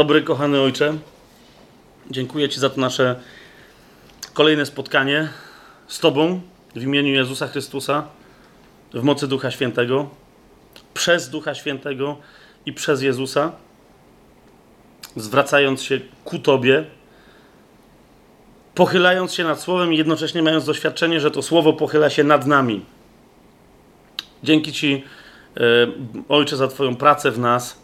Dobry, kochany Ojcze, dziękuję Ci za to nasze kolejne spotkanie z Tobą w imieniu Jezusa Chrystusa, w mocy Ducha Świętego, przez Ducha Świętego i przez Jezusa, zwracając się ku Tobie, pochylając się nad Słowem i jednocześnie mając doświadczenie, że to Słowo pochyla się nad nami. Dzięki Ci, e, Ojcze, za Twoją pracę w nas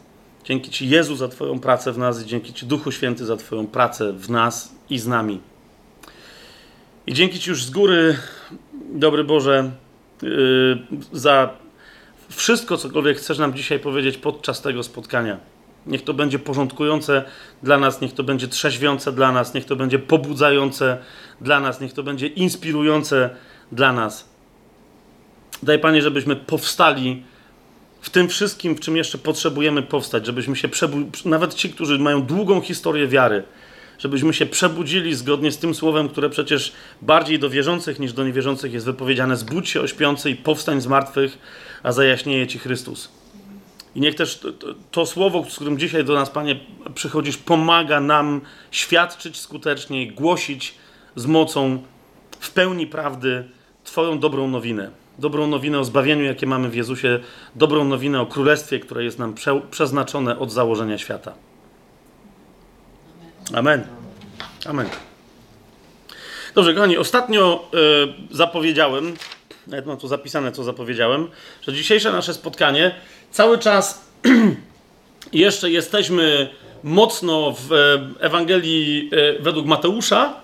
Dzięki Ci, Jezu, za Twoją pracę w nas i dzięki Ci, Duchu Święty, za Twoją pracę w nas i z nami. I dzięki Ci już z góry, dobry Boże, yy, za wszystko, cokolwiek chcesz nam dzisiaj powiedzieć podczas tego spotkania. Niech to będzie porządkujące dla nas, niech to będzie trzeźwiące dla nas, niech to będzie pobudzające dla nas, niech to będzie inspirujące dla nas. Daj Panie, żebyśmy powstali w tym wszystkim, w czym jeszcze potrzebujemy powstać, żebyśmy się przebudzili, nawet ci, którzy mają długą historię wiary, żebyśmy się przebudzili zgodnie z tym słowem, które przecież bardziej do wierzących niż do niewierzących jest wypowiedziane: zbudź się ośpiący i powstań z martwych, a zajaśnieje ci Chrystus. I niech też to, to, to, słowo, z którym dzisiaj do nas, Panie, przychodzisz, pomaga nam świadczyć skuteczniej, głosić z mocą w pełni prawdy Twoją dobrą nowinę dobrą nowinę o zbawieniu, jakie mamy w Jezusie, dobrą nowinę o królestwie, które jest nam prze, przeznaczone od założenia świata. Amen. Amen. Dobrze, kochani, ostatnio y, zapowiedziałem, nawet mam tu zapisane, co zapowiedziałem, że dzisiejsze nasze spotkanie cały czas jeszcze jesteśmy mocno w Ewangelii y, według Mateusza,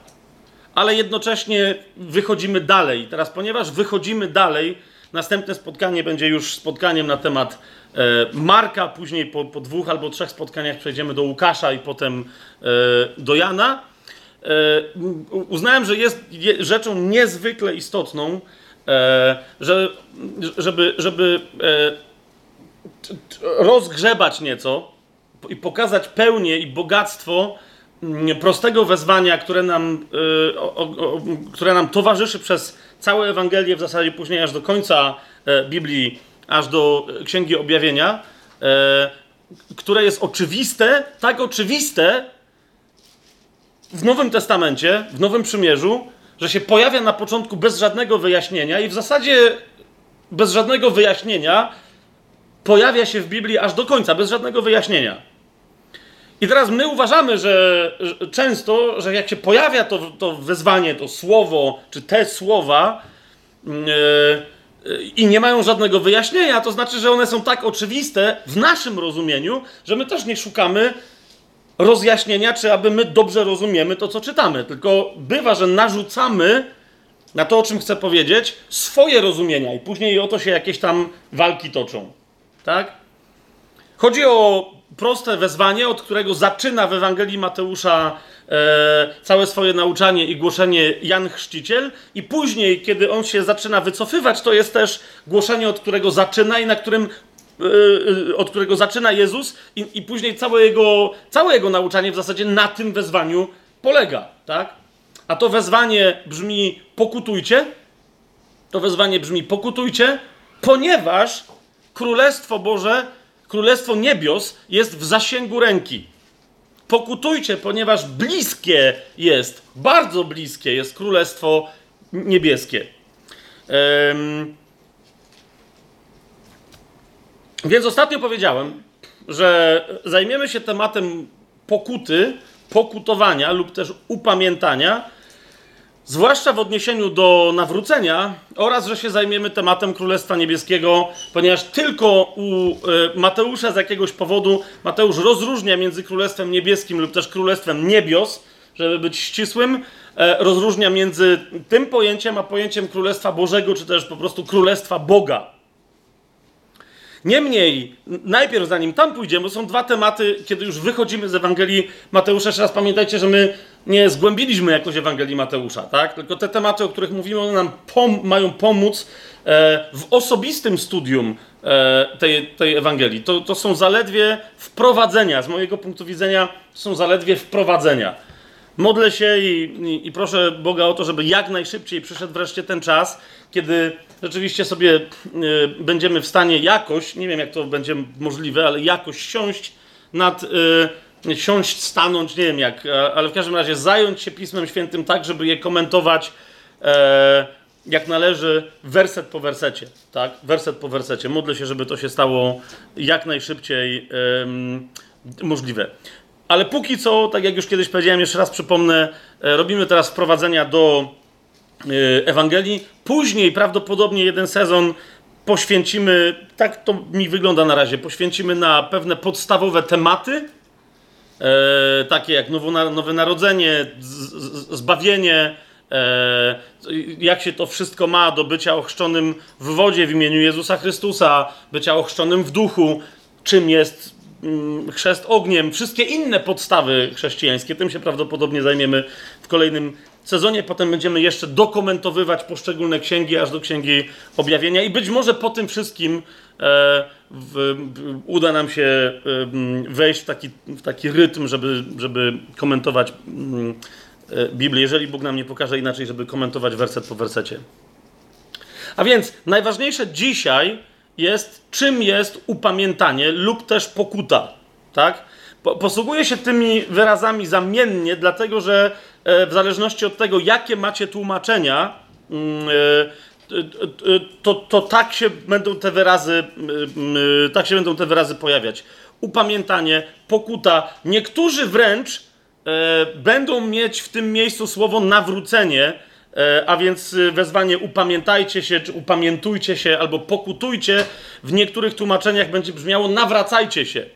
ale jednocześnie wychodzimy dalej. Teraz, ponieważ wychodzimy dalej, następne spotkanie będzie już spotkaniem na temat e, Marka, później po, po, dwóch albo trzech spotkaniach przejdziemy do Łukasza i potem e, do Jana. E, uznałem, że jest je, rzeczą niezwykle istotną, że, żeby, żeby rozgrzebać nieco i pokazać pełnię i bogactwo prostego wezwania, które nam, y, o, o, które nam towarzyszy przez całe Ewangelię, w zasadzie później aż do końca e, Biblii, aż do Księgi Objawienia, e, które jest oczywiste, tak oczywiste w Nowym Testamencie, w Nowym Przymierzu, że się pojawia na początku bez żadnego wyjaśnienia i w zasadzie bez żadnego wyjaśnienia pojawia się w Biblii aż do końca, bez żadnego wyjaśnienia. I teraz my uważamy, że, często, że jak się pojawia to, to wezwanie, to słowo, czy te słowa, yy, i nie mają żadnego wyjaśnienia, to znaczy, że one są tak oczywiste w naszym rozumieniu, że my też nie szukamy rozjaśnienia, czy aby my dobrze rozumiemy to, co czytamy. Tylko bywa, że narzucamy na to, o czym chcę powiedzieć, swoje rozumienia i później o to się jakieś tam walki toczą. Tak? Chodzi o proste wezwanie, od którego zaczyna w Ewangelii Mateusza e, całe swoje nauczanie i głoszenie Jan Chrzciciel, i później, kiedy on się zaczyna wycofywać, to jest też głoszenie, od którego zaczyna i na którym e, e od którego zaczyna Jezus, i, i później całe jego, całe jego nauczanie w zasadzie na tym wezwaniu polega, tak? A to wezwanie brzmi pokutujcie. To wezwanie brzmi pokutujcie, ponieważ Królestwo Boże Królestwo Niebios jest w zasięgu ręki. Pokutujcie, ponieważ bliskie jest, bardzo bliskie jest Królestwo Niebieskie. Um, więc ostatnio powiedziałem, że zajmiemy się tematem pokuty, pokutowania lub też upamiętania Zwłaszcza w odniesieniu do nawrócenia oraz, że się zajmiemy tematem Królestwa Niebieskiego, ponieważ tylko u e, Mateusza z jakiegoś powodu Mateusz rozróżnia między Królestwem Niebieskim lub też Królestwem Niebios, żeby być ścisłym, e, rozróżnia między tym pojęciem a pojęciem Królestwa Bożego, czy też po prostu Królestwa Boga. Niemniej, najpierw zanim tam pójdziemy, są dwa tematy, kiedy już wychodzimy z Ewangelii Mateusza. Jeszcze raz pamiętajcie, że my nie zgłębiliśmy jakoś Ewangelii Mateusza, tak? Tylko te tematy, o których mówimy, one nam pom mają pomóc e, w osobistym studium e, tej, tej Ewangelii. To, to są zaledwie wprowadzenia. Z mojego punktu widzenia to są zaledwie wprowadzenia. Modlę się i, i, i proszę Boga o to, żeby jak najszybciej przyszedł wreszcie ten czas, kiedy rzeczywiście sobie y, będziemy w stanie jakoś, nie wiem jak to będzie możliwe, ale jakoś siąść nad y, siąść, stanąć, nie wiem jak, ale w każdym razie zająć się Pismem Świętym tak, żeby je komentować e, jak należy, werset po wersecie, tak? Werset po wersecie. Modlę się, żeby to się stało jak najszybciej e, możliwe. Ale póki co, tak jak już kiedyś powiedziałem, jeszcze raz przypomnę, e, robimy teraz wprowadzenia do e, Ewangelii. Później prawdopodobnie jeden sezon poświęcimy, tak to mi wygląda na razie, poświęcimy na pewne podstawowe tematy, e, takie jak nowo, Nowe Narodzenie, z, z, zbawienie, e, jak się to wszystko ma do bycia ochrzczonym w wodzie w imieniu Jezusa Chrystusa, bycia ochrzczonym w duchu, czym jest mm, chrzest ogniem, wszystkie inne podstawy chrześcijańskie. Tym się prawdopodobnie zajmiemy w kolejnym sezonie. Potem będziemy jeszcze dokumentowywać poszczególne księgi, aż do księgi objawienia. I być może po tym wszystkim e, w, uda nam się wejść w taki, w taki rytm, żeby, żeby komentować mm, e, Biblię, jeżeli Bóg nam nie pokaże inaczej, żeby komentować werset po wersecie. A więc najważniejsze dzisiaj jest, czym jest upamiętanie lub też pokuta. Tak? Posługuję się tymi wyrazami zamiennie, dlatego że E, w zależności od tego, jakie macie tłumaczenia, mm, e, to, to tak się będą te wyrazy, tak się będą te wyrazy pojawiać. Upamiętanie, pokuta. Niektórzy wręcz e, będą mieć w tym miejscu słowo nawrócenie, a więc wezwanie upamiętajcie się, czy upamiętujcie się, albo pokutujcie. W niektórych tłumaczeniach będzie brzmiało nawracajcie się.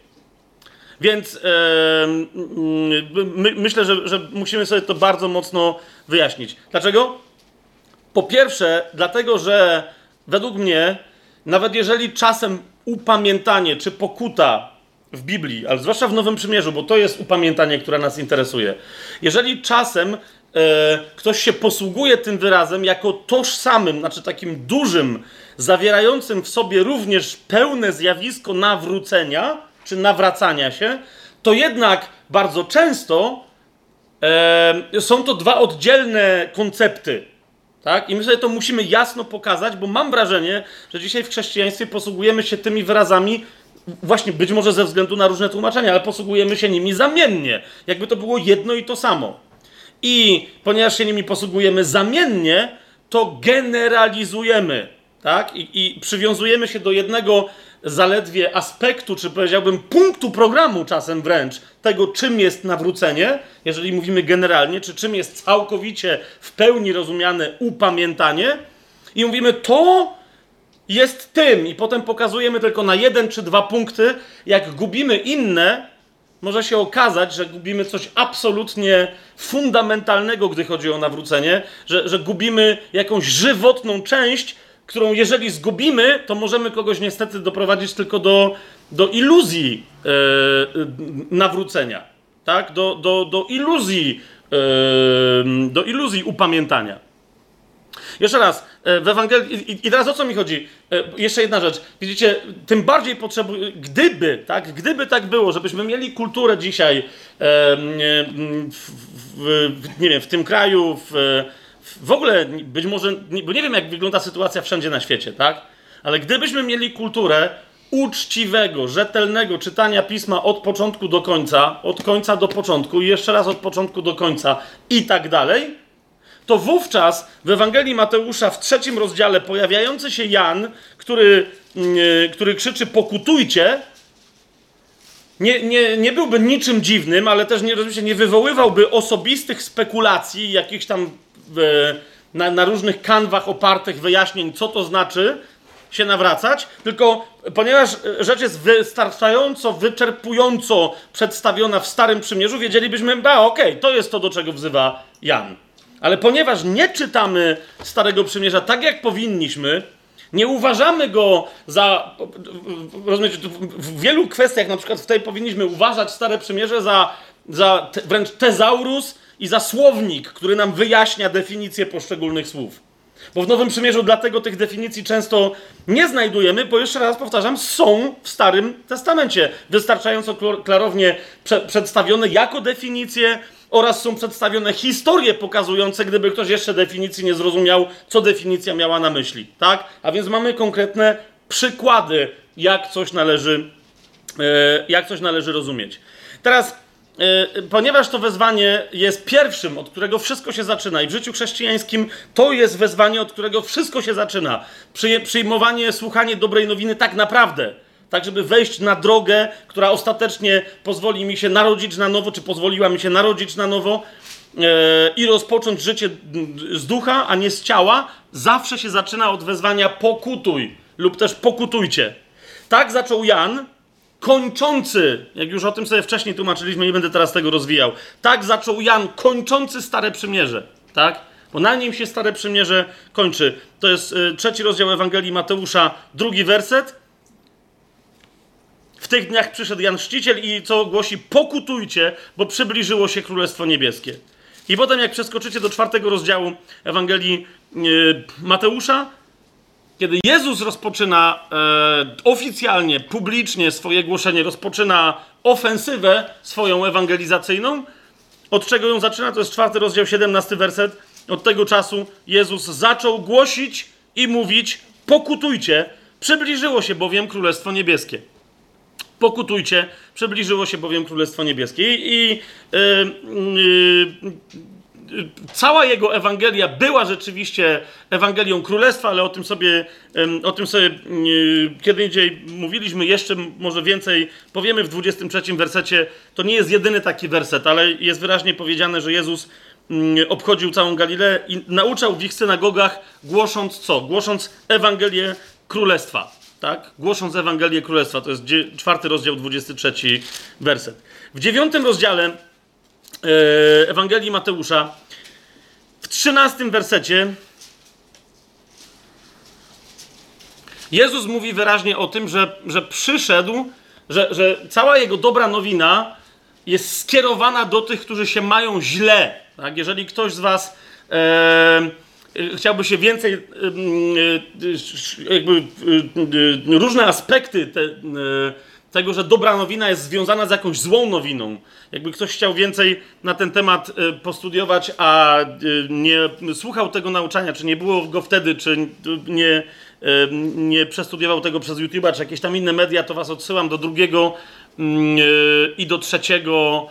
Więc my, myślę, że, że musimy sobie to bardzo mocno wyjaśnić. Dlaczego? Po pierwsze, dlatego, że według mnie, nawet jeżeli czasem upamiętanie czy pokuta w Biblii, ale zwłaszcza w Nowym Przymierzu, bo to jest upamiętanie, które nas interesuje. Jeżeli czasem e, ktoś się posługuje tym wyrazem jako tożsamym, znaczy takim dużym, zawierającym w sobie również pełne zjawisko nawrócenia, czy nawracania się, to jednak bardzo często e, są to dwa oddzielne koncepty. Tak? I my sobie to musimy jasno pokazać, bo mam wrażenie, że dzisiaj w chrześcijaństwie posługujemy się tymi wyrazami właśnie być może ze względu na różne tłumaczenia, ale posługujemy się nimi zamiennie. Jakby to było jedno i to samo. I ponieważ się nimi posługujemy zamiennie, to generalizujemy, tak? I, i przywiązujemy się do jednego zaledwie aspektu, czy powiedziałbym punktu programu czasem wręcz, tego czym jest nawrócenie, jeżeli mówimy generalnie, czy czym jest całkowicie w pełni rozumiane upamiętanie, i mówimy to jest tym, i potem pokazujemy tylko na jeden czy dwa punkty, jak gubimy inne, może się okazać, że gubimy coś absolutnie fundamentalnego, gdy chodzi o nawrócenie, że, że gubimy jakąś żywotną część, którą jeżeli zgubimy, to możemy kogoś niestety doprowadzić tylko do, do iluzji e, nawrócenia, tak? Do, do, do iluzji, e, do iluzji upamiętania. Jeszcze raz, w Ewangelii, i, teraz o co mi chodzi? Jeszcze jedna rzecz. Widzicie, tym bardziej potrzebujemy, gdyby, tak, gdyby tak było, żebyśmy mieli kulturę dzisiaj, w, w, nie wiem, w tym kraju, w, w ogóle być może, bo nie wiem jak wygląda sytuacja wszędzie na świecie, tak? Ale gdybyśmy mieli kulturę uczciwego, rzetelnego czytania pisma od początku do końca, od końca do początku i jeszcze raz od początku do końca i tak dalej, to wówczas w Ewangelii Mateusza w trzecim rozdziale pojawiający się Jan, który, yy, który krzyczy pokutujcie, nie, nie, nie byłby niczym dziwnym, ale też nie, nie wywoływałby osobistych spekulacji, jakichś tam na, na różnych kanwach opartych wyjaśnień, co to znaczy się nawracać, tylko ponieważ rzecz jest wystarczająco, wyczerpująco przedstawiona w Starym Przymierzu, wiedzielibyśmy, a okej, okay, to jest to, do czego wzywa Jan. Ale ponieważ nie czytamy Starego Przymierza tak, jak powinniśmy, nie uważamy go za. Rozumiecie, w wielu kwestiach, na przykład w tej powinniśmy uważać Stare Przymierze za, za wręcz tezaurus, i za słownik, który nam wyjaśnia definicję poszczególnych słów. Bo w Nowym Przymierzu dlatego tych definicji często nie znajdujemy, bo jeszcze raz powtarzam, są w Starym Testamencie wystarczająco klarownie prze przedstawione jako definicje oraz są przedstawione historie pokazujące, gdyby ktoś jeszcze definicji nie zrozumiał, co definicja miała na myśli. Tak? A więc mamy konkretne przykłady, jak coś należy, e, jak coś należy rozumieć. Teraz ponieważ to wezwanie jest pierwszym, od którego wszystko się zaczyna, i w życiu chrześcijańskim to jest wezwanie, od którego wszystko się zaczyna. przyjmowanie, słuchanie dobrej nowiny tak naprawdę tak żeby wejść na drogę, która ostatecznie pozwoli mi się narodzić na nowo, czy pozwoliła mi się narodzić na nowo e, i rozpocząć życie z ducha, a nie z ciała, zawsze się zaczyna od wezwania pokutuj lub też pokutujcie. Tak zaczął Jan, kończący, jak już o tym sobie wcześniej tłumaczyliśmy, nie będę teraz tego rozwijał. Tak zaczął Jan, kończący Stare Przymierze, tak? Bo na nim się Stare Przymierze kończy. To jest y, trzeci rozdział Ewangelii Mateusza, drugi werset. W tych dniach przyszedł Jan Chrzciciel i co głosi, pokutujcie, bo przybliżyło się Królestwo Niebieskie. I potem jak przeskoczycie do czwartego rozdziału Ewangelii yy, Mateusza, kiedy Jezus rozpoczyna e, oficjalnie, publicznie swoje głoszenie, rozpoczyna ofensywę swoją ewangelizacyjną, od czego ją zaczyna? To jest czwarty rozdział, 17 werset. Od tego czasu Jezus zaczął głosić i mówić: Pokutujcie, przybliżyło się bowiem Królestwo Niebieskie. Pokutujcie, przybliżyło się bowiem Królestwo Niebieskie. I, i yy, yy, cała jego Ewangelia była rzeczywiście Ewangelią Królestwa, ale o tym sobie, o tym sobie yy, kiedy indziej mówiliśmy, jeszcze może więcej powiemy w 23 wersecie. To nie jest jedyny taki werset, ale jest wyraźnie powiedziane, że Jezus obchodził całą Galileę i nauczał w ich synagogach, głosząc co? Głosząc Ewangelię Królestwa tak? Głosząc Ewangelię Królestwa, to jest czwarty rozdział, 23 werset. W dziewiątym rozdziale e, Ewangelii Mateusza, w trzynastym wersecie, Jezus mówi wyraźnie o tym, że, że przyszedł, że, że cała jego dobra nowina jest skierowana do tych, którzy się mają źle. Tak? Jeżeli ktoś z Was. E, chciałby się więcej, y, y, jakby y, różne aspekty te, tego, że dobra nowina jest związana z jakąś złą nowiną. Jakby ktoś chciał więcej na ten temat postudiować, a nie słuchał tego nauczania, czy nie było go wtedy, czy nie, nie przestudiował tego przez YouTube'a, czy jakieś tam inne media, to was odsyłam do drugiego mm, i do trzeciego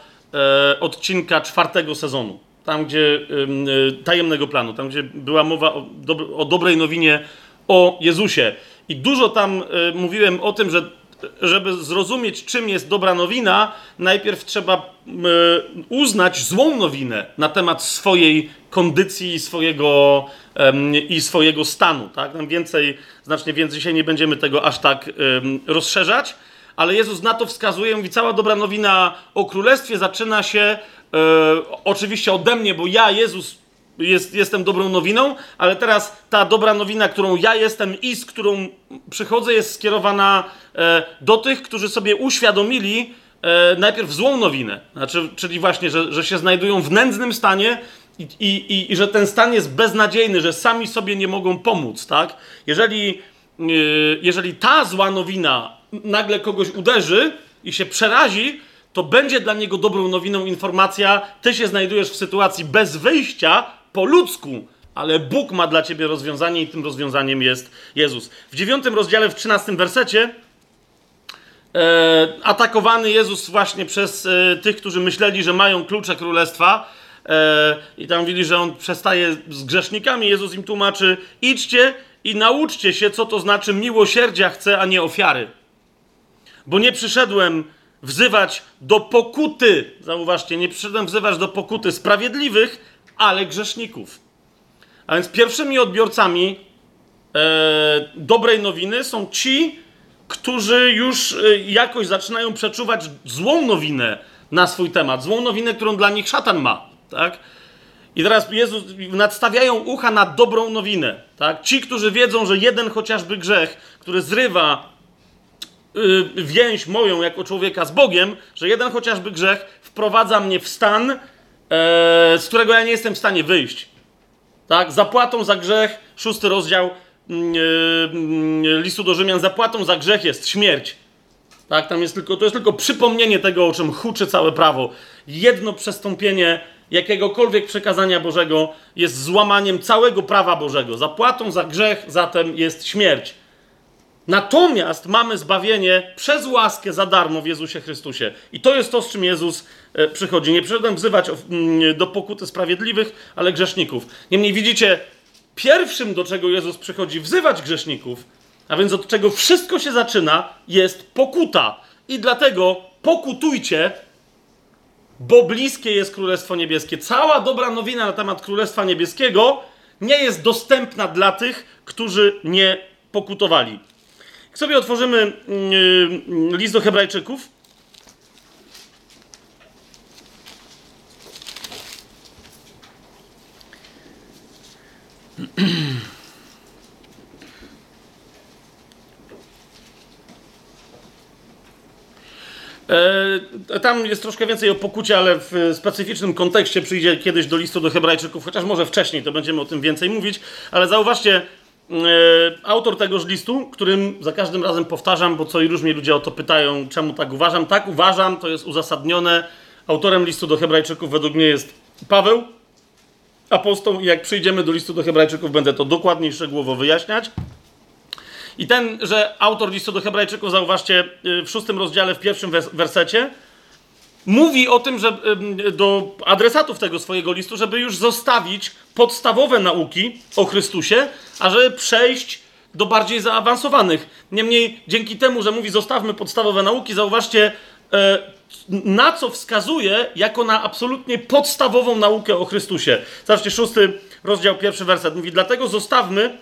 odcinka czwartego sezonu tam gdzie y, tajemnego planu, tam gdzie była mowa o, o dobrej nowinie o Jezusie. I dużo tam y, mówiłem o tym, że żeby zrozumieć, czym jest dobra nowina, najpierw trzeba y, uznać złą nowinę na temat swojej kondycji i swojego, i swojego stanu. Tak? Tam więcej, znacznie więcej, dzisiaj nie będziemy tego aż tak rozszerzać, ale Jezus na to wskazuje, mówi, cała dobra nowina o królestwie zaczyna się E, oczywiście ode mnie, bo ja, Jezus, jest, jestem dobrą nowiną, ale teraz ta dobra nowina, którą ja jestem i z którą przychodzę, jest skierowana e, do tych, którzy sobie uświadomili e, najpierw złą nowinę. Znaczy, czyli właśnie, że, że się znajdują w nędznym stanie i, i, i, że ten stan jest beznadziejny, że sami sobie nie mogą pomóc, tak? Jeżeli, jeżeli ta zła nowina nagle kogoś uderzy i się przerazi, to będzie dla niego dobrą nowiną informacja, ty się znajdujesz w sytuacji bez wyjścia po ludzku, ale Bóg ma dla ciebie rozwiązanie i tym rozwiązaniem jest Jezus. W dziewiątym rozdziale, w trzynastym wersecie e, atakowany Jezus właśnie przez e, tych, którzy myśleli, że mają klucze królestwa e, i tam mówili, że On przestaje z grzesznikami. Jezus im tłumaczy, idźcie i nauczcie się, co to znaczy miłosierdzia chcę, a nie ofiary. Bo nie przyszedłem wzywać do pokuty. Zauważcie, nie przyszedłem wzywać do pokuty sprawiedliwych, ale grzeszników. A więc pierwszymi odbiorcami e, dobrej nowiny są ci, którzy już e, jakoś zaczynają przeczuwać złą nowinę na swój temat, złą nowinę, którą dla nich szatan ma, tak? I teraz Jezus nadstawiają ucha na dobrą nowinę, tak? Ci, którzy wiedzą, że jeden chociażby grzech, który zrywa Y, więź moją jako człowieka z Bogiem, że jeden chociażby grzech wprowadza mnie w stan, z którego ja nie jestem w stanie wyjść. Tak? Zapłatą za grzech, szósty rozdział yy, listu do Rzymian, zapłatą za grzech jest śmierć. Tak? Tam jest tylko, to jest tylko przypomnienie tego, o czym huczy całe prawo. Jedno przestąpienie jakiegokolwiek przekazania Bożego jest złamaniem całego prawa Bożego. Zapłatą za grzech zatem jest śmierć. Natomiast mamy zbawienie przez łaskę za darmo w Jezusie Chrystusie. I to jest to, z czym Jezus e, przychodzi. Nie przyszedłem wzywać mm, do pokuty sprawiedliwych, ale grzeszników. Niemniej widzicie, pierwszym, do czego Jezus przychodzi, wzywać grzeszników, a więc od czego wszystko się zaczyna, jest pokuta. I dlatego pokutujcie, bo bliskie jest Królestwo Niebieskie. Cała dobra nowina na temat Królestwa Niebieskiego nie jest dostępna dla tych, którzy nie pokutowali. Jak sobie otworzymy yy, list do Hebrajczyków. E, tam jest troszkę więcej o pokucie, ale w specyficznym kontekście przyjdzie kiedyś do listu do Hebrajczyków, chociaż może wcześniej to będziemy o tym więcej mówić. Ale zauważcie, autor tegoż listu, którym za każdym razem powtarzam, bo co i różni ludzie o to pytają, czemu tak uważam. Tak uważam, to jest uzasadnione. Autorem listu do Hebrajczyków według mnie jest Paweł, apostoł. I jak przyjdziemy do listu do Hebrajczyków, będę to dokładniej, szczegółowo wyjaśniać. I ten, że autor listu do Hebrajczyków, zauważcie, y, w szóstym rozdziale, w pierwszym wersecie, mówi o tym, że do adresatów tego swojego listu, żeby już zostawić podstawowe nauki o Chrystusie, a żeby przejść do bardziej zaawansowanych. Niemniej, dzięki temu, że mówi zostawmy podstawowe nauki, zauważcie, e, na co wskazuje, jako na absolutnie podstawową naukę o Chrystusie. Zobaczcie, szósty rozdział, pierwszy werset mówi, dlatego zostawmy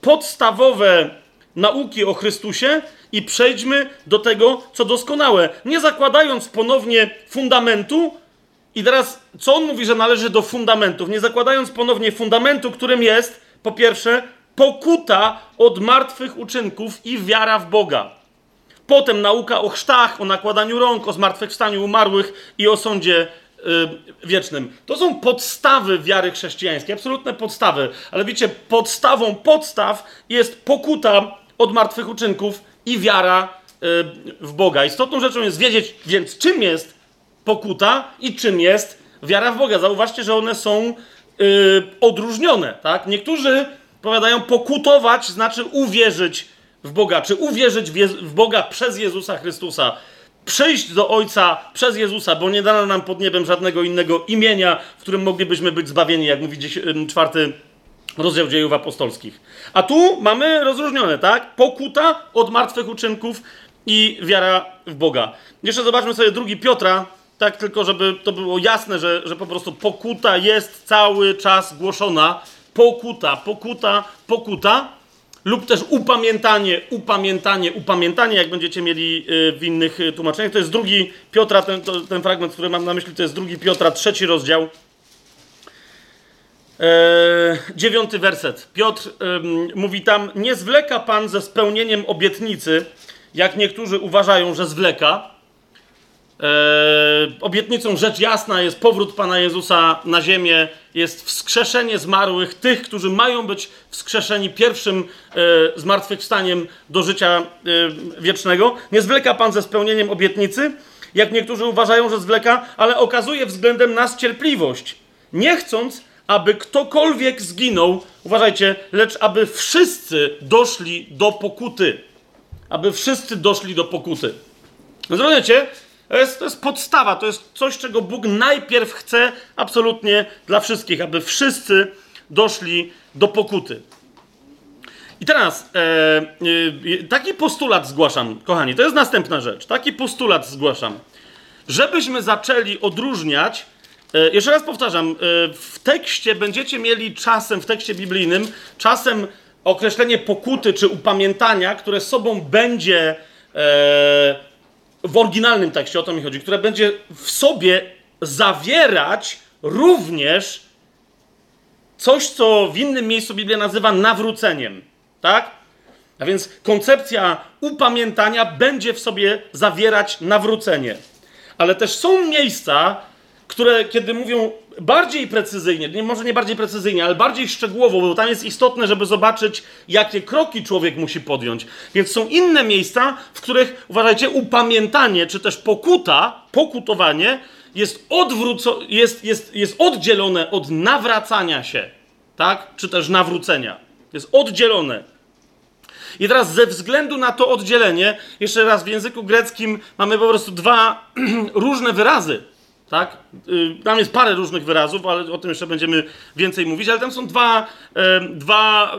podstawowe nauki o Chrystusie i przejdźmy do tego, co doskonałe. Nie zakładając ponownie fundamentu, i teraz co on mówi, że należy do fundamentów? Nie zakładając ponownie fundamentu, którym jest, po pierwsze, pokuta od martwych uczynków i wiara w Boga. Potem nauka o chrztach, o nakładaniu rąk, o zmartwychwstaniu umarłych i o sądzie yy, wiecznym. To są podstawy wiary chrześcijańskiej, absolutne podstawy. Ale wiecie, podstawą podstaw jest pokuta od martwych uczynków i wiara y, w Boga. Istotną rzeczą jest wiedzieć więc, czym jest pokuta i czym jest wiara w Boga. Zauważcie, że one są y, odróżnione. Tak? Niektórzy powiadają, pokutować znaczy uwierzyć w Boga, czy uwierzyć w, Boga przez Jezusa Chrystusa przyjść do Ojca przez Jezusa, bo nie dano nam pod niebem żadnego innego imienia, w którym moglibyśmy być zbawieni, jak mówi czwarty rozdział dziejów apostolskich. A tu mamy rozróżnione, tak? Pokuta od martwych uczynków i wiara w Boga. Jeszcze zobaczmy sobie drugi Piotra, tak tylko żeby to było jasne, że, że po prostu pokuta jest cały czas głoszona. Pokuta, pokuta, pokuta lub też upamiętanie, upamiętanie, upamiętanie, jak będziecie mieli y, w innych y, tłumaczeniach. To jest drugi Piotra, ten, ten fragment, który mam na myśli, to jest drugi Piotra, trzeci rozdział, Eee, dziewiąty werset. Piotr mówi tam: Nie zwleka Pan ze spełnieniem obietnicy, jak niektórzy uważają, że zwleka. Eee, obietnicą rzecz jasna jest powrót Pana Jezusa na ziemię, jest wskrzeszenie zmarłych, tych, którzy mają być wskrzeszeni pierwszym e, zmartwychwstaniem do życia e, wiecznego. Nie zwleka Pan ze spełnieniem obietnicy, jak niektórzy uważają, że zwleka, ale okazuje względem nas cierpliwość, nie chcąc, aby ktokolwiek zginął, uważajcie, lecz aby wszyscy doszli do pokuty. Aby wszyscy doszli do pokuty. Zrozumiecie? To jest, to jest podstawa, to jest coś, czego Bóg najpierw chce absolutnie dla wszystkich, aby wszyscy doszli do pokuty. I teraz e, e, taki postulat zgłaszam, kochani, to jest następna rzecz. Taki postulat zgłaszam, żebyśmy zaczęli odróżniać E, jeszcze raz powtarzam, e, w tekście będziecie mieli czasem, w tekście biblijnym, czasem określenie pokuty czy upamiętania, które sobą będzie e, w oryginalnym tekście, o to mi chodzi, które będzie w sobie zawierać również coś, co w innym miejscu Biblia nazywa nawróceniem. Tak? A więc koncepcja upamiętania będzie w sobie zawierać nawrócenie. Ale też są miejsca, które kiedy mówią bardziej precyzyjnie, nie, może nie bardziej precyzyjnie, ale bardziej szczegółowo, bo tam jest istotne, żeby zobaczyć, jakie kroki człowiek musi podjąć. Więc są inne miejsca, w których, uważajcie, upamiętanie, czy też pokuta, pokutowanie jest, odwróco, jest, jest, jest oddzielone od nawracania się, tak? Czy też nawrócenia. Jest oddzielone. I teraz ze względu na to oddzielenie, jeszcze raz w języku greckim mamy po prostu dwa różne wyrazy. Tak? Y, tam jest parę różnych wyrazów, ale o tym jeszcze będziemy więcej mówić, ale tam są dwa, dwa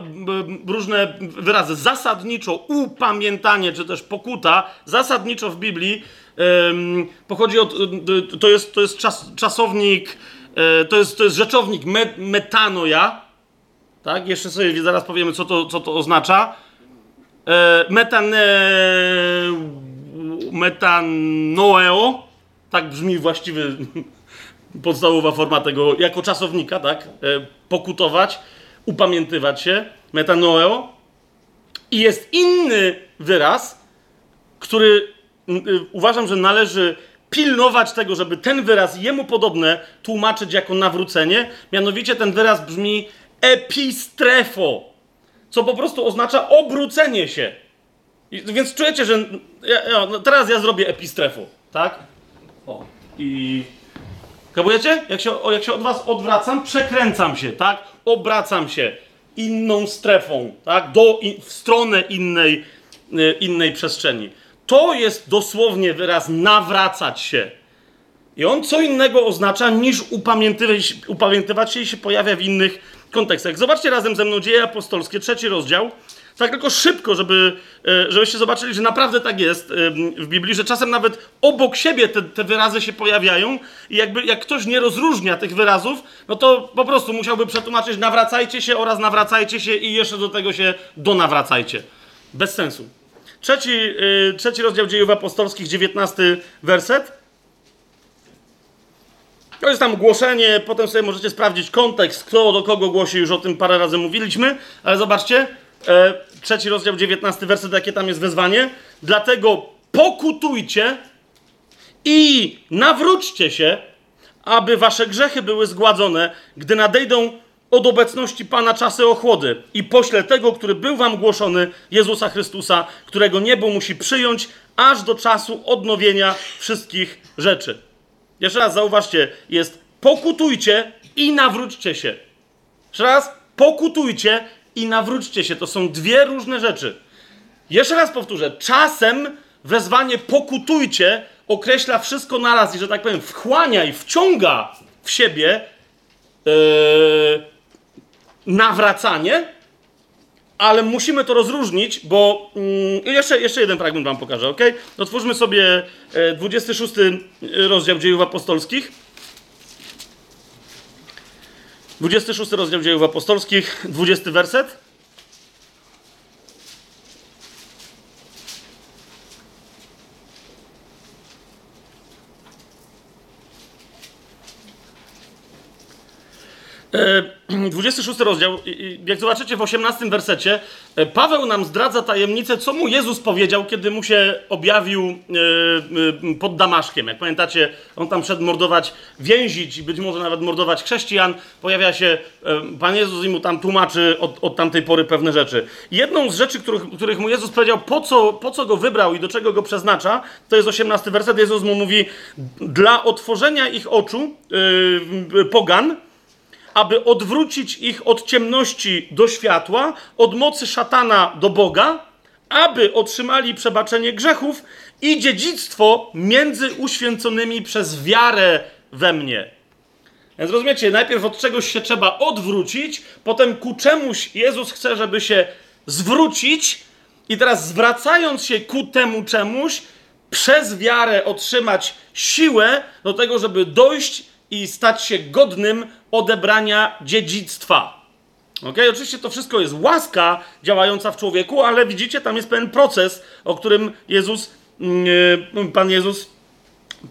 różne wyrazy. Zasadniczo upamiętanie, czy też pokuta, zasadniczo w Biblii pochodzi od, y, to jest, to jest czas, czasownik, to jest, to jest rzeczownik metanoja, tak? Jeszcze sobie zaraz powiemy, co to, co to oznacza. Metane, metanoeo, tak brzmi właściwy, podstawowa forma tego, jako czasownika, tak? E, pokutować, upamiętywać się, metanoeo. I jest inny wyraz, który uważam, że należy pilnować tego, żeby ten wyraz jemu podobne tłumaczyć jako nawrócenie. Mianowicie ten wyraz brzmi epistrefo, co po prostu oznacza obrócenie się. I, więc czujecie, że ja, ja, no teraz ja zrobię epistrefo, tak? O, i kabujecie? Jak się, jak się od was odwracam, przekręcam się, tak? Obracam się inną strefą, tak? Do, in, w stronę innej, y, innej przestrzeni. To jest dosłownie wyraz nawracać się. I on co innego oznacza niż upamiętywać, upamiętywać się i się pojawia w innych kontekstach. Zobaczcie razem ze mną Dzieje Apostolskie, trzeci rozdział. Tak tylko szybko, żeby, e, żebyście zobaczyli, że naprawdę tak jest e, w Biblii, że czasem nawet obok siebie te, te wyrazy się pojawiają i jakby jak ktoś nie rozróżnia tych wyrazów, no to po prostu musiałby przetłumaczyć nawracajcie się oraz nawracajcie się i jeszcze do tego się donawracajcie. Bez sensu. Trzeci, yy, trzeci rozdział dziejów apostolskich, dziewiętnasty werset. To jest tam głoszenie, potem sobie możecie sprawdzić kontekst, kto do kogo głosi, już o tym parę razy mówiliśmy, ale zobaczcie, e, trzeci rozdział, dziewiętnasty werset, jakie tam jest wezwanie. Dlatego pokutujcie i nawróćcie się, aby wasze grzechy były zgładzone, gdy nadejdą od obecności Pana czasy ochłody i pośle tego, który był wam głoszony, Jezusa Chrystusa, którego niebo musi przyjąć aż do czasu odnowienia wszystkich rzeczy. Jeszcze raz zauważcie, jest pokutujcie i nawróćcie się. Jeszcze raz, pokutujcie i nawróćcie się. To są dwie różne rzeczy. Jeszcze raz powtórzę, czasem wezwanie pokutujcie określa wszystko naraz i, że tak powiem, wchłania i wciąga w siebie yy, nawracanie, ale musimy to rozróżnić, bo mm, jeszcze, jeszcze jeden fragment wam pokażę, ok? Otwórzmy sobie 26 e, rozdział dziejów apostolskich. 26 rozdział dziejów apostolskich, 20 werset. 26 rozdział, jak zobaczycie w 18 wersecie, e, Paweł nam zdradza tajemnicę, co mu Jezus powiedział, kiedy mu się objawił e, e, pod Damaszkiem. Jak pamiętacie, on tam szedł mordować, więzić i być może nawet mordować chrześcijan. Pojawia się Pan Jezus i mu tam tłumaczy od, od tamtej pory pewne rzeczy. Jedną z rzeczy, których, których mu Jezus powiedział, po co, po co go wybrał i do czego go przeznacza, to jest 18 werset. Jezus mu mówi, dla otworzenia ich oczu, yy, pogan, aby odwrócić ich od ciemności do światła, od mocy szatana do Boga, aby otrzymali przebaczenie grzechów i dziedzictwo między uświęconymi przez wiarę we mnie. Więc rozumiecie, najpierw od czegoś się trzeba odwrócić, potem ku czemuś Jezus chce, żeby się zwrócić, i teraz zwracając się ku temu czemuś, przez wiarę otrzymać siłę do tego, żeby dojść i stać się godnym odebrania dziedzictwa. Ok, oczywiście to wszystko jest łaska działająca w człowieku, ale widzicie, tam jest pewien proces, o którym Jezus, yy, Pan Jezus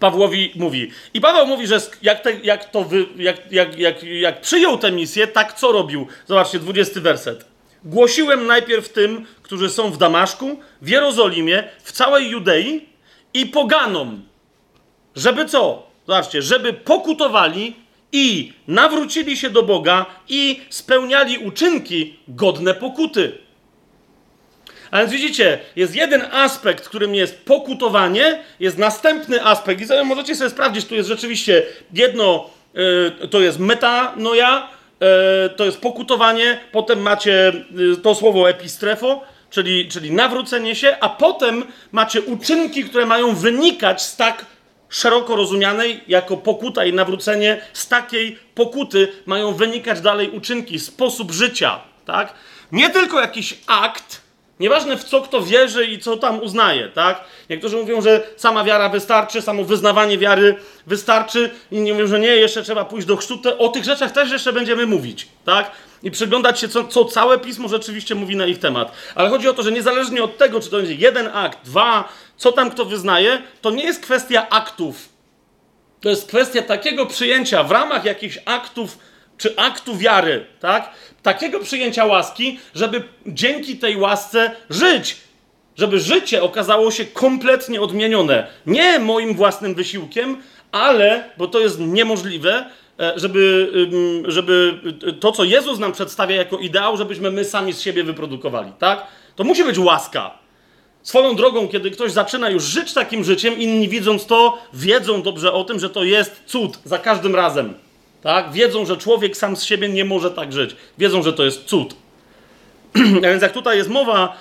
Pawłowi mówi. I Paweł mówi, że jak, te, jak, to wy, jak, jak, jak, jak przyjął tę misję, tak co robił? Zobaczcie, 20 werset. Głosiłem najpierw tym, którzy są w Damaszku, w Jerozolimie, w całej Judei i poganom. Żeby co? Zobaczcie, żeby pokutowali i nawrócili się do Boga i spełniali uczynki godne pokuty. A więc widzicie, jest jeden aspekt, którym jest pokutowanie, jest następny aspekt, i sobie możecie sobie sprawdzić, tu jest rzeczywiście jedno, yy, to jest metanoja, yy, to jest pokutowanie, potem macie yy, to słowo epistrefo, czyli, czyli nawrócenie się, a potem macie uczynki, które mają wynikać z tak szeroko rozumianej jako pokuta i nawrócenie, z takiej pokuty mają wynikać dalej uczynki, sposób życia, tak? Nie tylko jakiś akt, nieważne w co kto wierzy i co tam uznaje, tak? Niektórzy mówią, że sama wiara wystarczy, samo wyznawanie wiary wystarczy, inni mówią, że nie, jeszcze trzeba pójść do chrztu. O tych rzeczach też jeszcze będziemy mówić, tak? I przyglądać się, co, co całe pismo rzeczywiście mówi na ich temat. Ale chodzi o to, że niezależnie od tego, czy to będzie jeden akt, dwa, co tam kto wyznaje, to nie jest kwestia aktów. To jest kwestia takiego przyjęcia w ramach jakichś aktów czy aktu wiary, tak? Takiego przyjęcia łaski, żeby dzięki tej łasce żyć. Żeby życie okazało się kompletnie odmienione. Nie moim własnym wysiłkiem, ale, bo to jest niemożliwe, żeby, żeby to, co Jezus nam przedstawia jako ideał, żebyśmy my sami z siebie wyprodukowali, tak? To musi być łaska. Swoją drogą, kiedy ktoś zaczyna już żyć takim życiem, inni widząc to, wiedzą dobrze o tym, że to jest cud za każdym razem. Tak? Wiedzą, że człowiek sam z siebie nie może tak żyć. Wiedzą, że to jest cud. A więc jak tutaj jest mowa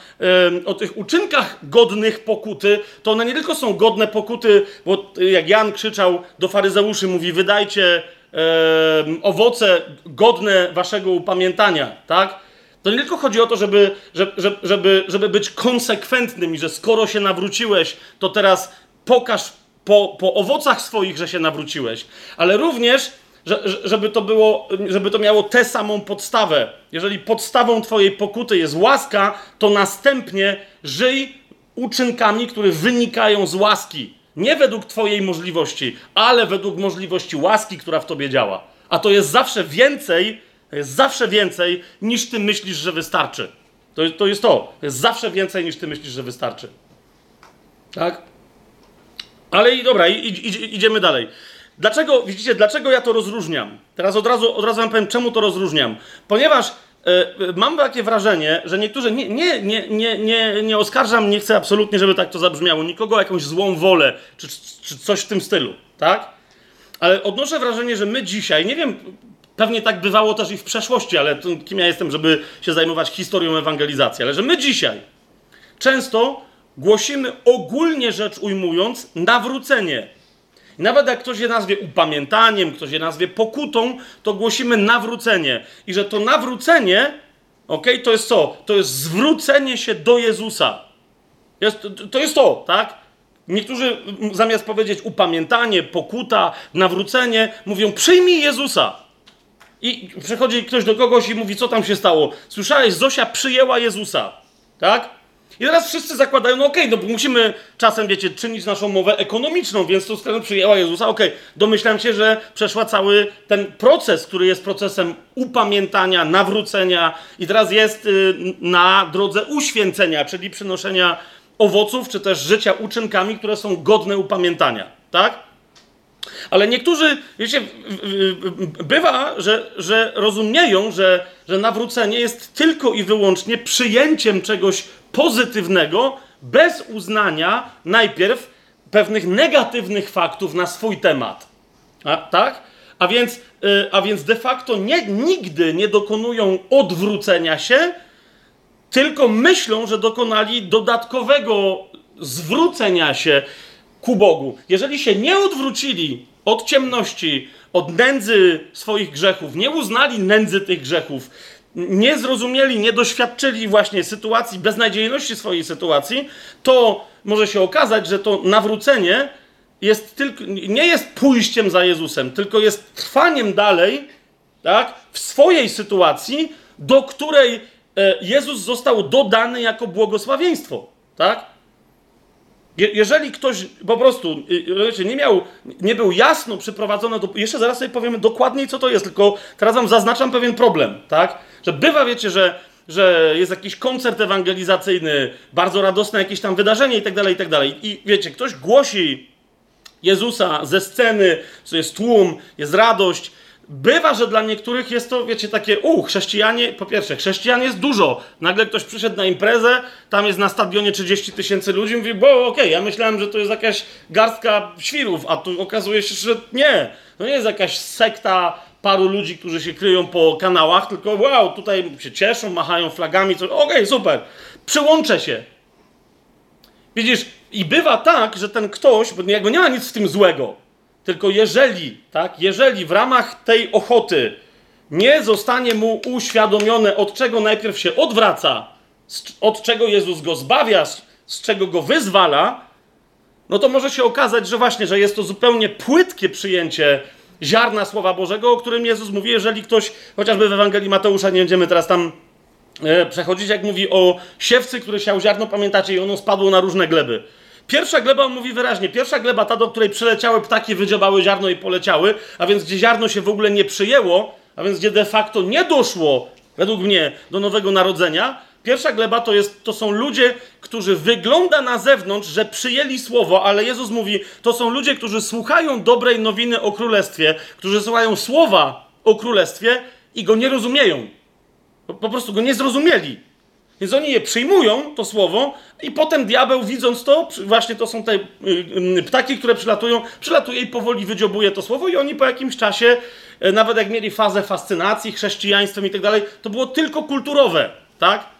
y, o tych uczynkach godnych pokuty, to one nie tylko są godne pokuty, bo jak Jan krzyczał do faryzeuszy, mówi wydajcie y, owoce godne waszego upamiętania, tak? To nie tylko chodzi o to, żeby, żeby, żeby, być konsekwentnym i że skoro się nawróciłeś, to teraz pokaż po, po owocach swoich, że się nawróciłeś, ale również, że, żeby to było, żeby to miało tę samą podstawę. Jeżeli podstawą twojej pokuty jest łaska, to następnie żyj uczynkami, które wynikają z łaski. Nie według twojej możliwości, ale według możliwości łaski, która w tobie działa. A to jest zawsze więcej jest zawsze więcej niż ty myślisz, że wystarczy. To, to jest to. Jest zawsze więcej niż ty myślisz, że wystarczy. Tak? Ale i dobra, i, idziemy dalej. Dlaczego, widzicie, dlaczego ja to rozróżniam? Teraz od razu, od razu wam powiem, czemu to rozróżniam. Ponieważ mam takie wrażenie, że niektórzy, nie, nie, nie, nie, nie, oskarżam, nie chcę absolutnie, żeby tak to zabrzmiało, nikogo o jakąś złą wolę, czy, czy coś w tym stylu, tak? Ale odnoszę wrażenie, że my dzisiaj, nie wiem, Pewnie tak bywało też i w przeszłości, ale kim ja jestem, żeby się zajmować historią ewangelizacji. Ale że my dzisiaj często głosimy ogólnie rzecz ujmując nawrócenie. Nawet jak ktoś je nazwie upamiętaniem, ktoś je nazwie pokutą, to głosimy nawrócenie. I że to nawrócenie, ok, to jest co? To jest zwrócenie się do Jezusa. Jest, to jest to, tak? Niektórzy zamiast powiedzieć upamiętanie, pokuta, nawrócenie, mówią przyjmij Jezusa. I przychodzi ktoś do kogoś i mówi, co tam się stało. Słyszałeś, Zosia przyjęła Jezusa. Tak? I teraz wszyscy zakładają, no okej, okay, no musimy czasem, wiecie, czynić naszą mowę ekonomiczną, więc to skoro przyjęła Jezusa, okej, okay. domyślam się, że przeszła cały ten proces, który jest procesem upamiętania, nawrócenia i teraz jest y, na drodze uświęcenia, czyli przynoszenia owoców, czy też życia uczynkami, które są godne upamiętania, tak? Ale niektórzy, wiecie, bywa, że, że rozumieją, że, że nawrócenie jest tylko i wyłącznie przyjęciem czegoś pozytywnego, bez uznania najpierw pewnych negatywnych faktów na swój temat. A, tak? A więc, y, a więc de facto nie, nigdy nie dokonują odwrócenia się, tylko myślą, że dokonali dodatkowego zwrócenia się ku Bogu. Jeżeli się nie odwrócili od ciemności, od nędzy swoich grzechów, nie uznali nędzy tych grzechów, nie zrozumieli, nie doświadczyli właśnie sytuacji, beznadziejności swojej sytuacji, to może się okazać, że to nawrócenie jest tylko, nie jest pójściem za Jezusem, tylko jest trwaniem dalej tak, w swojej sytuacji, do której e, Jezus został dodany jako błogosławieństwo. Tak? Jeżeli ktoś po prostu y, nie miał, nie był jasno przyprowadzony, do, jeszcze zaraz sobie powiemy dokładniej, co to jest, tylko teraz wam zaznaczam pewien problem, tak? Że bywa, wiecie, że, że jest jakiś koncert ewangelizacyjny, bardzo radosne jakieś tam wydarzenie i tak dalej, i tak dalej. I wiecie, ktoś głosi Jezusa ze sceny, co jest tłum, jest radość, Bywa, że dla niektórych jest to, wiecie, takie, u, chrześcijanie, po pierwsze, chrześcijan jest dużo. Nagle ktoś przyszedł na imprezę, tam jest na stadionie 30 tysięcy ludzi, mówi, bo okej, okay, ja myślałem, że to jest jakaś garstka świrów, a tu okazuje się, że nie. To nie jest jakaś sekta paru ludzi, którzy się kryją po kanałach, tylko wow, tutaj się cieszą, machają flagami, okej, okay, super. Przyłączę się. Widzisz, i bywa tak, że ten ktoś, bo jakby nie ma nic w tym złego, tylko jeżeli, tak, jeżeli w ramach tej ochoty nie zostanie mu uświadomione, od czego najpierw się odwraca, od czego Jezus go zbawia, z czego go wyzwala, no to może się okazać, że właśnie, że jest to zupełnie płytkie przyjęcie ziarna Słowa Bożego, o którym Jezus mówi, jeżeli ktoś, chociażby w Ewangelii Mateusza, nie będziemy teraz tam e, przechodzić, jak mówi o siewcy, który siał ziarno, pamiętacie, i ono spadło na różne gleby. Pierwsza gleba, on mówi wyraźnie, pierwsza gleba, ta, do której przyleciały ptaki, wydziobały ziarno i poleciały, a więc gdzie ziarno się w ogóle nie przyjęło, a więc gdzie de facto nie doszło, według mnie, do nowego narodzenia, Pierwsza gleba to, jest, to są ludzie, którzy wygląda na zewnątrz, że przyjęli słowo, ale Jezus mówi, to są ludzie, którzy słuchają dobrej nowiny o królestwie, którzy słuchają słowa o królestwie i go nie rozumieją. Po, po prostu go nie zrozumieli. Więc oni je przyjmują, to słowo, i potem diabeł, widząc to, właśnie to są te y, y, ptaki, które przylatują, przylatuje i powoli wydziobuje to słowo, i oni po jakimś czasie, y, nawet jak mieli fazę fascynacji chrześcijaństwem i tak dalej, to było tylko kulturowe, tak?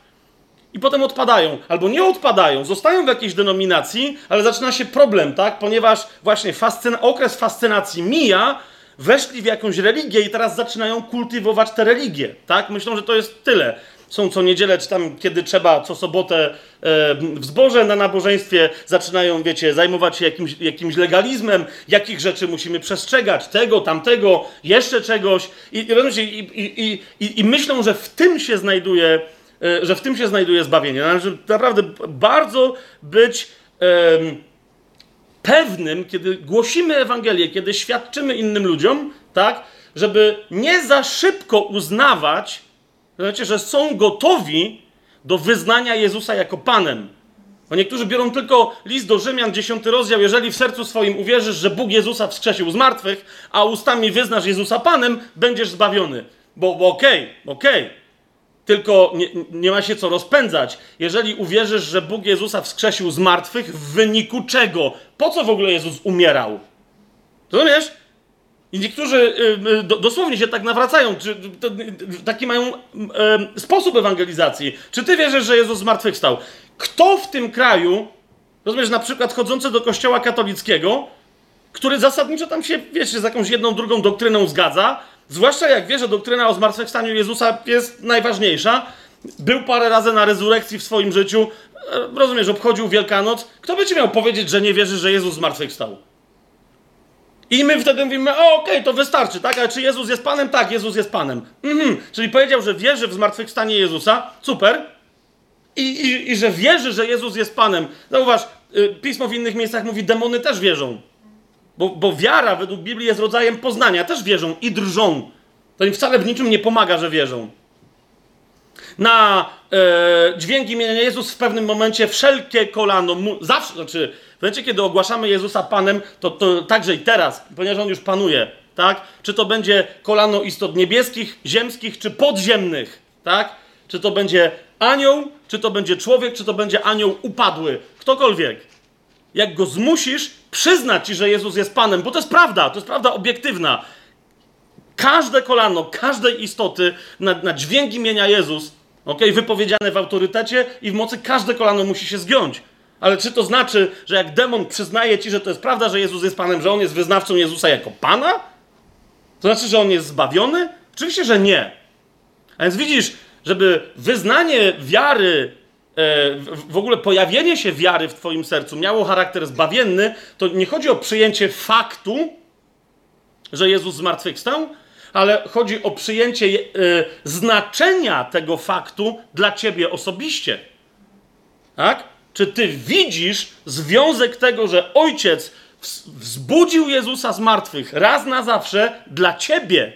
i potem odpadają, albo nie odpadają, zostają w jakiejś denominacji, ale zaczyna się problem, tak? Ponieważ właśnie fascyn okres fascynacji mija, weszli w jakąś religię i teraz zaczynają kultywować tę religię, tak? Myślą, że to jest tyle. Są co niedzielę, czy tam kiedy trzeba, co sobotę e, w zborze na nabożeństwie, zaczynają, wiecie, zajmować się jakimś, jakimś legalizmem, jakich rzeczy musimy przestrzegać, tego, tamtego, jeszcze czegoś. I, i, i, i, i myślą, że w tym się znajduje E, że w tym się znajduje zbawienie. Należy naprawdę bardzo być pewnym, kiedy głosimy Ewangelię, kiedy świadczymy innym ludziom, tak, żeby nie za szybko uznawać, znaczy, że są gotowi do wyznania Jezusa jako Panem. Bo niektórzy biorą tylko list do Rzymian, 10 rozdział, jeżeli w sercu swoim uwierzysz, że Bóg Jezusa wskrzesił z martwych, a ustami wyznasz Jezusa Panem, będziesz zbawiony. Bo, bo okej, okay, okej, okay. Tylko nie, nie, ma się co rozpędzać. Jeżeli uwierzysz, że Bóg Jezusa wskrzesił z martwych, w wyniku czego? Po co w ogóle Jezus umierał? Rozumiesz? I niektórzy y, y, dosłownie się tak nawracają, czy taki mają sposób ewangelizacji. Czy ty wierzysz, że Jezus zmartwychwstał? Kto w tym kraju, rozumiesz, na przykład chodzący do kościoła katolickiego, który zasadniczo tam się, wiesz, z jakąś jedną, drugą doktryną zgadza, Zwłaszcza jak wie, że doktryna o zmartwychwstaniu Jezusa jest najważniejsza. Był parę razy na rezurekcji w swoim życiu. E, rozumiesz, obchodził Wielkanoc. Kto by ci miał powiedzieć, że nie wierzy, że Jezus zmartwychwstał? I my wtedy mówimy, okej, okay, to wystarczy, tak? Ale czy Jezus jest Panem? Tak, Jezus jest Panem. Mhm. Czyli powiedział, że wierzy w zmartwychwstanie Jezusa. Super. I, i, I że wierzy, że Jezus jest Panem. Zauważ, y, Pismo w innych miejscach mówi, demony też wierzą. Bo, bo wiara według Biblii jest rodzajem poznania. Też wierzą i drżą. To im wcale w niczym nie pomaga, że wierzą. Na e, dźwięk imienia Jezus w pewnym momencie wszelkie kolano, mu, zawsze, znaczy w momencie, kiedy ogłaszamy Jezusa Panem, to, to także i teraz, ponieważ On już panuje, tak? Czy to będzie kolano istot niebieskich, ziemskich, czy podziemnych, tak? Czy to będzie anioł, czy to będzie człowiek, czy to będzie anioł upadły, ktokolwiek. Jak go zmusisz, przyznać ci, że Jezus jest Panem, bo to jest prawda, to jest prawda obiektywna. Każde kolano, każdej istoty na, na dźwięk imienia Jezus, ok, wypowiedziane w autorytecie i w mocy, każde kolano musi się zgiąć. Ale czy to znaczy, że jak demon przyznaje ci, że to jest prawda, że Jezus jest Panem, że on jest wyznawcą Jezusa jako Pana? To znaczy, że on jest zbawiony? Oczywiście, że nie. A więc widzisz, żeby wyznanie wiary E, w ogóle pojawienie się wiary w Twoim sercu miało charakter zbawienny, to nie chodzi o przyjęcie faktu, że Jezus zmartwychwstał, ale chodzi o przyjęcie e, znaczenia tego faktu dla Ciebie osobiście. Tak? Czy Ty widzisz związek tego, że Ojciec wzbudził Jezusa z martwych raz na zawsze dla Ciebie?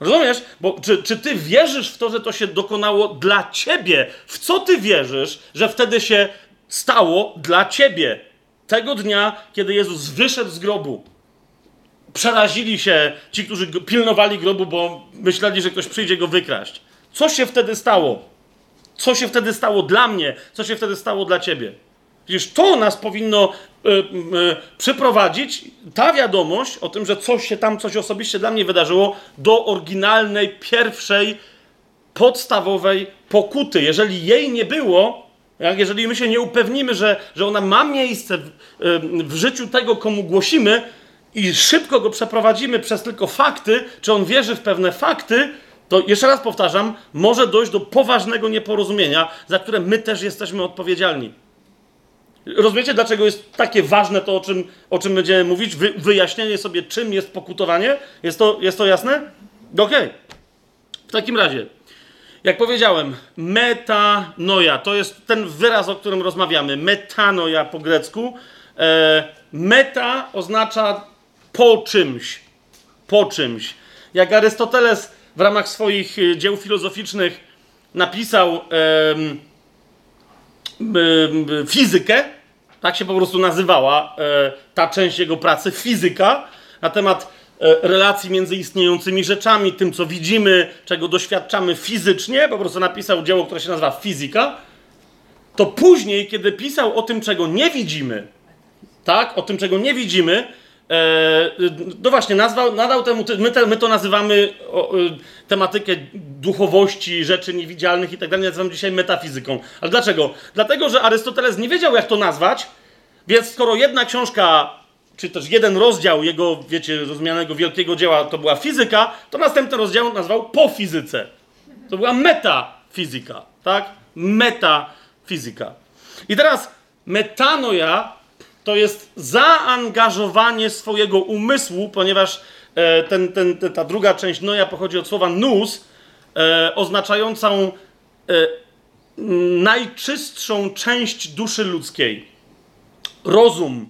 Rozumiesz? Bo czy, czy ty wierzysz w to, że to się dokonało dla ciebie? W co ty wierzysz, że wtedy się stało dla ciebie? Tego dnia, kiedy Jezus wyszedł z grobu, przerazili się ci, którzy pilnowali grobu, bo myśleli, że ktoś przyjdzie go wykraść. Co się wtedy stało? Co się wtedy stało dla mnie? Co się wtedy stało dla ciebie? Przecież to nas powinno y, y, przyprowadzić, ta wiadomość o tym, że coś się tam, coś osobiście dla mnie wydarzyło, do oryginalnej, pierwszej podstawowej pokuty. Jeżeli jej nie było, jak jeżeli my się nie upewnimy, że, że ona ma miejsce w, w życiu tego, komu głosimy, i szybko go przeprowadzimy przez tylko fakty, czy on wierzy w pewne fakty, to jeszcze raz powtarzam, może dojść do poważnego nieporozumienia, za które my też jesteśmy odpowiedzialni. Rozumiecie, dlaczego jest takie ważne to, o czym, o czym będziemy mówić? Wy, wyjaśnienie sobie, czym jest pokutowanie? Jest to, jest to jasne? Okej. Okay. W takim razie, jak powiedziałem, metanoja to jest ten wyraz, o którym rozmawiamy. Metanoja po grecku. E, meta oznacza po czymś. Po czymś. Jak Arystoteles w ramach swoich e, dzieł filozoficznych napisał fizykę, tak się po prostu nazywała e, ta część jego pracy, fizyka, na temat e, relacji między istniejącymi rzeczami, tym co widzimy, czego doświadczamy fizycznie, po prostu napisał dzieło, które się nazywa Fizyka, to później, kiedy pisał o tym, czego nie widzimy, tak, o tym, czego nie widzimy, no właśnie, nazwał, nadał temu, my, te, my to nazywamy o, y, tematykę duchowości, rzeczy niewidzialnych i tak dalej, nazywamy dzisiaj metafizyką. Ale dlaczego? Dlatego, że Arystoteles nie wiedział, jak to nazwać, więc skoro jedna książka, czy też jeden rozdział jego, wiecie, rozumianego wielkiego dzieła to była fizyka, to następny rozdział nazwał po fizyce. To była metafizyka, tak? Metafizyka. I teraz metanoja to jest zaangażowanie swojego umysłu, ponieważ e, ten, ten, ta druga część noja pochodzi od słowa nus, e, oznaczającą e, najczystszą część duszy ludzkiej. Rozum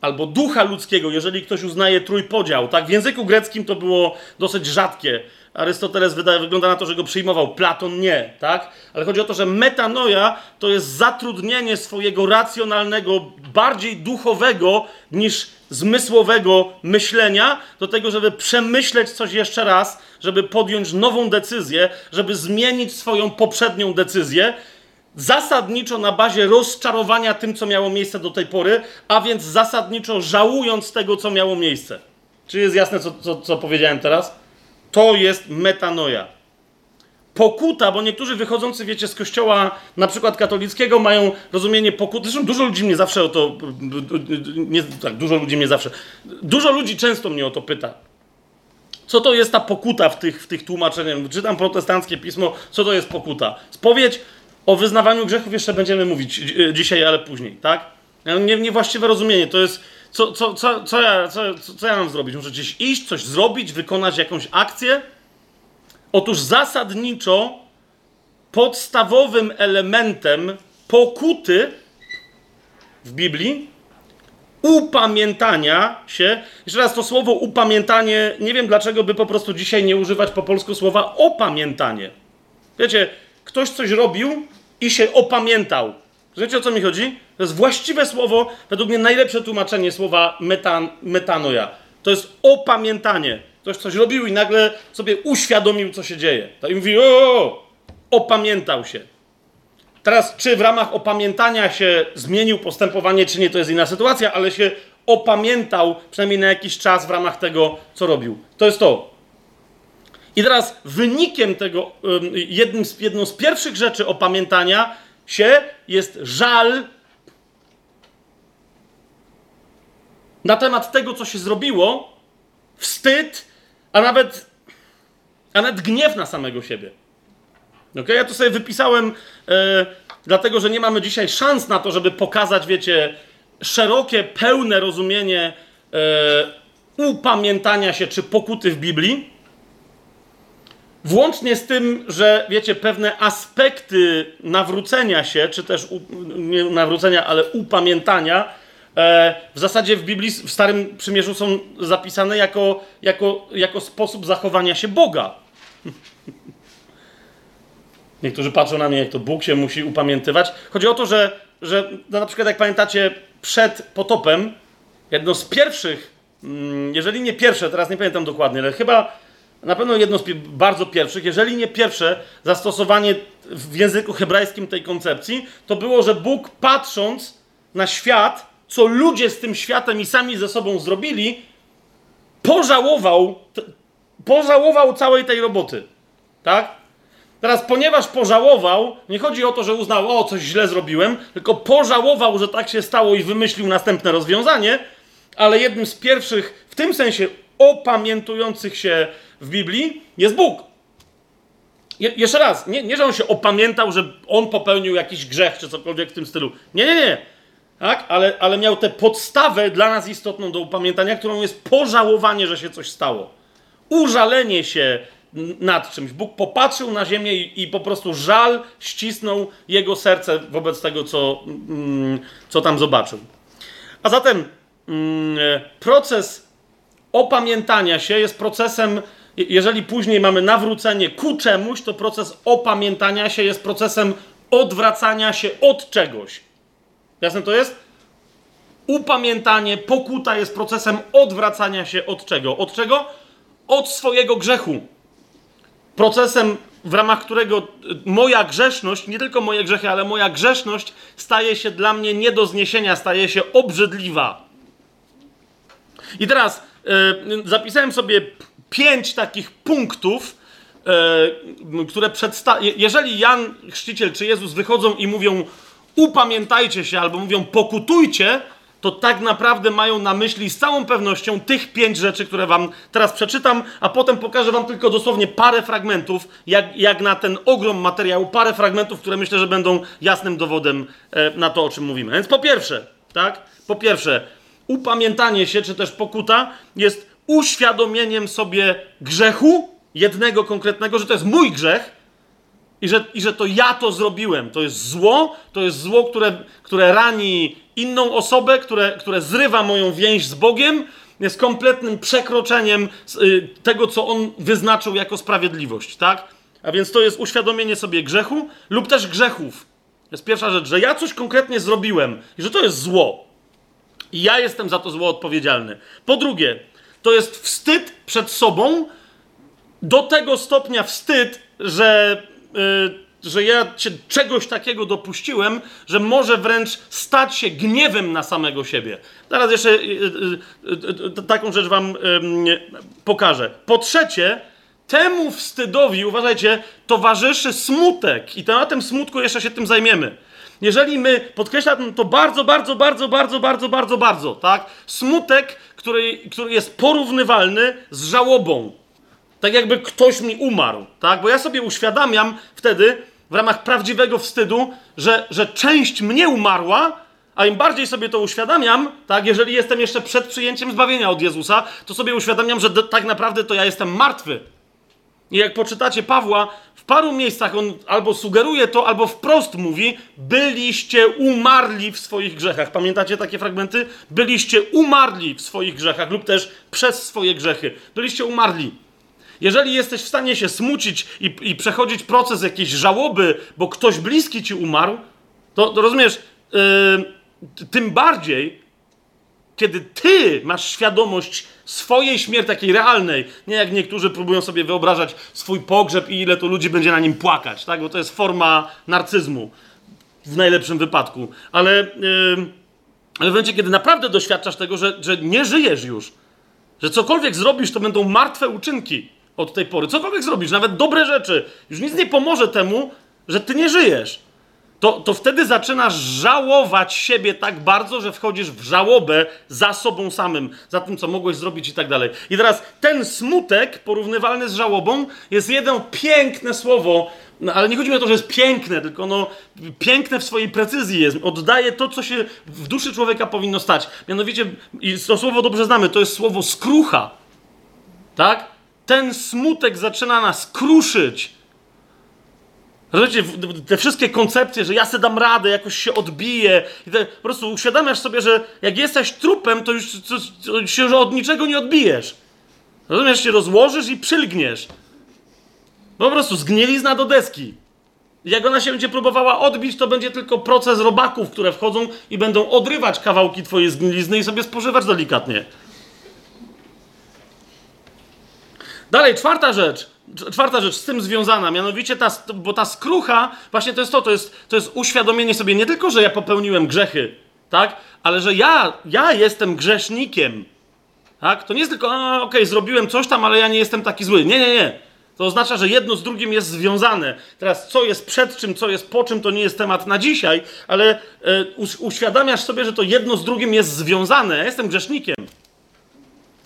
albo ducha ludzkiego, jeżeli ktoś uznaje trójpodział. Tak? W języku greckim to było dosyć rzadkie. Arystoteles wydaje, wygląda na to, że go przyjmował, Platon nie, tak? Ale chodzi o to, że metanoja to jest zatrudnienie swojego racjonalnego, bardziej duchowego niż zmysłowego myślenia do tego, żeby przemyśleć coś jeszcze raz, żeby podjąć nową decyzję, żeby zmienić swoją poprzednią decyzję, zasadniczo na bazie rozczarowania tym, co miało miejsce do tej pory, a więc zasadniczo żałując tego, co miało miejsce. Czy jest jasne, co, co, co powiedziałem teraz? To jest metanoja. Pokuta, bo niektórzy wychodzący, wiecie, z kościoła na przykład katolickiego mają rozumienie pokuty. Zresztą dużo ludzi mnie zawsze o to, nie, tak, dużo ludzi mnie zawsze, dużo ludzi często mnie o to pyta. Co to jest ta pokuta w tych, w tych tłumaczeniach? Czytam protestanckie pismo, co to jest pokuta? Spowiedź o wyznawaniu grzechów jeszcze będziemy mówić dzisiaj, ale później, tak? Nie, niewłaściwe rozumienie, to jest co, co, co, co, ja, co, co ja mam zrobić? Muszę gdzieś iść, coś zrobić, wykonać jakąś akcję? Otóż zasadniczo podstawowym elementem pokuty w Biblii upamiętania się. Jeszcze raz to słowo upamiętanie, nie wiem dlaczego by po prostu dzisiaj nie używać po polsku słowa opamiętanie. Wiecie, ktoś coś robił i się opamiętał. Wiecie o co mi chodzi? To jest właściwe słowo, według mnie najlepsze tłumaczenie słowa metan, metanoja. To jest opamiętanie. Ktoś coś robił i nagle sobie uświadomił, co się dzieje. Tak i mówi, o, opamiętał się. Teraz, czy w ramach opamiętania się zmienił postępowanie, czy nie, to jest inna sytuacja, ale się opamiętał przynajmniej na jakiś czas w ramach tego, co robił. To jest to. I teraz wynikiem tego, jednym z, jedną z pierwszych rzeczy opamiętania się jest żal na temat tego, co się zrobiło, wstyd, a nawet, a nawet gniew na samego siebie. Okay? Ja to sobie wypisałem, e, dlatego że nie mamy dzisiaj szans na to, żeby pokazać, wiecie, szerokie, pełne rozumienie e, upamiętania się czy pokuty w Biblii. Włącznie z tym, że wiecie, pewne aspekty nawrócenia się, czy też u, nie nawrócenia, ale upamiętania, e, w zasadzie w Biblii, w Starym Przymierzu są zapisane jako, jako, jako sposób zachowania się Boga. Niektórzy patrzą na mnie, jak to Bóg się musi upamiętywać. Chodzi o to, że, że no na przykład jak pamiętacie, przed potopem, jedno z pierwszych, mm, jeżeli nie pierwsze, teraz nie pamiętam dokładnie, ale chyba na pewno jedno z bardzo pierwszych, jeżeli nie pierwsze zastosowanie w języku hebrajskim tej koncepcji, to było, że Bóg patrząc na świat, co ludzie z tym światem i sami ze sobą zrobili, pożałował, pożałował całej tej roboty. Tak? Teraz, ponieważ pożałował, nie chodzi o to, że uznał, o, coś źle zrobiłem, tylko pożałował, że tak się stało i wymyślił następne rozwiązanie, ale jednym z pierwszych, w tym sensie opamiętujących się w Biblii, jest Bóg. Je, jeszcze raz, nie, nie, że on się opamiętał, że on popełnił jakiś grzech czy cokolwiek w tym stylu. Nie, nie, nie. Tak? Ale, ale miał tę podstawę dla nas istotną do upamiętania, którą jest pożałowanie, że się coś stało. Użalenie się nad czymś. Bóg popatrzył na ziemię i, i po prostu żal ścisnął jego serce wobec tego, co, mm, co tam zobaczył. A zatem mm, proces opamiętania się jest procesem, jeżeli później mamy nawrócenie ku czemuś, to proces opamiętania się jest procesem odwracania się od czegoś. Jasne to jest? Upamiętanie, pokuta jest procesem odwracania się od czego? Od czego? Od swojego grzechu procesem, w ramach którego y, moja grzeszność, nie tylko moje grzechy, ale moja grzeszność staje się dla mnie nie do zniesienia, staje się obrzydliwa. I teraz y, zapisałem sobie pięć takich punktów, y, które przedstawię. Jeżeli Jan Chrzciciel czy Jezus wychodzą i mówią upamiętajcie się albo mówią pokutujcie, to tak naprawdę mają na myśli z całą pewnością tych pięć rzeczy, które wam teraz przeczytam, a potem pokażę wam tylko dosłownie parę fragmentów, jak, jak na ten ogrom materiału, parę fragmentów, które myślę, że będą jasnym dowodem e, na to, o czym mówimy. Więc po pierwsze, tak? Po pierwsze, upamiętanie się, czy też pokuta jest uświadomieniem sobie grzechu, jednego konkretnego, że to jest mój grzech, i że, I że to ja to zrobiłem. To jest zło, to jest zło, które, które rani inną osobę, które, które zrywa moją więź z Bogiem, jest kompletnym przekroczeniem y, tego, co on wyznaczył jako sprawiedliwość, tak? A więc to jest uświadomienie sobie grzechu lub też grzechów. To jest pierwsza rzecz, że ja coś konkretnie zrobiłem i że to jest zło. I ja jestem za to zło odpowiedzialny. Po drugie, to jest wstyd przed sobą, do tego stopnia wstyd, że Y, że ja się czegoś takiego dopuściłem, że może wręcz stać się gniewem na samego siebie. Teraz jeszcze y, y, taką rzecz wam pokażę. Po trzecie, temu wstydowi, uważajcie, towarzyszy smutek i tym smutku jeszcze się tym zajmiemy. Jeżeli my, podkreślam to bardzo, bardzo, bardzo, bardzo, bardzo, bardzo, bardzo, tak? Smutek, który, który jest porównywalny z żałobą. Tak jakby ktoś mi umarł, tak? Bo ja sobie uświadamiam wtedy, w ramach prawdziwego wstydu, że, że część mnie umarła, a im bardziej sobie to uświadamiam, tak, jeżeli jestem jeszcze przed przyjęciem zbawienia od Jezusa, to sobie uświadamiam, że tak naprawdę to ja jestem martwy. I jak poczytacie Pawła, w paru miejscach on albo sugeruje to, albo wprost mówi: byliście umarli w swoich grzechach. Pamiętacie takie fragmenty? Byliście umarli w swoich grzechach, lub też przez swoje grzechy. Byliście umarli. Jeżeli jesteś w stanie się smucić i, i przechodzić proces jakiejś żałoby, bo ktoś bliski ci umarł, to, to rozumiesz, yy, tym bardziej, kiedy ty masz świadomość swojej śmierci, takiej realnej, nie jak niektórzy próbują sobie wyobrażać swój pogrzeb i ile tu ludzi będzie na nim płakać, tak? bo to jest forma narcyzmu w najlepszym wypadku. Ale, yy, ale w momencie, kiedy naprawdę doświadczasz tego, że, że nie żyjesz już, że cokolwiek zrobisz, to będą martwe uczynki, od tej pory. Cokolwiek zrobisz, nawet dobre rzeczy, już nic nie pomoże temu, że ty nie żyjesz. To, to wtedy zaczynasz żałować siebie tak bardzo, że wchodzisz w żałobę za sobą samym, za tym, co mogłeś zrobić i tak dalej. I teraz ten smutek, porównywalny z żałobą, jest jedno piękne słowo, no, ale nie chodzi mi o to, że jest piękne, tylko no, piękne w swojej precyzji jest. Oddaje to, co się w duszy człowieka powinno stać. Mianowicie, i to słowo dobrze znamy, to jest słowo skrucha. Tak? ten smutek zaczyna nas kruszyć. Rozumiecie, te wszystkie koncepcje, że ja sobie dam radę, jakoś się odbiję. I te, po prostu uświadamiasz sobie, że jak jesteś trupem, to już to, to się od niczego nie odbijesz. Rozumiesz, się rozłożysz i przylgniesz. Po prostu zgnielizna do deski. Jak ona się będzie próbowała odbić, to będzie tylko proces robaków, które wchodzą i będą odrywać kawałki twojej zgnilizny i sobie spożywać delikatnie. Dalej, czwarta rzecz. Czwarta rzecz z tym związana, mianowicie ta, bo ta skrucha, właśnie to jest to, to jest, to jest uświadomienie sobie nie tylko, że ja popełniłem grzechy, tak, ale że ja, ja jestem grzesznikiem, tak, to nie jest tylko, okej, okay, zrobiłem coś tam, ale ja nie jestem taki zły, nie, nie, nie, To oznacza, że jedno z drugim jest związane. Teraz, co jest przed czym, co jest po czym, to nie jest temat na dzisiaj, ale e, uświadamiasz sobie, że to jedno z drugim jest związane. Ja jestem grzesznikiem.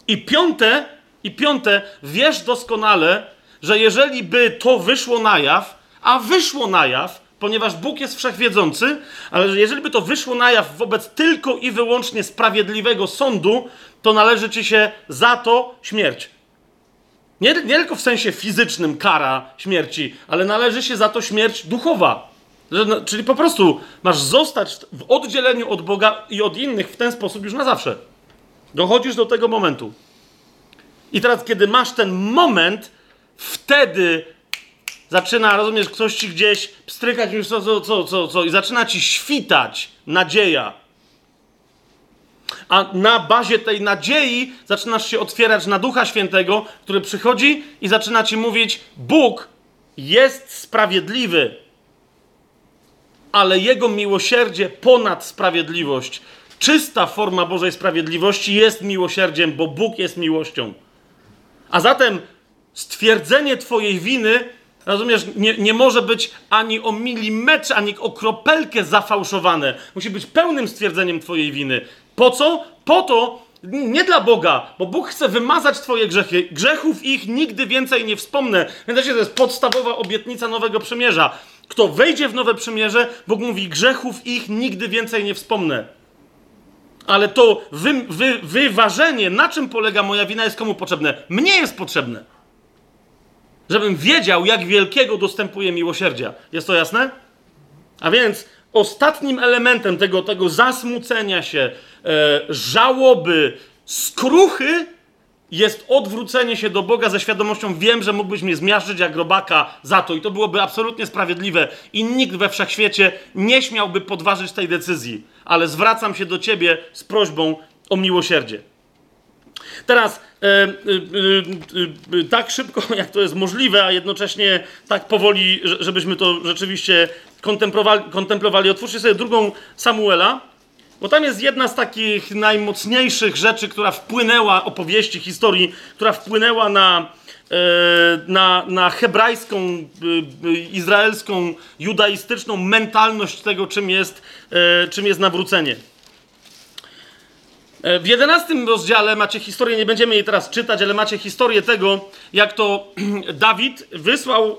I piąte, i piąte, wiesz doskonale, że jeżeli by to wyszło na jaw, a wyszło na jaw, ponieważ Bóg jest wszechwiedzący, ale że jeżeli by to wyszło na jaw wobec tylko i wyłącznie sprawiedliwego sądu, to należy ci się za to śmierć. Nie, nie tylko w sensie fizycznym kara śmierci, ale należy się za to śmierć duchowa. Że, czyli po prostu masz zostać w oddzieleniu od Boga i od innych w ten sposób już na zawsze. Dochodzisz do tego momentu. I teraz, kiedy masz ten moment, wtedy zaczyna, rozumiesz, ktoś ci gdzieś pstrykać już co, co, co, co, co i zaczyna ci świtać nadzieja. A na bazie tej nadziei zaczynasz się otwierać na Ducha Świętego, który przychodzi i zaczyna ci mówić: Bóg jest sprawiedliwy, ale Jego miłosierdzie ponad sprawiedliwość. Czysta forma Bożej sprawiedliwości jest miłosierdziem, bo Bóg jest miłością. A zatem stwierdzenie Twojej winy, rozumiesz, nie, nie może być ani o milimetr, ani o kropelkę zafałszowane. Musi być pełnym stwierdzeniem Twojej winy. Po co? Po to, nie dla Boga, bo Bóg chce wymazać Twoje grzechy. Grzechów ich nigdy więcej nie wspomnę. Pamiętacie, to jest podstawowa obietnica Nowego Przymierza. Kto wejdzie w Nowe Przymierze, Bóg mówi, grzechów ich nigdy więcej nie wspomnę. Ale to wy, wy, wyważenie, na czym polega moja wina, jest komu potrzebne? Mnie jest potrzebne. Żebym wiedział, jak wielkiego dostępuje miłosierdzia. Jest to jasne? A więc ostatnim elementem tego, tego zasmucenia się, e, żałoby, skruchy jest odwrócenie się do Boga ze świadomością, wiem, że mógłbyś mnie zmiażdżyć jak robaka za to i to byłoby absolutnie sprawiedliwe i nikt we wszechświecie nie śmiałby podważyć tej decyzji, ale zwracam się do Ciebie z prośbą o miłosierdzie. Teraz tak szybko, jak to jest możliwe, a jednocześnie tak powoli, żebyśmy to rzeczywiście kontemplowali, kontemplowali. otwórzcie sobie drugą Samuela, bo tam jest jedna z takich najmocniejszych rzeczy, która wpłynęła, opowieści, historii, która wpłynęła na, na, na hebrajską, izraelską, judaistyczną mentalność tego, czym jest, czym jest nawrócenie. E, w jedenastym rozdziale macie historię, nie będziemy jej teraz czytać, ale macie historię tego, jak to Dawid wysłał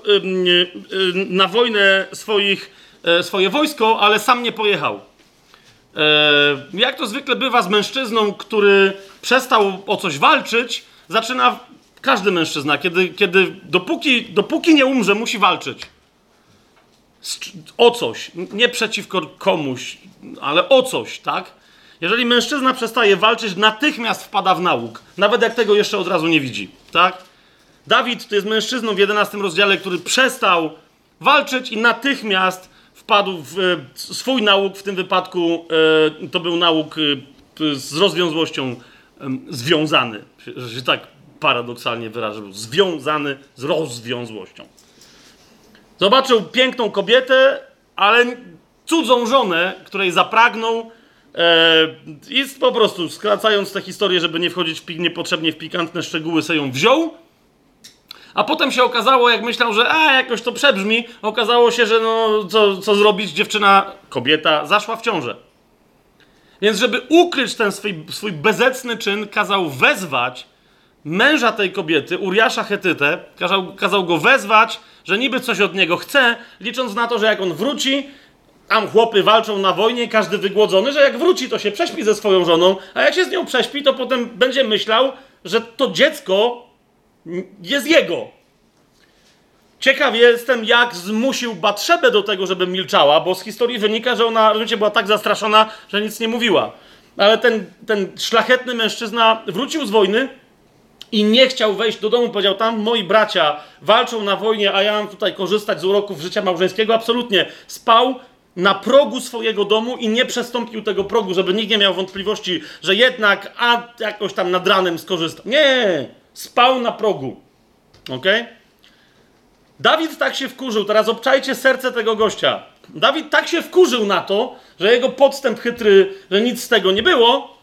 na wojnę swoich, e, swoje wojsko, ale sam nie pojechał. E, jak to zwykle bywa z mężczyzną, który przestał o coś walczyć, zaczyna każdy mężczyzna, kiedy, kiedy dopóki, dopóki nie umrze, musi walczyć. O coś, nie przeciwko komuś, ale o coś, tak? Jeżeli mężczyzna przestaje walczyć, natychmiast wpada w nauk, nawet jak tego jeszcze od razu nie widzi, tak? Dawid to jest mężczyzną w 11 rozdziale, który przestał walczyć i natychmiast wpadł w e, swój nauk, w tym wypadku e, to był nauk e, z rozwiązłością związany, że się tak paradoksalnie wyrażę, związany z rozwiązłością. Zobaczył piękną kobietę, ale cudzą żonę, której zapragnął, I po prostu, skracając tę historię, żeby nie wchodzić w, niepotrzebnie w pikantne szczegóły, sobie ją wziął. A potem się okazało, jak myślał, że a, jakoś to przebrzmi, okazało się, że no, co, co zrobić, dziewczyna, kobieta, zaszła w ciążę. Więc żeby ukryć ten swój, swój bezecny czyn, kazał wezwać męża tej kobiety, Uriasza Hetytę, kazał, kazał go wezwać, że niby coś od niego chce, licząc na to, że jak on wróci, tam chłopy walczą na wojnie, każdy wygłodzony, że jak wróci, to się prześpi ze swoją żoną, a jak się z nią prześpi, to potem będzie myślał, że to dziecko jest jego. Ciekaw jestem, jak zmusił Batrzebę do tego, żeby milczała, bo z historii wynika, że ona rozumiecie, była tak zastraszona, że nic nie mówiła. Ale ten, ten szlachetny mężczyzna wrócił z wojny i nie chciał wejść do domu. Powiedział, tam moi bracia walczą na wojnie, a ja mam tutaj korzystać z uroków życia małżeńskiego. Absolutnie. Spał na progu swojego domu i nie przestąpił tego progu, żeby nikt nie miał wątpliwości, że jednak a jakoś tam nad ranem skorzystał. Nie! Spał na progu. Ok? Dawid tak się wkurzył. Teraz obczajcie serce tego gościa. Dawid tak się wkurzył na to, że jego podstęp chytry, że nic z tego nie było,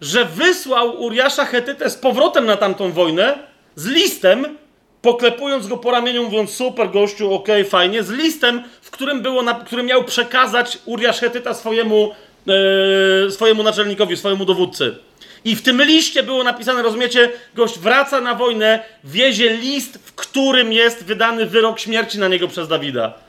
że wysłał Uriasza Hetytę z powrotem na tamtą wojnę z listem poklepując go po ramieniu, mówiąc super gościu, okej, okay, fajnie, z listem, w którym było, na, który miał przekazać Uriasz Hetyta swojemu, e, swojemu naczelnikowi, swojemu dowódcy. I w tym liście było napisane, rozumiecie, gość wraca na wojnę, wiezie list, w którym jest wydany wyrok śmierci na niego przez Dawida.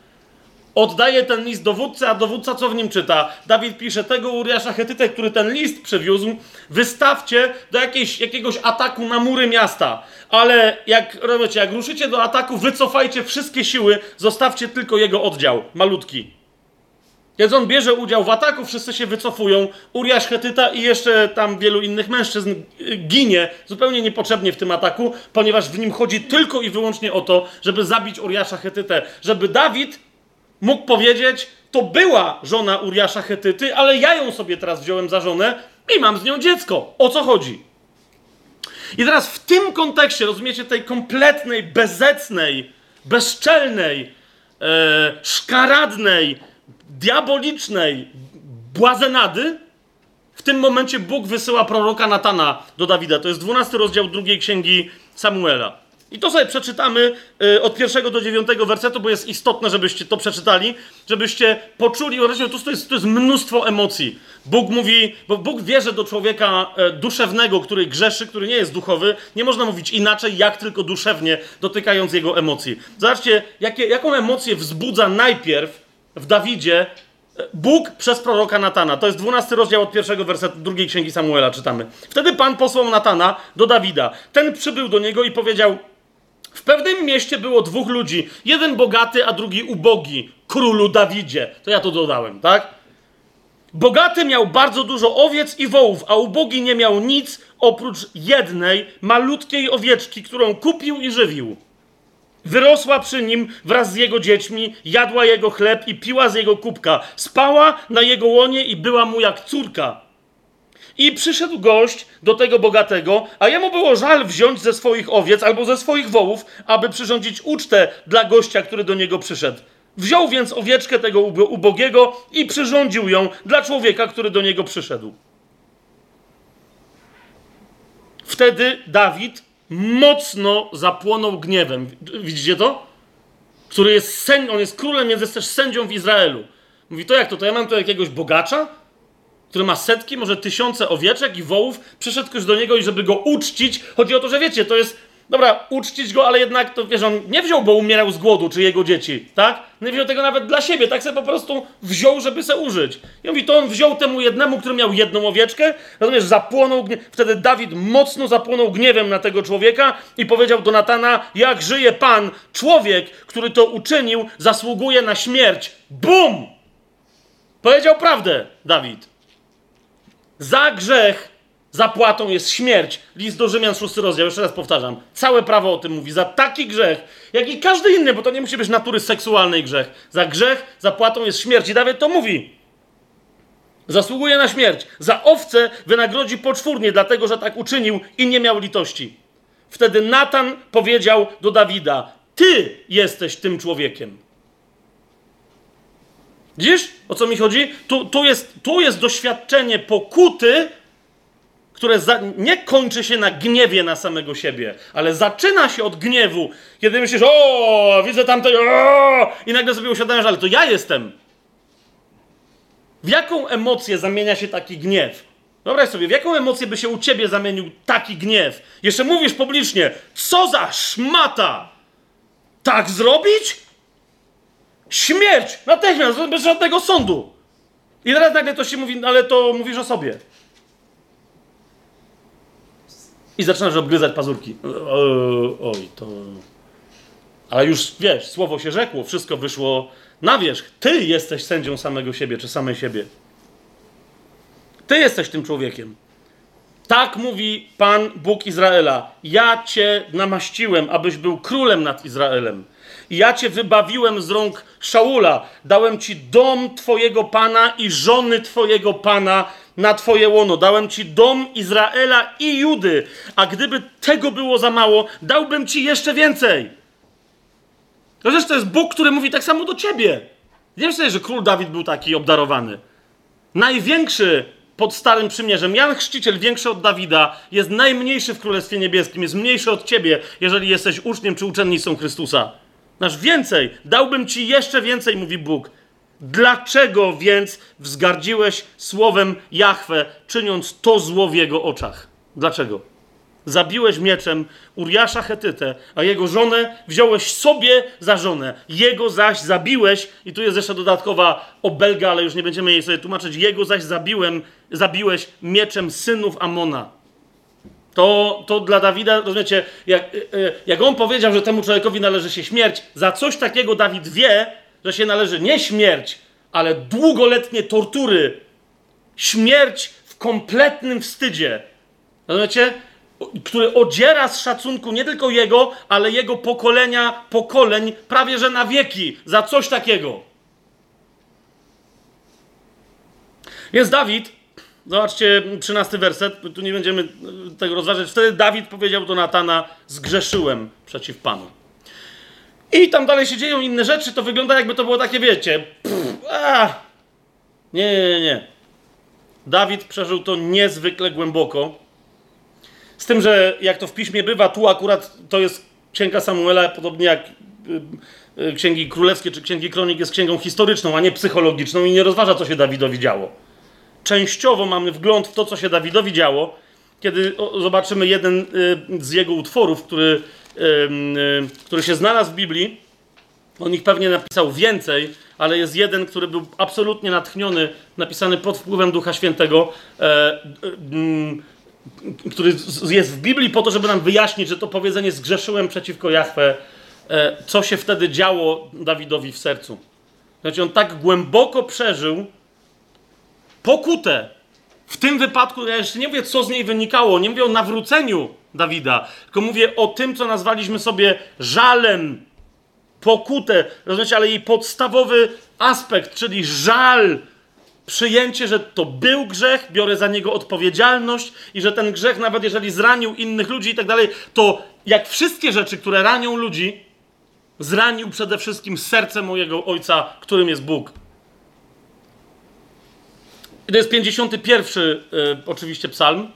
Oddaje ten list dowódcy, a dowódca co w nim czyta? Dawid pisze, tego Uriasza Hetytę, który ten list przywiózł, wystawcie do jakiejś, jakiegoś ataku na mury miasta. Ale jak, jak ruszycie do ataku, wycofajcie wszystkie siły, zostawcie tylko jego oddział, malutki. Kiedy on bierze udział w ataku, wszyscy się wycofują. Uriasz Hetyta i jeszcze tam wielu innych mężczyzn ginie zupełnie niepotrzebnie w tym ataku, ponieważ w nim chodzi tylko i wyłącznie o to, żeby zabić Uriasza Hetytę. Żeby Dawid mógł powiedzieć, to była żona Uriasza Hetyty, ale ja ją sobie teraz wziąłem za żonę i mam z nią dziecko. O co chodzi? I teraz w tym kontekście, rozumiecie, tej kompletnej, bezecnej, bezczelnej, e, szkaradnej, diabolicznej błazenady, w tym momencie Bóg wysyła proroka Natana do Dawida. To jest 12 rozdział drugiej księgi Samuela. I to sobie przeczytamy y, od pierwszego do dziewiątego wersetu, bo jest istotne, żebyście to przeczytali, żebyście poczuli, to jest, to jest mnóstwo emocji. Bóg mówi, bo Bóg wierzy do człowieka e, duszewnego, który grzeszy, który nie jest duchowy. Nie można mówić inaczej, jak tylko duszewnie, dotykając jego emocji. Zobaczcie, jakie, jaką emocję wzbudza najpierw w Dawidzie e, Bóg przez proroka Natana. To jest 12 rozdział od pierwszego wersetu drugiej księgi Samuela, czytamy. Wtedy Pan posłał Natana do Dawida. Ten przybył do niego i powiedział: w pewnym mieście było dwóch ludzi. Jeden bogaty, a drugi ubogi. Królu Dawidzie. To ja to dodałem, tak? Bogaty miał bardzo dużo owiec i wołów, a ubogi nie miał nic oprócz jednej malutkiej owieczki, którą kupił i żywił. Wyrosła przy nim wraz z jego dziećmi, jadła jego chleb i piła z jego kubka. Spała na jego łonie i była mu jak córka. I przyszedł gość do tego bogatego, a jemu było żal wziąć ze swoich owiec albo ze swoich wołów, aby przyrządzić ucztę dla gościa, który do niego przyszedł. Wziął więc owieczkę tego ubogiego i przyrządził ją dla człowieka, który do niego przyszedł. Wtedy Dawid mocno zapłonął gniewem. Widzicie to? Który jest sędzią, on jest królem, więc jest też sędzią w Izraelu. Mówi, to jak to? To ja mam tu jakiegoś bogacza? Który ma setki, może tysiące owieczek i wołów, przyszedł ktoś do niego i żeby go uczcić. Chodzi o to, że wiecie, to jest, dobra, uczcić go, ale jednak to, wiesz, on nie wziął, bo umierał z głodu, czy jego dzieci, tak? Nie wziął tego nawet dla siebie, tak sobie po prostu wziął, żeby se użyć. I mówi, to on wziął temu jednemu, który miał jedną owieczkę, rozumiesz, zapłonął, wtedy Dawid mocno zapłonął gniewem na tego człowieka i powiedział do Natana, jak żyje Pan, człowiek, który to uczynił, zasługuje na śmierć. Bum! Powiedział prawdę, Dawid. Za grzech zapłatą jest śmierć. List do Rzymian, szósty rozdział, jeszcze raz powtarzam. Całe prawo o tym mówi. Za taki grzech, jak i każdy inny, bo to nie musi być natury seksualnej grzech. Za grzech zapłatą jest śmierć. I Dawid to mówi. Zasługuje na śmierć. Za owce wynagrodzi poczwórnie, dlatego że tak uczynił i nie miał litości. Wtedy Natan powiedział do Dawida: Ty jesteś tym człowiekiem. Widzisz, o co mi chodzi? Tu, tu, jest, tu jest doświadczenie pokuty, które za, nie kończy się na gniewie na samego siebie, ale zaczyna się od gniewu, kiedy myślisz, o, widzę tamtego, o, i nagle sobie uświadamiasz, ale to ja jestem. W jaką emocję zamienia się taki gniew? Wyobraź sobie, w jaką emocję by się u ciebie zamienił taki gniew? Jeszcze mówisz publicznie, co za szmata! Tak zrobić? Śmierć! Natychmiast, bez żadnego sądu. I teraz nagle to się mówi, ale to mówisz o sobie. I zaczynasz obgryzać pazurki. Oj, to... Ale już, wiesz, słowo się rzekło, wszystko wyszło na wierzch. Ty jesteś sędzią samego siebie, czy samej siebie. Ty jesteś tym człowiekiem. Tak mówi Pan Bóg Izraela. Ja cię namaściłem, abyś był królem nad Izraelem. Ja cię wybawiłem z rąk Szaula. Dałem ci dom twojego pana i żony twojego pana na twoje łono. Dałem ci dom Izraela i Judy. A gdyby tego było za mało, dałbym ci jeszcze więcej. To zresztą jest Bóg, który mówi tak samo do ciebie. Wiem sobie, że król Dawid był taki obdarowany. Największy pod Starym Przymierzem. Jan Chrzciciel, większy od Dawida, jest najmniejszy w Królestwie Niebieskim, jest mniejszy od ciebie, jeżeli jesteś uczniem czy uczennicą Chrystusa. Nasz więcej, dałbym ci jeszcze więcej, mówi Bóg. Dlaczego więc wzgardziłeś słowem Jahwe, czyniąc to zło w jego oczach? Dlaczego? Zabiłeś mieczem Uriasza Hetytę, a jego żonę wziąłeś sobie za żonę. Jego zaś zabiłeś, i tu jest jeszcze dodatkowa obelga, ale już nie będziemy jej sobie tłumaczyć. Jego zaś zabiłem, zabiłeś mieczem synów Amona. To, to dla Dawida, rozumiecie, jak, e, e, jak on powiedział, że temu człowiekowi należy się śmierć, za coś takiego Dawid wie, że się należy nie śmierć, ale długoletnie tortury. Śmierć w kompletnym wstydzie. Rozumiecie? Który odziera z szacunku nie tylko jego, ale jego pokolenia, pokoleń, prawie że na wieki, za coś takiego. Więc Dawid, zobaczcie, trzynasty werset, tu nie będziemy tego rozważać. Wtedy Dawid powiedział do Natana: Zgrzeszyłem przeciw Panu. I tam dalej się dzieją inne rzeczy, to wygląda jakby to było takie, wiecie, pff, a, nie, nie, nie, nie. Dawid przeżył to niezwykle głęboko. Z tym, że jak to w piśmie bywa, tu akurat to jest księga Samuela, podobnie jak y, y, księgi królewskie czy księgi kronik jest księgą historyczną, a nie psychologiczną i nie rozważa, co się Dawidowi działo. Częściowo mamy wgląd w to, co się Dawidowi działo, kiedy zobaczymy jeden y, z jego utworów, który który się znalazł w Biblii. On ich pewnie napisał więcej, ale jest jeden, który był absolutnie natchniony, napisany pod wpływem Ducha Świętego, e, który jest w Biblii po to, żeby nam wyjaśnić, że to powiedzenie zgrzeszyłem przeciwko Jahwe, e, co się wtedy działo Dawidowi w sercu. Znaczy on tak głęboko przeżył pokutę. W tym wypadku, ja jeszcze nie wiem, co z niej wynikało, nie mówię o nawróceniu, Dawida, tylko mówię o tym, co nazwaliśmy sobie żalem, pokutę, rozumiecie, ale jej podstawowy aspekt, czyli żal, przyjęcie, że to był grzech, biorę za niego odpowiedzialność i że ten grzech, nawet jeżeli zranił innych ludzi i tak dalej, to jak wszystkie rzeczy, które ranią ludzi, zranił przede wszystkim serce mojego Ojca, którym jest Bóg. I to jest 51 y, oczywiście psalm.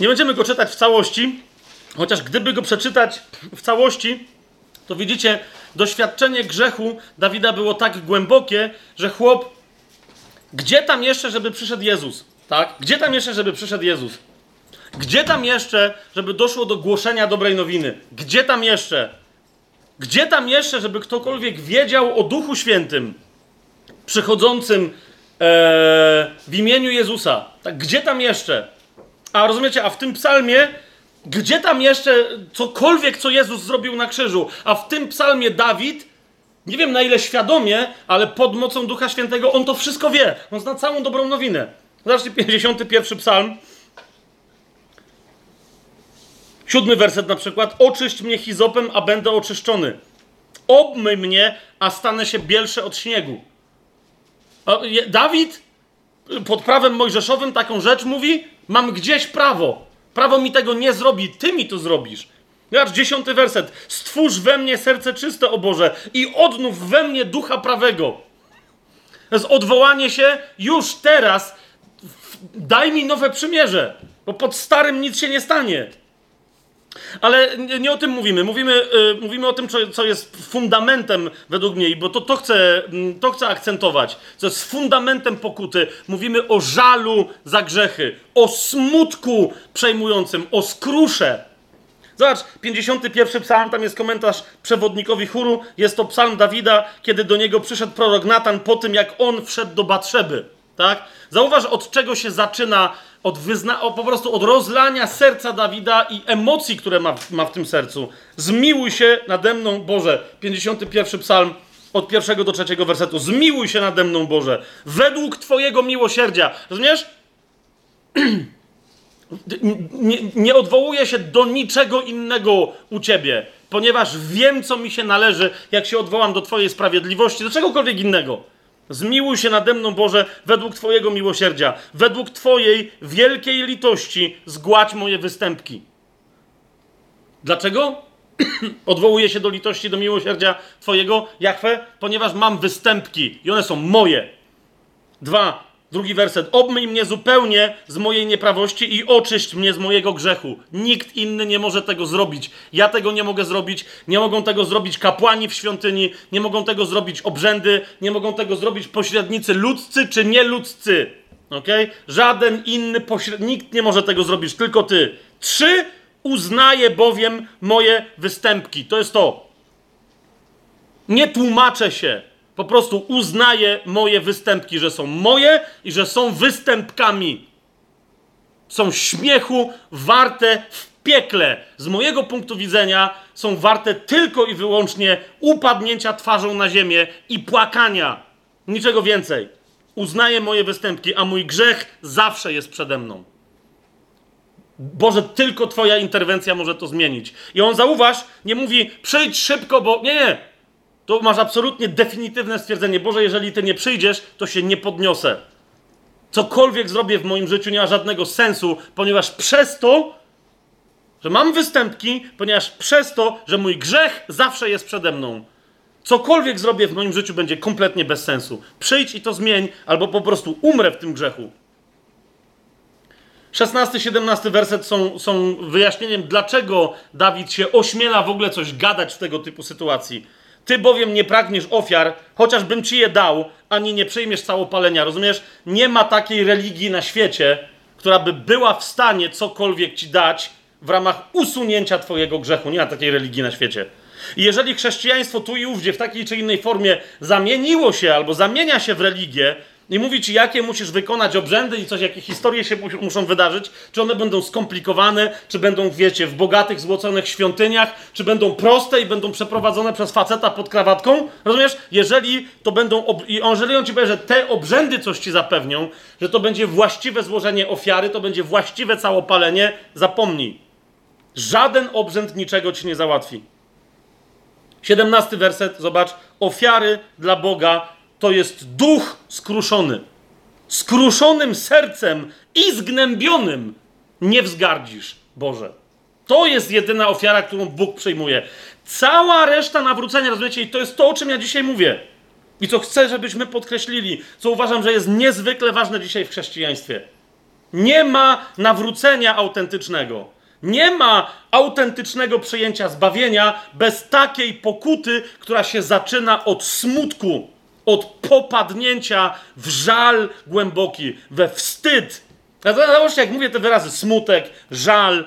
Nie będziemy go czytać w całości, chociaż gdyby go przeczytać w całości, to widzicie, doświadczenie grzechu Dawida było tak głębokie, że chłop, gdzie tam jeszcze, żeby przyszedł Jezus? Tak? Gdzie tam jeszcze, żeby przyszedł Jezus? Gdzie tam jeszcze, żeby doszło do głoszenia dobrej nowiny? Gdzie tam jeszcze? Gdzie tam jeszcze, żeby ktokolwiek wiedział o Duchu Świętym przychodzącym e, w imieniu Jezusa? Tak, gdzie tam jeszcze? A rozumiecie, a w tym psalmie, gdzie tam jeszcze cokolwiek, co Jezus zrobił na krzyżu? A w tym psalmie Dawid, nie wiem na ile świadomie, ale pod mocą Ducha Świętego, on to wszystko wie. On zna całą dobrą nowinę. Zobaczcie, 51 psalm. Siódmy werset na przykład. Oczyść mnie hizopem, a będę oczyszczony. Obmyj mnie, a stanę się bielszy od śniegu. Dawid pod prawem mojżeszowym taką rzecz mówi, mam gdzieś prawo. Prawo mi tego nie zrobi, ty mi to zrobisz. Zobacz, dziesiąty werset. Stwórz we mnie serce czyste, o Boże, i odnów we mnie ducha prawego. To jest odwołanie się już teraz. Daj mi nowe przymierze, bo pod starym nic się nie stanie. Ale nie o tym mówimy. Mówimy, yy, mówimy o tym, co, co, jest fundamentem według mnie, bo to, to, chcę, mm, to chcę akcentować. Co jest fundamentem pokuty. Mówimy o żalu za grzechy, o smutku przejmującym, o skrusze. Zobacz, 51 psalm, tam jest komentarz przewodnikowi chóru. Jest to psalm Dawida, kiedy do niego przyszedł prorok Natan po tym, jak on wszedł do Batrzeby. Tak? Zauważ, od czego się zaczyna od wyzna- po prostu od rozlania serca Dawida i emocji, które ma, ma w tym sercu. Zmiłuj się nade mną, Boże. 51 psalm od pierwszego do trzeciego wersetu. Zmiłuj się nade mną, Boże, według Twojego miłosierdzia. Rozumiesz? nie, nie odwołuję się do niczego innego u Ciebie, ponieważ wiem, co mi się należy, jak się odwołam do Twojej sprawiedliwości, do czegokolwiek innego. Zmiłuj się nade mną, Boże, według Twojego miłosierdzia, według Twojej wielkiej litości zgładź moje występki. Dlaczego? Odwołuję się do litości, do miłosierdzia Twojego, Jachwę, ponieważ mam występki i one są moje. Dwa, drugi werset. Obmyj mnie zupełnie z mojej nieprawości i oczyść mnie z mojego grzechu. Nikt inny nie może tego zrobić. Ja tego nie mogę zrobić. Nie mogą tego zrobić kapłani w świątyni, nie mogą tego zrobić obrzędy, nie mogą tego zrobić pośrednicy ludzcy czy nieludzcy. Ok? Żaden inny pośrednik, nikt nie może tego zrobić, tylko ty. Trzy, uznaję bowiem moje występki. To jest to. Nie tłumaczę się. Po prostu uznaję moje występki, że są moje i że są występkami. Są śmiechu warte w piekle. Z mojego punktu widzenia są warte tylko i wyłącznie upadnięcia twarzą na ziemię i płakania. Niczego więcej. Uznaję moje występki, a mój grzech zawsze jest przede mną. Boże, tylko Twoja interwencja może to zmienić. I on zauważ, nie mówi przyjdź szybko, bo nie, nie. To masz absolutnie definitywne stwierdzenie. Boże, jeżeli Ty nie przyjdziesz, to się nie podniosę. Cokolwiek zrobię w moim życiu nie ma żadnego sensu, ponieważ przez to, że mam występki, ponieważ przez to, że mój grzech zawsze jest przede mną. Cokolwiek zrobię w moim życiu będzie kompletnie bez sensu. Przyjdź i to zmień, albo po prostu umrę w tym grzechu. 16-17 werset są, są wyjaśnieniem, dlaczego Dawid się ośmiela w ogóle coś gadać w tego typu sytuacji. Ty bowiem nie pragniesz ofiar, chociażbym ci je dał, ani nie przyjmiesz całopalenia. Rozumiesz? Nie ma takiej religii na świecie, która by była w stanie cokolwiek ci dać w ramach usunięcia twojego grzechu. Nie ma takiej religii na świecie. I jeżeli chrześcijaństwo tu i ówdzie w takiej czy innej formie zamieniło się albo zamienia się w religię, i mówi ci, jakie musisz wykonać obrzędy i coś, jakie historie się muszą wydarzyć, czy one będą skomplikowane, czy będą, wiecie, w bogatych, złoconych świątyniach, czy będą proste i będą przeprowadzone przez faceta pod krawatką. Rozumiesz? Jeżeli to będą, jeżeli on ci powie, że te obrzędy coś ci zapewnią, że to będzie właściwe złożenie ofiary, to będzie właściwe całopalenie, zapomnij. Żaden obrzęd niczego ci nie załatwi. 17 werset, zobacz. Ofiary dla Boga to jest duch skruszony. Skruszonym sercem i zgnębionym nie wzgardzisz, Boże. To jest jedyna ofiara, którą Bóg przyjmuje. Cała reszta nawrócenia, rozumiecie, i to jest to, o czym ja dzisiaj mówię. I co chcę, żebyśmy podkreślili, co uważam, że jest niezwykle ważne dzisiaj w chrześcijaństwie. Nie ma nawrócenia autentycznego. Nie ma autentycznego przyjęcia zbawienia bez takiej pokuty, która się zaczyna od smutku od popadnięcia w żal głęboki, we wstyd. Zobaczcie, jak mówię te wyrazy, smutek, żal,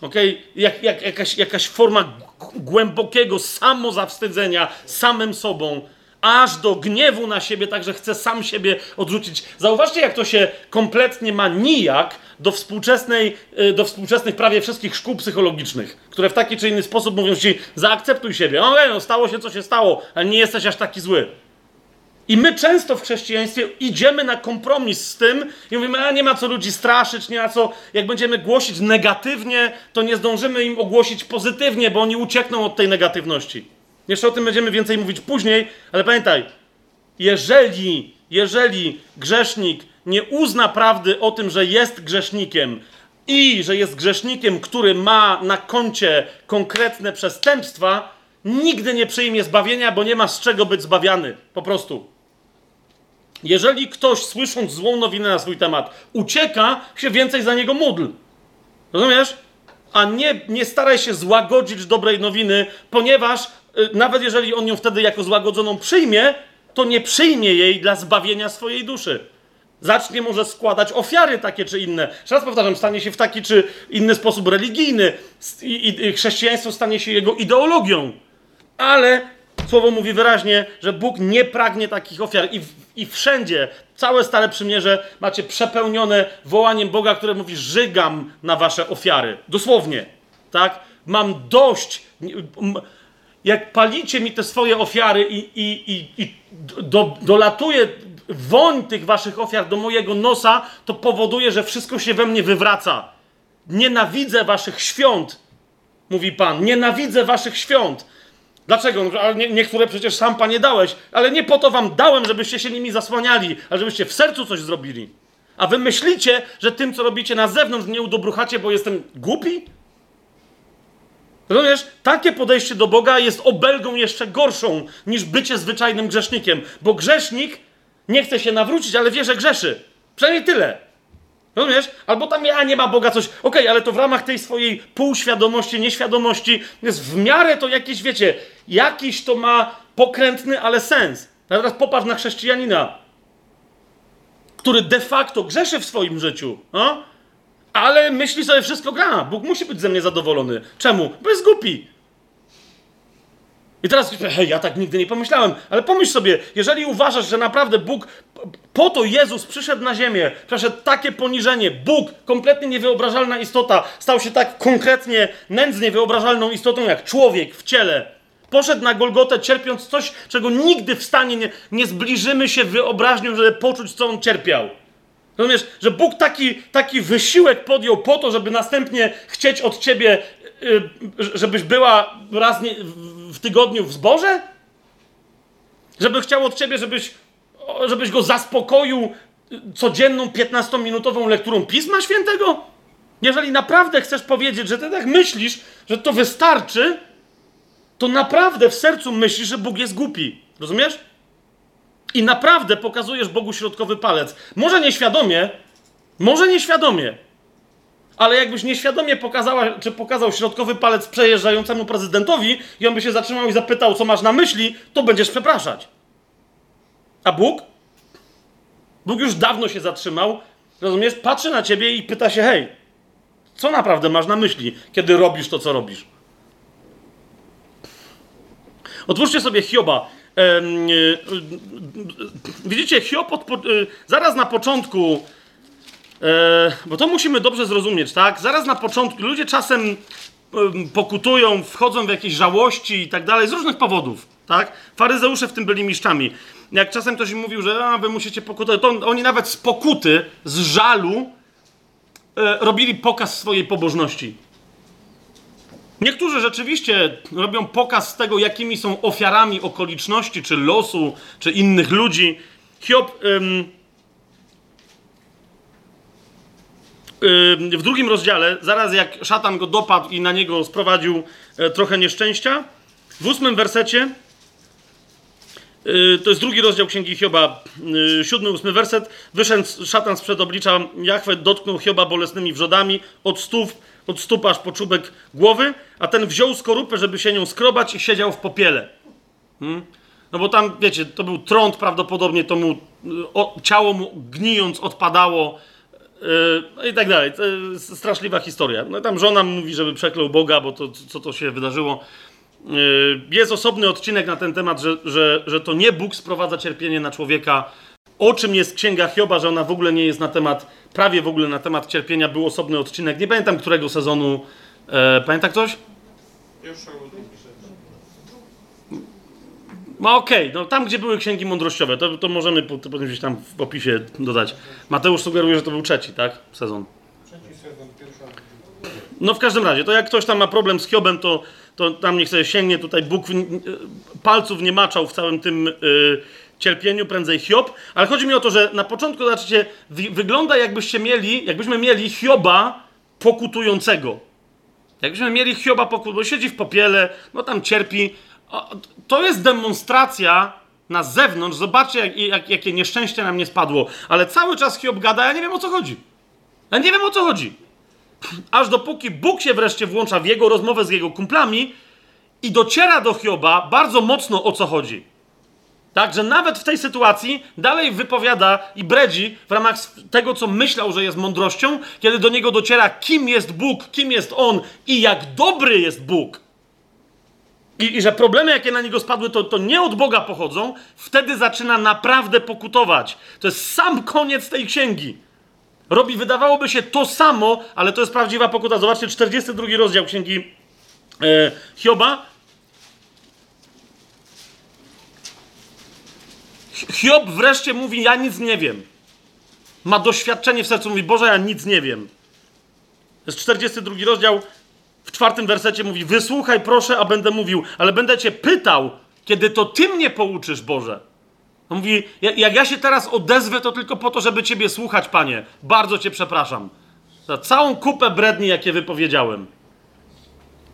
okay? jak, jak, jakaś, jakaś forma głębokiego samozawstydzenia samym sobą, aż do gniewu na siebie, tak że chce sam siebie odrzucić. Zauważcie, jak to się kompletnie ma nijak do, współczesnej, y, do współczesnych prawie wszystkich szkół psychologicznych, które w taki czy inny sposób mówią ci, zaakceptuj siebie. No, no stało się, co się stało, ale nie jesteś aż taki zły. I my często w chrześcijaństwie idziemy na kompromis z tym i mówimy, a nie ma co ludzi straszyć, nie ma co, jak będziemy głosić negatywnie, to nie zdążymy im ogłosić pozytywnie, bo oni uciekną od tej negatywności. Jeszcze o tym będziemy więcej mówić później, ale pamiętaj, jeżeli, jeżeli grzesznik nie uzna prawdy o tym, że jest grzesznikiem i że jest grzesznikiem, który ma na koncie konkretne przestępstwa, nigdy nie przyjmie zbawienia, bo nie ma z czego być zbawiany. Po prostu. Jeżeli ktoś, słysząc złą nowinę na swój temat, ucieka, się więcej za niego módl. Rozumiesz? A nie, nie staraj się złagodzić dobrej nowiny, ponieważ y, nawet jeżeli on ją wtedy jako złagodzoną przyjmie, to nie przyjmie jej dla zbawienia swojej duszy. Zacznie może składać ofiary takie czy inne. Jeszcze raz powtarzam, stanie się w taki czy inny sposób religijny i, i, i chrześcijaństwo stanie się jego ideologią. Ale Słowo mówi wyraźnie, że Bóg nie pragnie takich ofiar i, i wszędzie, całe Stare Przymierze macie przepełnione wołaniem Boga, które mówi, żygam na wasze ofiary. Dosłownie, tak? Mam dość, jak palicie mi te swoje ofiary i, i, i, i do, dolatuje woń tych waszych ofiar do mojego nosa, to powoduje, że wszystko się we mnie wywraca. Nienawidzę waszych świąt, mówi Pan. Nienawidzę waszych świąt. Dlaczego? No, ale nie, niektóre przecież sam Panie dałeś, ale nie po to wam dałem, żebyście się nimi zasłaniali, ale żebyście w sercu coś zrobili. A wy myślicie, że tym, co robicie na zewnątrz, nie udobruchacie, bo jestem głupi? Rozumiesz? Takie podejście do Boga jest obelgą jeszcze gorszą niż bycie zwyczajnym grzesznikiem, bo grzesznik nie chce się nawrócić, ale wie, że grzeszy. Przynajmniej tyle. Rozumiesz? Albo tam ja nie ma Boga coś. Okej, okay, ale to w ramach tej swojej półświadomości, nieświadomości jest w miarę to jakieś, wiecie, jakiś to ma pokrętny, ale sens. A teraz popatrz na chrześcijanina, który de facto grzeszy w swoim życiu, no? ale myśli sobie, wszystko gra. Bóg musi być ze mnie zadowolony. Czemu? Bo jest głupi. I teraz, hej, ja tak nigdy nie pomyślałem, ale pomyśl sobie, jeżeli uważasz, że naprawdę Bóg, po to Jezus przyszedł na ziemię, przeszedł takie poniżenie, Bóg, kompletnie niewyobrażalna istota, stał się tak konkretnie, nędznie wyobrażalną istotą jak człowiek w ciele, poszedł na Golgotę cierpiąc coś, czego nigdy w stanie nie, nie zbliżymy się wyobraźnią, żeby poczuć, co on cierpiał. Rozumiesz, że Bóg taki, taki wysiłek podjął po to, żeby następnie chcieć od ciebie, żebyś była raz w tygodniu w zborze? Żeby chciał od ciebie, żebyś, żebyś go zaspokoił codzienną 15-minutową lekturą Pisma Świętego? Jeżeli naprawdę chcesz powiedzieć, że ty tak myślisz, że to wystarczy, to naprawdę w sercu myślisz, że Bóg jest głupi. Rozumiesz? I naprawdę pokazujesz Bogu środkowy palec. Może nieświadomie, może nieświadomie, ale jakbyś nieświadomie pokazała, czy pokazał środkowy palec przejeżdżającemu prezydentowi i on by się zatrzymał i zapytał, co masz na myśli, to będziesz przepraszać. A Bóg? Bóg już dawno się zatrzymał, rozumiesz? Patrzy na ciebie i pyta się, hej, co naprawdę masz na myśli, kiedy robisz to, co robisz? Otwórzcie sobie Hioba. E, widzicie, Hiob e, zaraz na początku, e, bo to musimy dobrze zrozumieć, tak? Zaraz na początku, ludzie czasem pokutują, wchodzą w jakieś żałości i tak dalej, z różnych powodów, tak? Faryzeusze w tym byli mistrzami. Jak czasem ktoś im mówił, że a, wy musicie pokutować, to oni nawet z pokuty, z żalu robili pokaz swojej pobożności. Niektórzy rzeczywiście robią pokaz tego, jakimi są ofiarami okoliczności, czy losu, czy innych ludzi. Hiob ym, ym, w drugim rozdziale, zaraz jak szatan go dopadł i na niego sprowadził e, trochę nieszczęścia, w ósmym wersecie, y, to jest drugi rozdział Księgi Hioba, y, siódmy, ósmy werset. Wyszedł szatan sprzed oblicza Jachwę, dotknął Hioba bolesnymi wrzodami od stów od stóp aż po czubek głowy, a ten wziął skorupę, żeby się nią skrobać i siedział w popiele. Hmm? No bo tam, wiecie, to był trąd prawdopodobnie, to mu o, ciało mu gnijąc odpadało yy, i tak dalej. Straszliwa historia. No tam żona mówi, żeby przeklął Boga, bo to, co to się wydarzyło. Yy, jest osobny odcinek na ten temat, że, że, że to nie Bóg sprowadza cierpienie na człowieka, o czym jest księga Hioba, że ona w ogóle nie jest na temat, prawie w ogóle na temat cierpienia, był osobny odcinek. Nie pamiętam którego sezonu. E, pamięta ktoś? No okej, okay. no tam gdzie były księgi mądrościowe, to, to możemy potem gdzieś tam w opisie dodać. Mateusz sugeruje, że to był trzeci, tak? Sezon. Trzeci sezon, pierwsza. No w każdym razie, to jak ktoś tam ma problem z Hiobem, to, to tam niech sobie sięgnie, tutaj Bóg palców nie maczał w całym tym... Yy, cierpieniu, prędzej Hiob, ale chodzi mi o to, że na początku, zobaczycie, wygląda jakbyście mieli, jakbyśmy mieli Hioba pokutującego. Jakbyśmy mieli Hioba pokutującego, bo siedzi w popiele, no tam cierpi. To jest demonstracja na zewnątrz, zobaczcie jak, jak, jakie nieszczęście nam nie spadło, ale cały czas Hiob gada, ja nie wiem o co chodzi. Ja nie wiem o co chodzi. Aż dopóki Bóg się wreszcie włącza w jego rozmowę z jego kumplami i dociera do Hioba bardzo mocno o co chodzi. Tak, że nawet w tej sytuacji dalej wypowiada i bredzi w ramach tego, co myślał, że jest mądrością, kiedy do niego dociera, kim jest Bóg, kim jest On i jak dobry jest Bóg. I, i że problemy, jakie na niego spadły, to, to nie od Boga pochodzą, wtedy zaczyna naprawdę pokutować. To jest sam koniec tej księgi. Robi, wydawałoby się, to samo, ale to jest prawdziwa pokuta. Zobaczcie, 42 rozdział księgi e, Hioba, Hiob wreszcie mówi: Ja nic nie wiem. Ma doświadczenie w sercu, mówi: Boże, ja nic nie wiem. To jest 42 rozdział. W czwartym wersecie mówi: Wysłuchaj, proszę, a będę mówił, ale będę cię pytał, kiedy to ty mnie pouczysz, Boże. On mówi: Jak ja się teraz odezwę, to tylko po to, żeby ciebie słuchać, panie. Bardzo cię przepraszam za całą kupę bredni, jakie wypowiedziałem.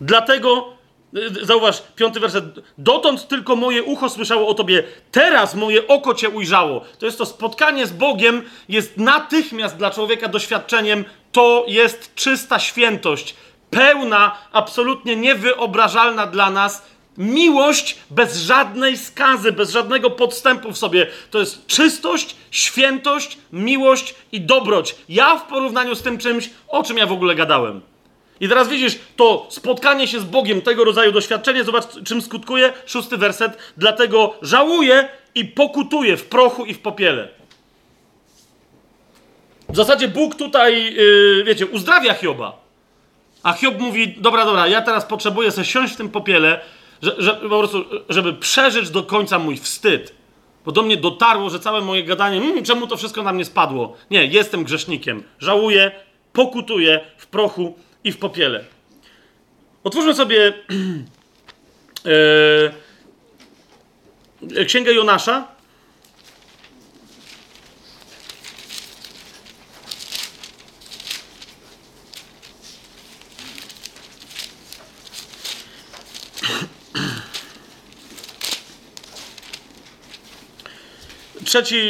Dlatego, y, zauważ, piąty werset. Dotąd tylko moje ucho słyszało o tobie, teraz moje oko cię ujrzało. To jest to spotkanie z Bogiem, jest natychmiast dla człowieka doświadczeniem, to jest czysta świętość, pełna, absolutnie niewyobrażalna dla nas miłość bez żadnej skazy, bez żadnego podstępu w sobie. To jest czystość, świętość, miłość i dobroć. Ja w porównaniu z tym czymś, o czym ja w ogóle gadałem. I teraz widzisz, to spotkanie się z Bogiem, tego rodzaju doświadczenie, zobacz czym skutkuje, szósty werset, dlatego żałuję i pokutuję w prochu i w popiele. W zasadzie Bóg tutaj, yy, wiecie, uzdrawia Hioba. A Hiob mówi, dobra, dobra, ja teraz potrzebuję sobie siąść w tym popiele, że, że, po prostu, żeby przeżyć do końca mój wstyd. Bo do mnie dotarło, że całe moje gadanie, mmm, czemu to wszystko na mnie spadło? Nie, jestem grzesznikiem. Żałuję, pokutuję w prochu i w popiele. Otwórzmy sobie yy, Księgę Jonasza. Trzeci,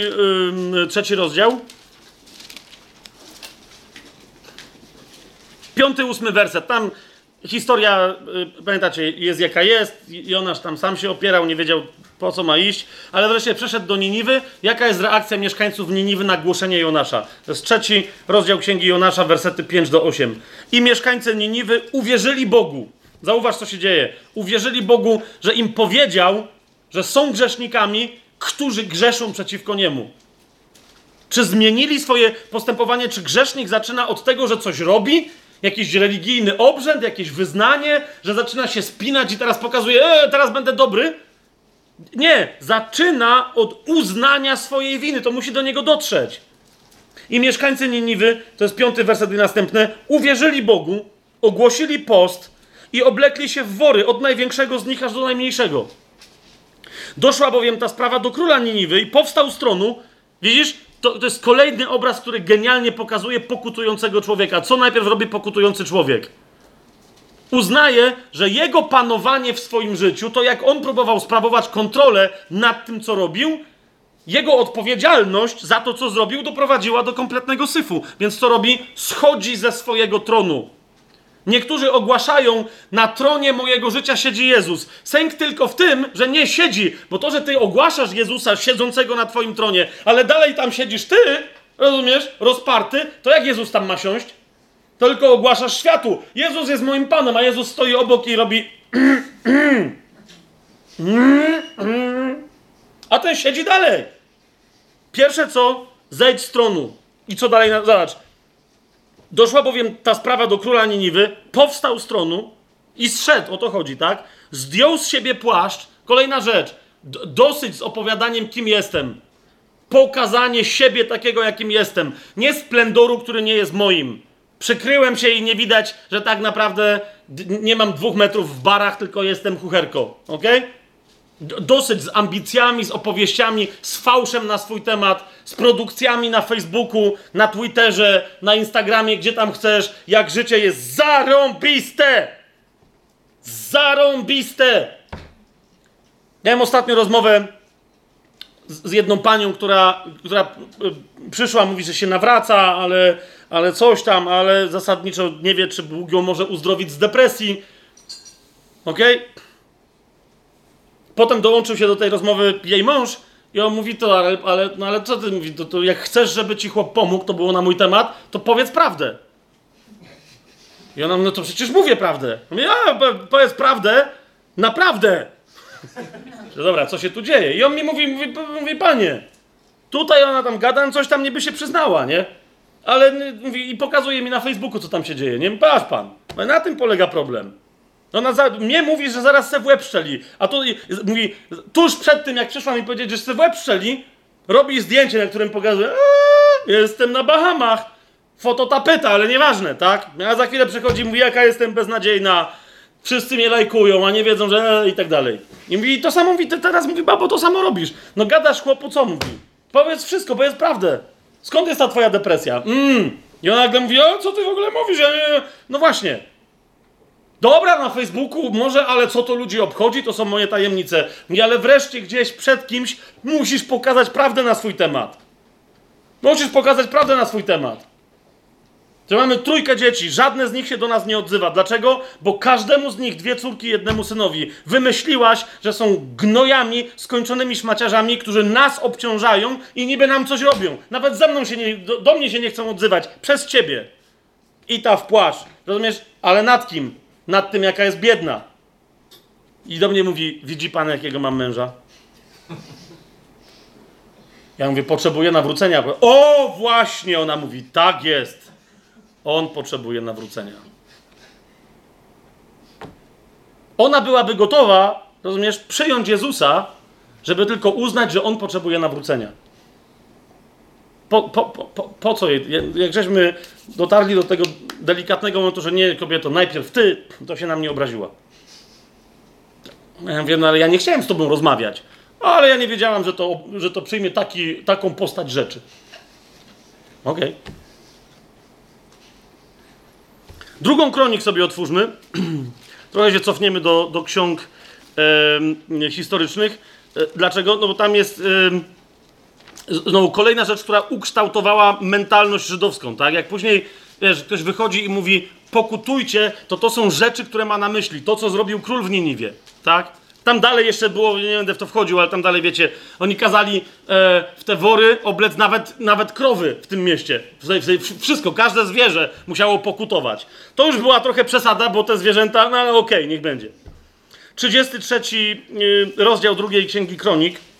yy, trzeci rozdział. Piąty, ósmy werset. Tam historia, yy, pamiętacie, jest jaka jest. Jonasz tam sam się opierał, nie wiedział po co ma iść, ale wreszcie przeszedł do Niniwy. Jaka jest reakcja mieszkańców Niniwy na głoszenie Jonasza? To jest trzeci rozdział Księgi Jonasza, wersety 5 do 8. I mieszkańcy Niniwy uwierzyli Bogu. Zauważ, co się dzieje. Uwierzyli Bogu, że im powiedział, że są grzesznikami, którzy grzeszą przeciwko niemu. Czy zmienili swoje postępowanie? Czy grzesznik zaczyna od tego, że coś robi? Jakiś religijny obrzęd, jakieś wyznanie, że zaczyna się spinać i teraz pokazuje, e, teraz będę dobry? Nie, zaczyna od uznania swojej winy. To musi do niego dotrzeć. I mieszkańcy Niniwy, to jest piąty werset i następny, uwierzyli Bogu, ogłosili post i oblekli się w wory od największego z nich aż do najmniejszego. Doszła bowiem ta sprawa do króla Niniwy i powstał z tronu. Widzisz? To, to jest kolejny obraz, który genialnie pokazuje pokutującego człowieka. Co najpierw robi pokutujący człowiek? Uznaje, że jego panowanie w swoim życiu, to jak on próbował sprawować kontrolę nad tym, co robił, jego odpowiedzialność za to, co zrobił, doprowadziła do kompletnego syfu. Więc co robi? Schodzi ze swojego tronu. Niektórzy ogłaszają, na tronie mojego życia siedzi Jezus. Sęk tylko w tym, że nie siedzi, bo to, że ty ogłaszasz Jezusa siedzącego na twoim tronie, ale dalej tam siedzisz ty, rozumiesz, rozparty, to jak Jezus tam ma siąść? Tylko ogłaszasz światu. Jezus jest moim Panem, a Jezus stoi obok i robi a ten siedzi dalej. Pierwsze co, zejdź z tronu. I co dalej? Zobacz, Doszła bowiem ta sprawa do króla Niniwy, powstał z tronu i zszedł, o to chodzi, tak? Zdjął z siebie płaszcz. Kolejna rzecz, dosyć z opowiadaniem, kim jestem. Pokazanie siebie takiego, jakim jestem. Nie splendoru, który nie jest moim. Przykryłem się i nie widać, że tak naprawdę nie mam dwóch metrów w barach, tylko jestem kucherko, ok? Dosyć z ambicjami, z opowieściami, z fałszem na swój temat, z produkcjami na Facebooku, na Twitterze, na Instagramie, gdzie tam chcesz, jak życie jest zarąbiste! Zarąbiste! Miałem ostatnio rozmowę z, z jedną panią, która, która y, przyszła, mówi, że się nawraca, ale, ale coś tam, ale zasadniczo nie wie, czy Bóg ją może uzdrowić z depresji. Okej? Okay? Potem dołączył się do tej rozmowy jej mąż i on mówi to, ale, ale, no ale co ty mówi, to, to jak chcesz, żeby ci chłop pomógł, to było na mój temat, to powiedz prawdę. I ona, no to przecież mówię prawdę. Mówi, a, powiedz prawdę, naprawdę. Dobra, co się tu dzieje? I on mi mówi, mówi, mówi panie, tutaj ona tam gada, coś tam niby się przyznała, nie? Ale mówi, i pokazuje mi na Facebooku, co tam się dzieje, nie? Patrz pan, na tym polega problem. Ona za, mnie mówi, że zaraz se w łeb strzeli. A tu mówi, tuż przed tym, jak przyszła mi powiedzieć, że se w łeb strzeli, robi zdjęcie, na którym pokazuje, jestem na Bahamach. Fototapeta, ale nieważne, tak? A za chwilę przychodzi i mówi, jaka jestem beznadziejna. Wszyscy mnie lajkują, a nie wiedzą, że i tak dalej. I mówi, to samo mówi, ty teraz mówi, babo, to samo robisz. No gadasz chłopu, co mówi? Powiedz wszystko, powiedz prawdę. Skąd jest ta twoja depresja? Mm. I ona nagle mówi, o co ty w ogóle mówisz? Ja nie... No właśnie, Dobra, na Facebooku może, ale co to ludzi obchodzi, to są moje tajemnice. Ale wreszcie gdzieś przed kimś musisz pokazać prawdę na swój temat. Musisz pokazać prawdę na swój temat. Że mamy trójkę dzieci, żadne z nich się do nas nie odzywa. Dlaczego? Bo każdemu z nich dwie córki, jednemu synowi. Wymyśliłaś, że są gnojami, skończonymi szmaciarzami, którzy nas obciążają i niby nam coś robią. Nawet ze mną się nie, do, do mnie się nie chcą odzywać. Przez ciebie. I ta w płaszcz. Rozumiesz? Ale nad kim? Nad tym, jaka jest biedna. I do mnie mówi, widzi pan, jakiego mam męża? Ja mówię, potrzebuję nawrócenia. O, właśnie, ona mówi, tak jest. On potrzebuje nawrócenia. Ona byłaby gotowa, rozumiesz, przyjąć Jezusa, żeby tylko uznać, że on potrzebuje nawrócenia. Po, po, po, po co? Jak żeśmy dotarli do tego delikatnego momentu, że nie, kobieto, najpierw ty, to się na mnie obraziła. Ja wiem, no ale ja nie chciałem z tobą rozmawiać. Ale ja nie wiedziałam, że to, że to przyjmie taki, taką postać rzeczy. Okej. Okay. Drugą kronik sobie otwórzmy. Trochę się cofniemy do, do ksiąg e, historycznych. E, dlaczego? No bo tam jest e, znowu kolejna rzecz, która ukształtowała mentalność żydowską. Tak? Jak później wiesz, ktoś wychodzi i mówi pokutujcie, to to są rzeczy, które ma na myśli. To, co zrobił król w Niniwie. Tak? Tam dalej jeszcze było, nie będę w to wchodził, ale tam dalej wiecie, oni kazali e, w te wory oblec nawet, nawet krowy w tym mieście. Wszystko, każde zwierzę musiało pokutować. To już była trochę przesada, bo te zwierzęta, no ale okej, okay, niech będzie. 33 e, rozdział drugiej księgi kronik. Um,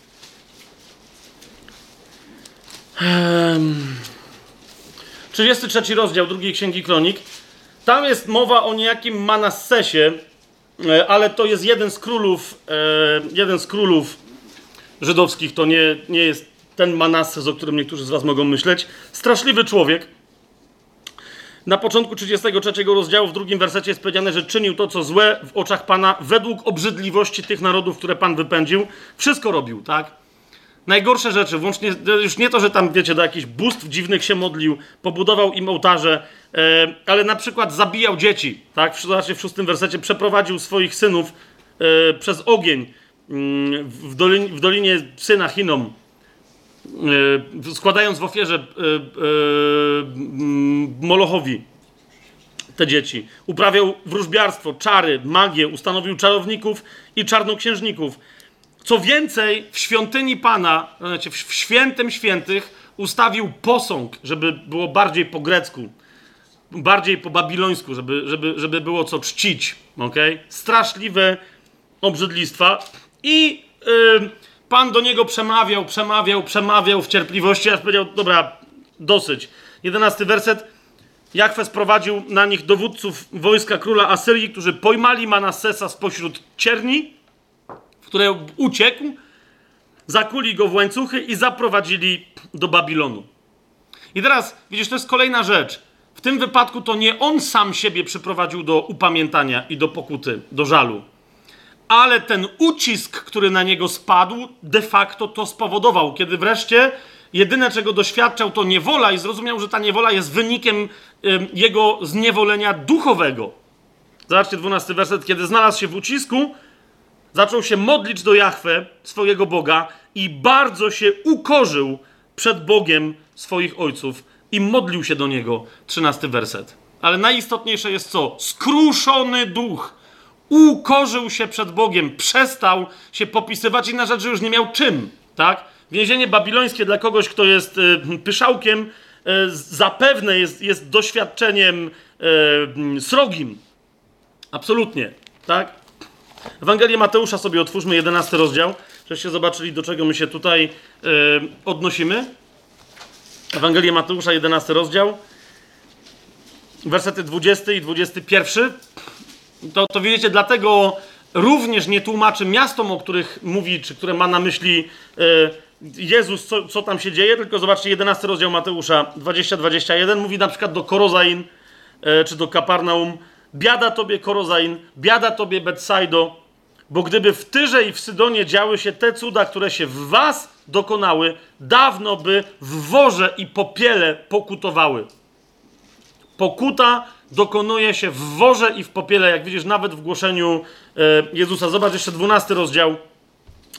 33 rozdział drugiej księgi kronik. Tam jest mowa o niejakim Manassesie, E, ale to jest jeden z królów, e, jeden z królów żydowskich, to nie, nie jest ten Manasses, o którym niektórzy z was mogą myśleć. Straszliwy człowiek. Na początku 33 rozdziału, w drugim wersecie jest powiedziane, że czynił to, co złe w oczach Pana, według obrzydliwości tych narodów, które Pan wypędził. Wszystko robił, tak? Najgorsze rzeczy, włącznie, już nie to, że tam, wiecie, do jakichś bóstw dziwnych się modlił, pobudował im ołtarze, e, ale na przykład zabijał dzieci, tak? Zobaczcie, w szóstym wersecie przeprowadził swoich synów e, przez ogień mm, w, dolin, w dolinie syna Chinom, e, składając w ofierze e, Molochowi te dzieci. Uprawiał wróżbiarstwo, czary, magię, ustanowił czarowników i czarnoksiężników co więcej, w świątyni Pana, znaczy w świętym świętych, ustawił posąg, żeby było bardziej po grecku, bardziej po babilońsku, żeby, żeby, żeby było co czcić. Okay? Straszliwe obrzydlistwa. I yy, Pan do niego przemawiał, przemawiał, przemawiał w cierpliwości, aż powiedział: Dobra, dosyć. Jedenasty werset. Jachwę sprowadził na nich dowódców wojska króla Asyrii, którzy pojmali Manassesa spośród cierni które uciekł, zakuli go w łańcuchy i zaprowadzili do Babilonu. I teraz, widzisz, to jest kolejna rzecz. W tym wypadku to nie on sam siebie przyprowadził do upamiętania i do pokuty, do żalu. Ale ten ucisk, który na niego spadł, de facto to spowodował, kiedy wreszcie jedyne, czego doświadczał, to niewola i zrozumiał, że ta niewola jest wynikiem jego zniewolenia duchowego. Zobaczcie, 12 werset. Kiedy znalazł się w ucisku, zaczął się modlić do Jahwe, swojego Boga, i bardzo się ukorzył przed Bogiem swoich ojców i modlił się do niego. Trzynasty werset. Ale najistotniejsze jest co? Skruszony duch. Ukorzył się przed Bogiem, przestał się popisywać i na rzecz, że już nie miał czym, tak? Więzienie babilońskie dla kogoś, kto jest y, pyszałkiem, y, zapewne jest, jest doświadczeniem y, srogim. Absolutnie, tak? Ewangelię Mateusza sobie otwórzmy, 11 rozdział, żeście zobaczyli, do czego my się tutaj yy, odnosimy. Ewangelię Mateusza, 11 rozdział, wersety 20 i 21. To, to widzicie, dlatego również nie tłumaczy miastom, o których mówi, czy które ma na myśli yy, Jezus, co, co tam się dzieje, tylko zobaczcie 11 rozdział Mateusza 20-21, mówi na przykład do Korozain, yy, czy do Kaparnaum, Biada tobie Korozain, biada tobie Betsaido, bo gdyby w Tyrze i w Sydonie działy się te cuda, które się w was dokonały, dawno by w worze i popiele pokutowały. Pokuta dokonuje się w worze i w popiele, jak widzisz, nawet w głoszeniu e, Jezusa. Zobacz jeszcze 12 rozdział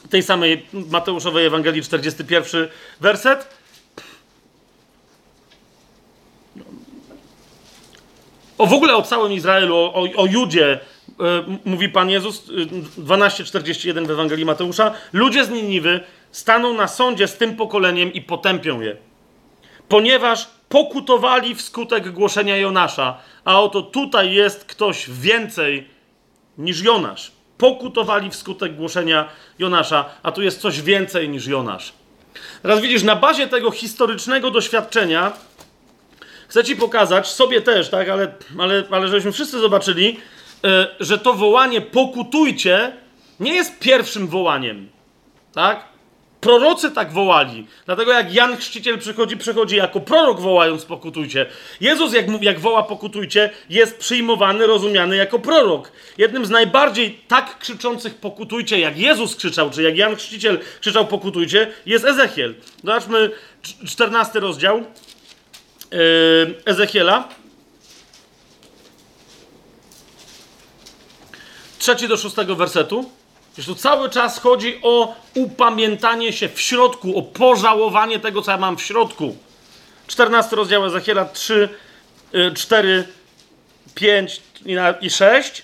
tej samej Mateuszowej Ewangelii, 41 werset. O w ogóle o całym Izraelu, o, o, Judzie e, mówi Pan Jezus, e, 12:41 w Ewangelii Mateusza. Ludzie z Niniwy staną na sądzie z tym pokoleniem i potępią je, ponieważ pokutowali wskutek głoszenia Jonasza, a oto tutaj jest ktoś więcej niż Jonasz. Pokutowali wskutek głoszenia Jonasza, a tu jest coś więcej niż Jonasz. Teraz widzisz, na bazie tego historycznego doświadczenia chcę ci pokazać, sobie też, tak, ale, ale, ale żebyśmy wszyscy zobaczyli, yy, że to wołanie pokutujcie nie jest pierwszym wołaniem, tak? Prorocy tak wołali. Dlatego jak Jan Chrzciciel przychodzi, przychodzi jako prorok wołając pokutujcie. Jezus jak, jak woła pokutujcie, jest przyjmowany, rozumiany jako prorok. Jednym z najbardziej tak krzyczących pokutujcie, jak Jezus krzyczał, czy jak Jan Chrzciciel krzyczał pokutujcie, jest Ezechiel. Zobaczmy 14 rozdział Ezechiela. Trzeci do szóstego wersetu. Wiesz, tu cały czas chodzi o upamiętanie się w środku, o pożałowanie tego, co ja mam w środku. 14 rozdział Ezechiela 3, 4, 5 i 6.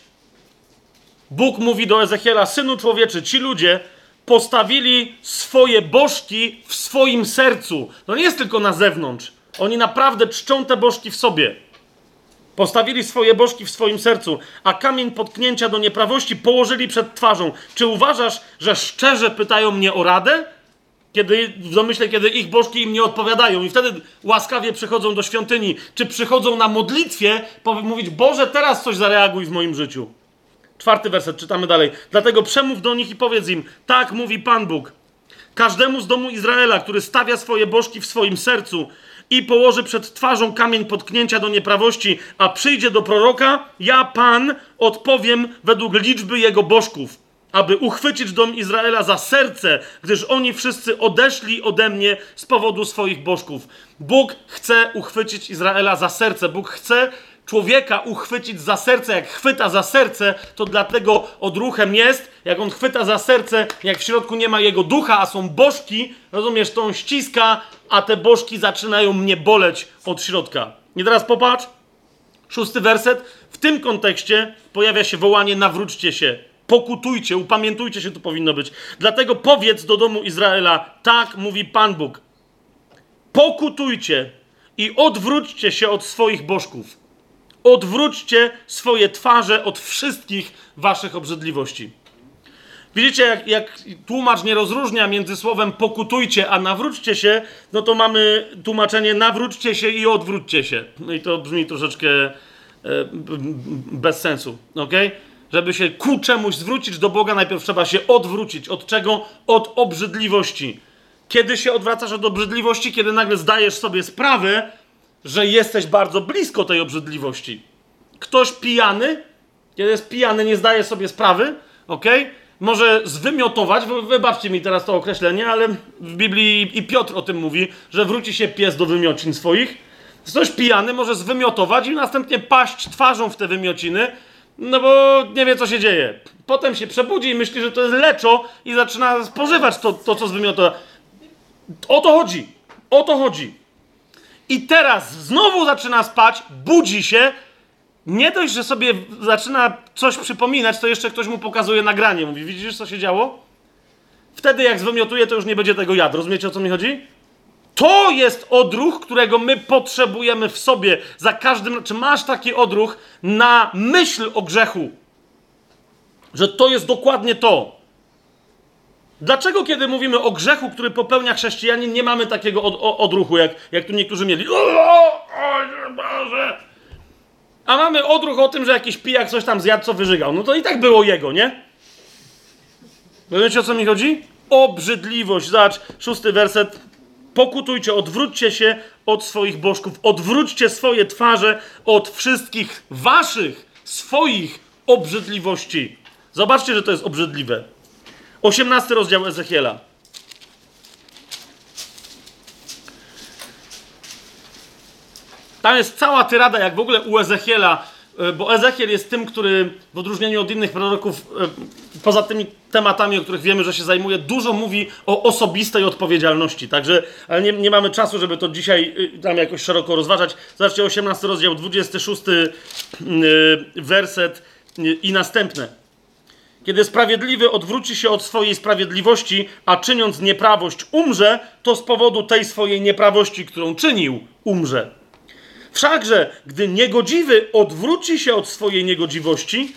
Bóg mówi do Ezechiela, synu człowieczy, ci ludzie postawili swoje bożki w swoim sercu. To nie jest tylko na zewnątrz. Oni naprawdę czczą te bożki w sobie. Postawili swoje bożki w swoim sercu, a kamień potknięcia do nieprawości położyli przed twarzą. Czy uważasz, że szczerze pytają mnie o radę? Kiedy, w domyśle, kiedy ich bożki im nie odpowiadają i wtedy łaskawie przychodzą do świątyni, czy przychodzą na modlitwie, mówić, Boże, teraz coś zareaguj w moim życiu. Czwarty werset, czytamy dalej. Dlatego przemów do nich i powiedz im, tak mówi Pan Bóg. Każdemu z domu Izraela, który stawia swoje bożki w swoim sercu, i położy przed twarzą kamień potknięcia do nieprawości, a przyjdzie do proroka, ja, Pan, odpowiem według liczby jego bożków, aby uchwycić dom Izraela za serce, gdyż oni wszyscy odeszli ode mnie z powodu swoich bożków. Bóg chce uchwycić Izraela za serce. Bóg chce człowieka uchwycić za serce, jak chwyta za serce, to dlatego odruchem jest, jak on chwyta za serce, jak w środku nie ma jego ducha, a są bożki, rozumiesz, to on ściska, a te bożki zaczynają mnie boleć od środka. I teraz popatrz, szósty werset. W tym kontekście pojawia się wołanie nawróćcie się, pokutujcie, upamiętujcie się, tu powinno być. Dlatego powiedz do domu Izraela, tak mówi Pan Bóg. Pokutujcie i odwróćcie się od swoich bożków Odwróćcie swoje twarze od wszystkich waszych obrzydliwości. Widzicie, jak, jak, tłumacz nie rozróżnia między słowem pokutujcie, a nawróćcie się, no to mamy tłumaczenie nawróćcie się i odwróćcie się. No i to brzmi troszeczkę e, bez sensu, ok? Żeby się ku czemuś zwrócić do Boga, najpierw trzeba się odwrócić. Od czego? Od obrzydliwości. Kiedy się odwracasz od obrzydliwości? Kiedy nagle zdajesz sobie sprawę, że jesteś bardzo blisko tej obrzydliwości. Ktoś pijany, kiedy jest pijany, nie zdaje sobie sprawy, ok? Może zwymiotować, wybaczcie mi teraz to określenie, ale w Biblii i Piotr o tym mówi, że wróci się pies do wymiocin swoich. Ktoś pijany może zwymiotować i następnie paść twarzą w te wymiociny, no bo nie wie, co się dzieje. Potem się przebudzi i myśli, że to jest leczo i zaczyna spożywać to, to co zwymiotował. O to chodzi. O to chodzi. I teraz znowu zaczyna spać, budzi się. Nie dość, że sobie zaczyna coś przypominać, to jeszcze ktoś mu pokazuje nagranie. Mówi, widzisz, co się działo? Wtedy, jak zwymiotuje, to już nie będzie tego jadł. Rozumiecie, o co mi chodzi? To jest odruch, którego my potrzebujemy w sobie. Za każdym. Czy masz taki odruch na myśl o grzechu? Że to jest dokładnie to. Dlaczego, kiedy mówimy o grzechu, który popełnia chrześcijanin, nie mamy takiego od, odruchu, jak, jak tu niektórzy mieli? O, Boże! A mamy odruch o tym, że jakiś pijak coś tam zjadł, co wyżygał. No to i tak było jego, nie? Wiecie o co mi chodzi? Obrzydliwość. Zobacz, szósty werset. Pokutujcie, odwróćcie się od swoich bożków, odwróćcie swoje twarze od wszystkich waszych, swoich obrzydliwości. Zobaczcie, że to jest obrzydliwe. 18 rozdział Ezechiela. Tam jest cała tyrada, jak w ogóle u Ezechiela, e, bo Ezechiel jest tym, który w odróżnieniu od innych proroków, e, poza tymi tematami, o których wiemy, że się zajmuje, dużo mówi o osobistej odpowiedzialności. Także, ale nie, nie mamy czasu, żeby to dzisiaj e, tam jakoś szeroko rozważać. Zobaczcie, 18 rozdział, 26 werset i następne. Kiedy sprawiedliwy odwróci się od swojej sprawiedliwości, a czyniąc nieprawość umrze, to z powodu tej swojej nieprawości, którą czynił, umrze. Wszakże, gdy niegodziwy odwróci się od swojej niegodziwości,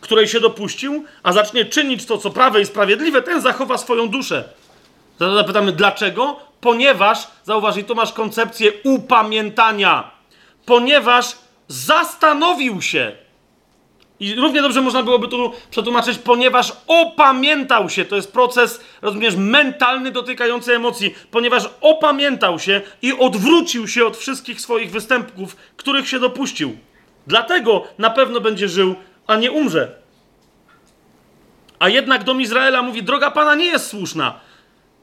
której się dopuścił, a zacznie czynić to, co prawe i sprawiedliwe, ten zachowa swoją duszę. Zatem zapytamy, dlaczego? Ponieważ, zauważ, i tu masz koncepcję upamiętania. Ponieważ zastanowił się, i równie dobrze można byłoby tu przetłumaczyć, ponieważ opamiętał się. To jest proces, rozumiesz, mentalny dotykający emocji. Ponieważ opamiętał się i odwrócił się od wszystkich swoich występków, których się dopuścił. Dlatego na pewno będzie żył, a nie umrze. A jednak dom Izraela mówi: Droga Pana nie jest słuszna.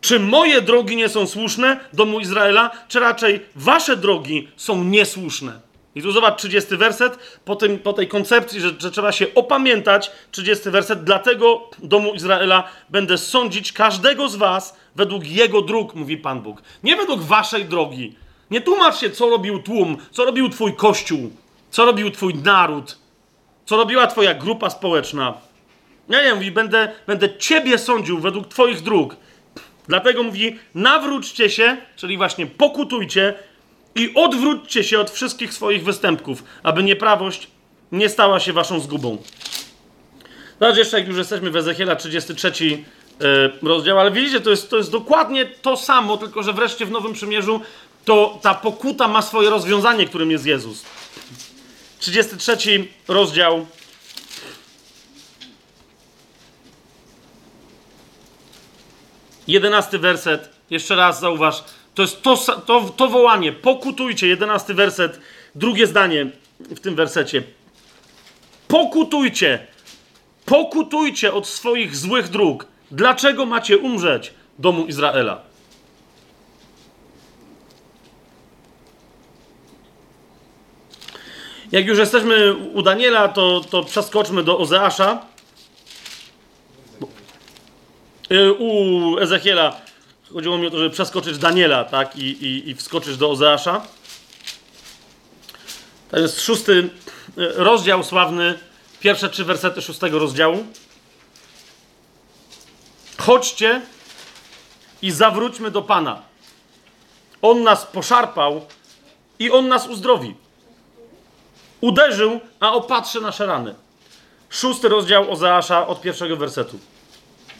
Czy moje drogi nie są słuszne, domu Izraela, czy raczej wasze drogi są niesłuszne? I tu zobacz 30 werset, po, tym, po tej koncepcji, że, że, trzeba się opamiętać, 30 werset, dlatego domu Izraela będę sądzić każdego z was według jego dróg, mówi Pan Bóg. Nie według waszej drogi. Nie tłumacz się, co robił tłum, co robił twój kościół, co robił twój naród, co robiła twoja grupa społeczna. Nie, nie, mówi, będę, będę ciebie sądził według twoich dróg. Dlatego mówi, nawróćcie się, czyli właśnie pokutujcie, i odwróćcie się od wszystkich swoich występków, aby nieprawość nie stała się waszą zgubą. Zobacz jeszcze, jak już jesteśmy w Ezechiela 33 yy, e, rozdział, ale widzicie, to jest, to jest dokładnie to samo, tylko że wreszcie w Nowym Przymierzu to ta pokuta ma swoje rozwiązanie, którym jest Jezus. 33 rozdział. Jedenasty werset. Jeszcze raz zauważ. To jest to, to, to wołanie. Pokutujcie, jedenasty werset, drugie zdanie w tym wersecie. Pokutujcie, pokutujcie od swoich złych dróg. Dlaczego macie umrzeć, domu Izraela? Jak już jesteśmy u Daniela, to, to przeskoczmy do Ozeasza. U Ezechiela Chodziło mi o to, żeby przeskoczyć Daniela, tak, i, i, i wskoczyć do Ozeasza. To jest szósty e, rozdział sławny, pierwsze trzy wersety szóstego rozdziału. Chodźcie i zawróćmy do Pana. On nas poszarpał i On nas uzdrowi. Uderzył, a opatrzy nasze rany. Szósty rozdział Ozeasza od pierwszego wersetu.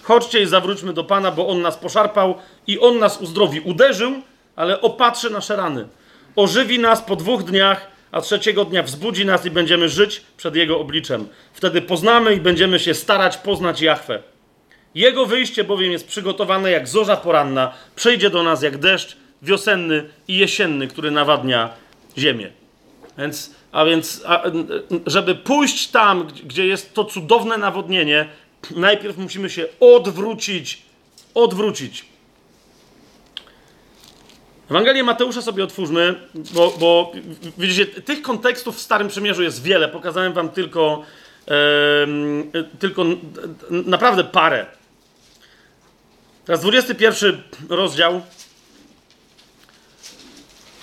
Chodźcie i zawróćmy do Pana, bo On nas poszarpał i On nas uzdrowi. Uderzył, ale opatrzy nasze rany. Ożywi nas po dwóch dniach, a trzeciego dnia wzbudzi nas i będziemy żyć przed Jego obliczem. Wtedy poznamy i będziemy się starać poznać Jahwe. Jego wyjście bowiem jest przygotowane jak zorza poranna, przyjdzie do nas jak deszcz wiosenny i jesienny, który nawadnia ziemię. Więc, a więc, a, żeby pójść tam, gdzie jest to cudowne nawodnienie, najpierw musimy się odwrócić. Odwrócić. Ewangelię Mateusza sobie otwórzmy, bo, bo widzicie, tych kontekstów w Starym Przymierzu jest wiele. Pokazałem wam tylko, tylko naprawdę parę. Teraz 21 rozdział.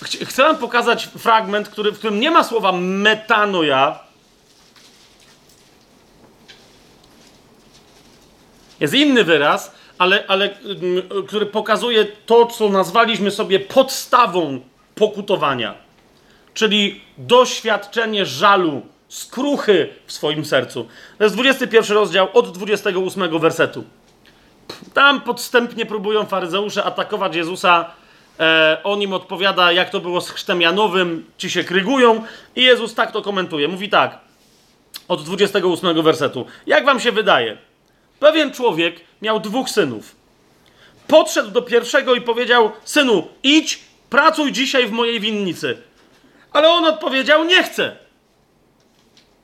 Chcę wam pokazać fragment, który, w którym nie ma słowa metanoja, Jest inny wyraz, ale, ale, mm, który pokazuje to, co nazwaliśmy sobie podstawą pokutowania. Czyli doświadczenie żalu, skruchy w swoim sercu. To jest 21 rozdział od 28 wersetu. Tam podstępnie próbują faryzeusze atakować Jezusa. E, on im odpowiada, jak to było z chrztem Janowym, ci się krygują. I Jezus tak to komentuje. Mówi tak, od 28 wersetu. Jak wam się wydaje? Pewien człowiek miał dwóch synów. Podszedł do pierwszego i powiedział: Synu, idź, pracuj dzisiaj w mojej winnicy. Ale on odpowiedział: Nie chcę.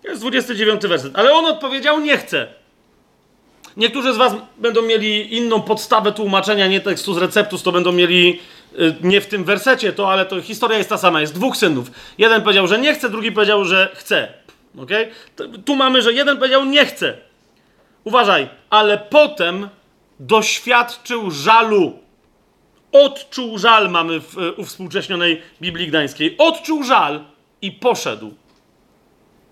Jest 29 werset. Ale on odpowiedział: Nie chcę. Niektórzy z Was będą mieli inną podstawę tłumaczenia, nie tekstu z receptus, to będą mieli y, nie w tym wersecie to, ale to historia jest ta sama. Jest dwóch synów. Jeden powiedział, że nie chce, drugi powiedział, że chce. Okay? Tu mamy, że jeden powiedział nie chce. Uważaj, ale potem doświadczył żalu. Odczuł żal, mamy w uwspółcześnionej Biblii Gdańskiej. Odczuł żal i poszedł.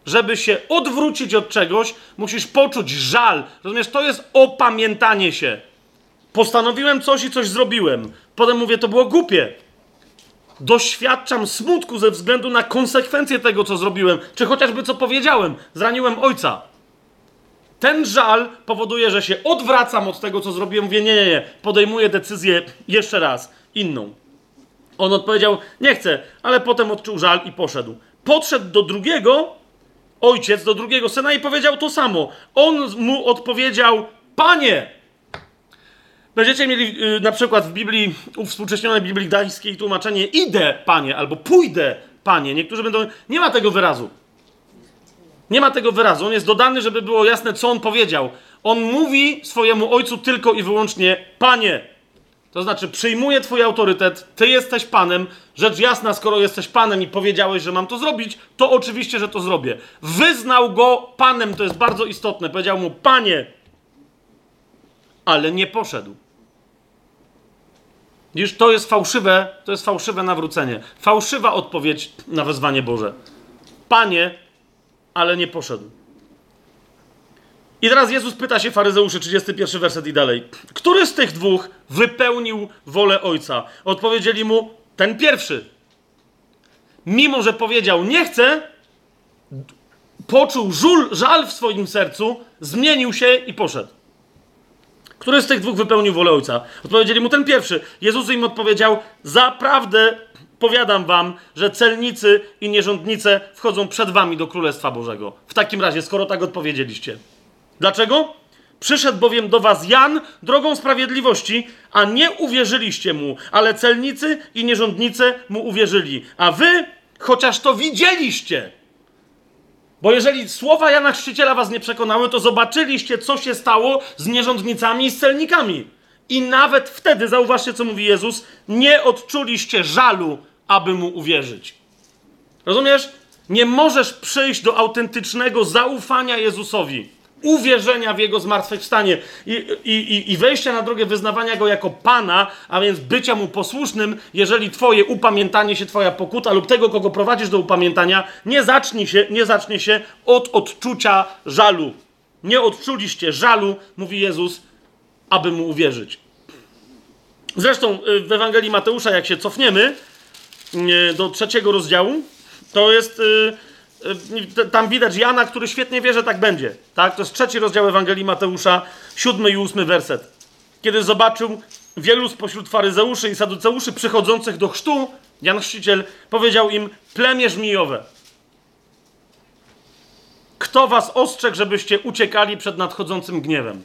Żeby się odwrócić od czegoś, musisz poczuć żal. Rozumiesz, to jest opamiętanie się. Postanowiłem coś i coś zrobiłem. Potem mówię, to było głupie. Doświadczam smutku ze względu na konsekwencje tego, co zrobiłem, czy chociażby co powiedziałem. Zraniłem ojca. Ten żal powoduje, że się odwracam od tego, co zrobiłem. Mówię, nie, nie, nie, podejmuję decyzję jeszcze raz, inną. On odpowiedział, nie chcę, ale potem odczuł żal i poszedł. Podszedł do drugiego, ojciec, do drugiego syna i powiedział to samo. On mu odpowiedział, panie, Będziecie mieli y, na przykład w Biblii, współcześnionej Biblii Gdańskiej tłumaczenie idę, panie, albo pójdę, panie. Niektórzy będą... Nie ma tego wyrazu. Nie ma tego wyrazu. On jest dodany, żeby było jasne, co on powiedział. On mówi swojemu ojcu tylko i wyłącznie panie. To znaczy, przyjmuje twój autorytet, ty jesteś panem. Rzecz jasna, skoro jesteś panem i powiedziałeś, że mam to zrobić, to oczywiście, że to zrobię. Wyznał go panem, to jest bardzo istotne. Powiedział mu, panie, ale nie poszedł. Widzisz, to jest fałszywe, to jest fałszywe nawrócenie. Fałszywa odpowiedź na wezwanie Boże. Panie, ale nie poszedł. I teraz Jezus pyta się faryzeuszy, 31 werset i dalej. Który z tych dwóch wypełnił wolę Ojca? Odpowiedzieli mu, ten pierwszy. Mimo, że powiedział nie chcę, poczuł żul, żal w swoim sercu, zmienił się i poszedł. Który z tych dwóch wypełnił wolę Ojca? Odpowiedzieli mu ten pierwszy. Jezus im odpowiedział: Zaprawdę powiadam wam, że celnicy i nierządnice wchodzą przed wami do Królestwa Bożego. W takim razie, skoro tak odpowiedzieliście. Dlaczego? Przyszedł bowiem do was Jan drogą sprawiedliwości, a nie uwierzyliście mu, ale celnicy i nierządnice mu uwierzyli. A wy, chociaż to widzieliście, bo jeżeli słowa Jana Chrzciciela was nie przekonały, to zobaczyliście, co się stało z nierządnicami i z celnikami. I nawet wtedy, zauważcie, co mówi Jezus, nie odczuliście żalu, aby mu uwierzyć. Rozumiesz? Nie możesz przyjść do autentycznego zaufania Jezusowi uwierzenia w Jego zmartwychwstanie i, i, i wejścia na drogę wyznawania Go jako Pana, a więc bycia Mu posłusznym, jeżeli Twoje upamiętanie się, Twoja pokuta lub tego, kogo prowadzisz do upamiętania, nie zacznie się, nie zacznie się od odczucia żalu. Nie odczuliście żalu, mówi Jezus, aby Mu uwierzyć. Zresztą y, w Ewangelii Mateusza, jak się cofniemy y, do trzeciego rozdziału, to jest y, tam widać Jana, który świetnie wie, że tak będzie. Tak? To jest trzeci rozdział Ewangelii Mateusza, siódmy i ósmy werset. Kiedy zobaczył wielu spośród faryzeuszy i saduceuszy przychodzących do chrztu, Jan Chrzciciel powiedział im, plemię żmijowe. Kto was ostrzegł, żebyście uciekali przed nadchodzącym gniewem?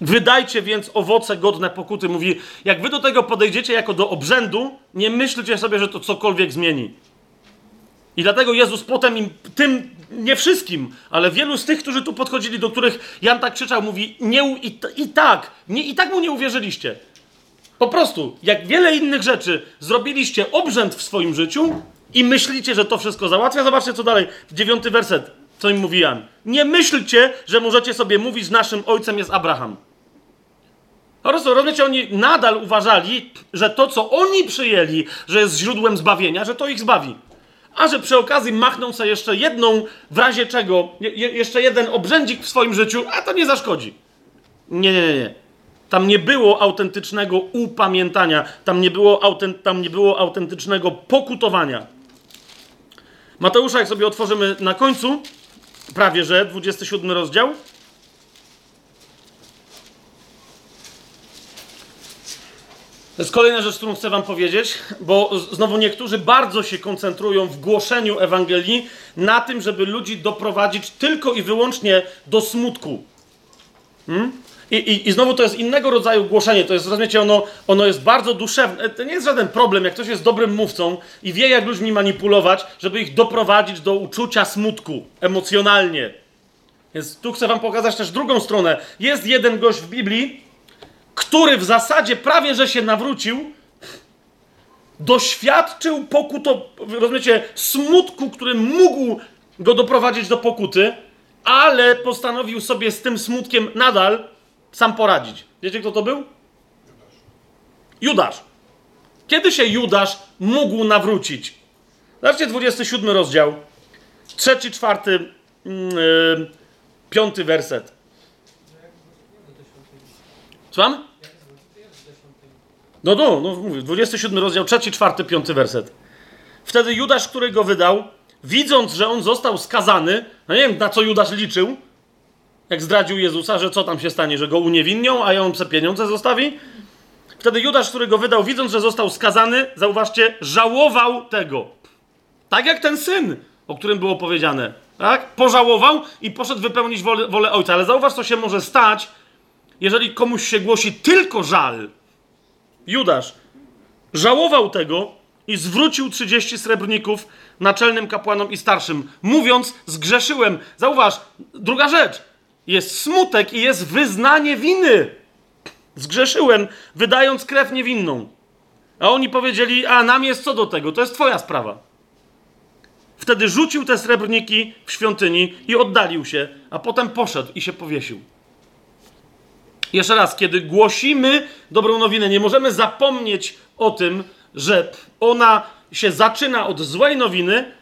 Wydajcie więc owoce godne pokuty. Mówi, jak wy do tego podejdziecie jako do obrzędu, nie myślcie sobie, że to cokolwiek zmieni. I dlatego Jezus potem im, tym, nie wszystkim, ale wielu z tych, którzy tu podchodzili, do których Jan tak krzyczał, mówi, nie, i, i tak, nie, i tak mu nie uwierzyliście. Po prostu, jak wiele innych rzeczy zrobiliście obrzęd w swoim życiu i myślicie, że to wszystko załatwia, zobaczcie co dalej, dziewiąty werset, co im mówi Jan. Nie myślcie, że możecie sobie mówić, naszym ojcem jest Abraham. Po prostu, rozumiecie, oni nadal uważali, że to, co oni przyjęli, że jest źródłem zbawienia, że to ich zbawi a że przy okazji machną sobie jeszcze jedną, w razie czego, je, jeszcze jeden obrzędzik w swoim życiu, a to nie zaszkodzi. Nie, nie, nie. Tam nie było autentycznego upamiętania, tam nie było, autent, tam nie było autentycznego pokutowania. Mateusza, jak sobie otworzymy na końcu, prawie że 27 rozdział, To jest kolejna rzecz, którą chcę Wam powiedzieć, bo znowu niektórzy bardzo się koncentrują w głoszeniu Ewangelii na tym, żeby ludzi doprowadzić tylko i wyłącznie do smutku. Hmm? I, i, I znowu to jest innego rodzaju głoszenie. To jest, rozumiecie, ono, ono jest bardzo duszewne. To nie jest żaden problem, jak ktoś jest dobrym mówcą i wie, jak ludźmi manipulować, żeby ich doprowadzić do uczucia smutku emocjonalnie. Więc tu chcę Wam pokazać też drugą stronę. Jest jeden gość w Biblii, który w zasadzie prawie że się nawrócił, doświadczył pokuto, rozumiecie, smutku, który mógł go doprowadzić do pokuty, ale postanowił sobie z tym smutkiem nadal sam poradzić. Wiecie, kto to był? Judasz. Kiedy się Judasz mógł nawrócić? Zobaczcie 27 rozdział, trzeci, czwarty, yy, piąty werset. Słucham? No, no, no mówię, 27 rozdział, trzeci, czwarty, piąty werset. Wtedy Judasz, który go wydał, widząc, że on został skazany, no nie wiem, na co Judasz liczył, jak zdradził Jezusa, że co tam się stanie, że go uniewinnią, a on pse pieniądze zostawi. Wtedy Judasz, który go wydał, widząc, że został skazany, zauważcie, żałował tego. Tak jak ten syn, o którym było powiedziane. Tak? Pożałował i poszedł wypełnić wolę, wolę ojca. Ale zauważ, co się może stać, jeżeli komuś się głosi tylko żal. Judasz żałował tego i zwrócił 30 srebrników naczelnym kapłanom i starszym, mówiąc: Zgrzeszyłem. Zauważ, druga rzecz. Jest smutek i jest wyznanie winy. Zgrzeszyłem, wydając krew niewinną. A oni powiedzieli: A nam jest co do tego, to jest Twoja sprawa. Wtedy rzucił te srebrniki w świątyni i oddalił się, a potem poszedł i się powiesił. Jeszcze raz, kiedy głosimy dobrą nowinę, nie możemy zapomnieć o tym, że ona się zaczyna od złej nowiny.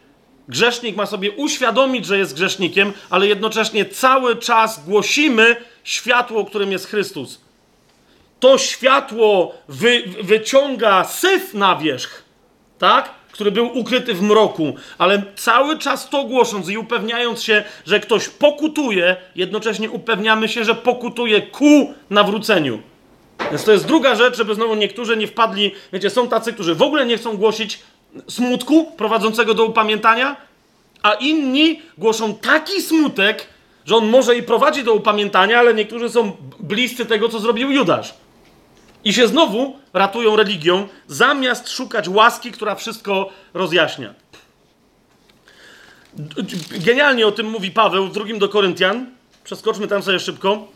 Grzesznik ma sobie uświadomić, że jest grzesznikiem, ale jednocześnie cały czas głosimy światło, którym jest Chrystus. To światło wy, wyciąga syf na wierzch, tak? Który był ukryty w mroku, ale cały czas to głosząc i upewniając się, że ktoś pokutuje, jednocześnie upewniamy się, że pokutuje ku nawróceniu. Więc to jest druga rzecz, żeby znowu niektórzy nie wpadli. Wiecie, są tacy, którzy w ogóle nie chcą głosić smutku prowadzącego do upamiętania, a inni głoszą taki smutek, że on może i prowadzi do upamiętania, ale niektórzy są bliscy tego, co zrobił Judasz. I się znowu ratują religią, zamiast szukać łaski, która wszystko rozjaśnia. Genialnie o tym mówi Paweł w drugim do Koryntian. Przeskoczmy tam sobie szybko.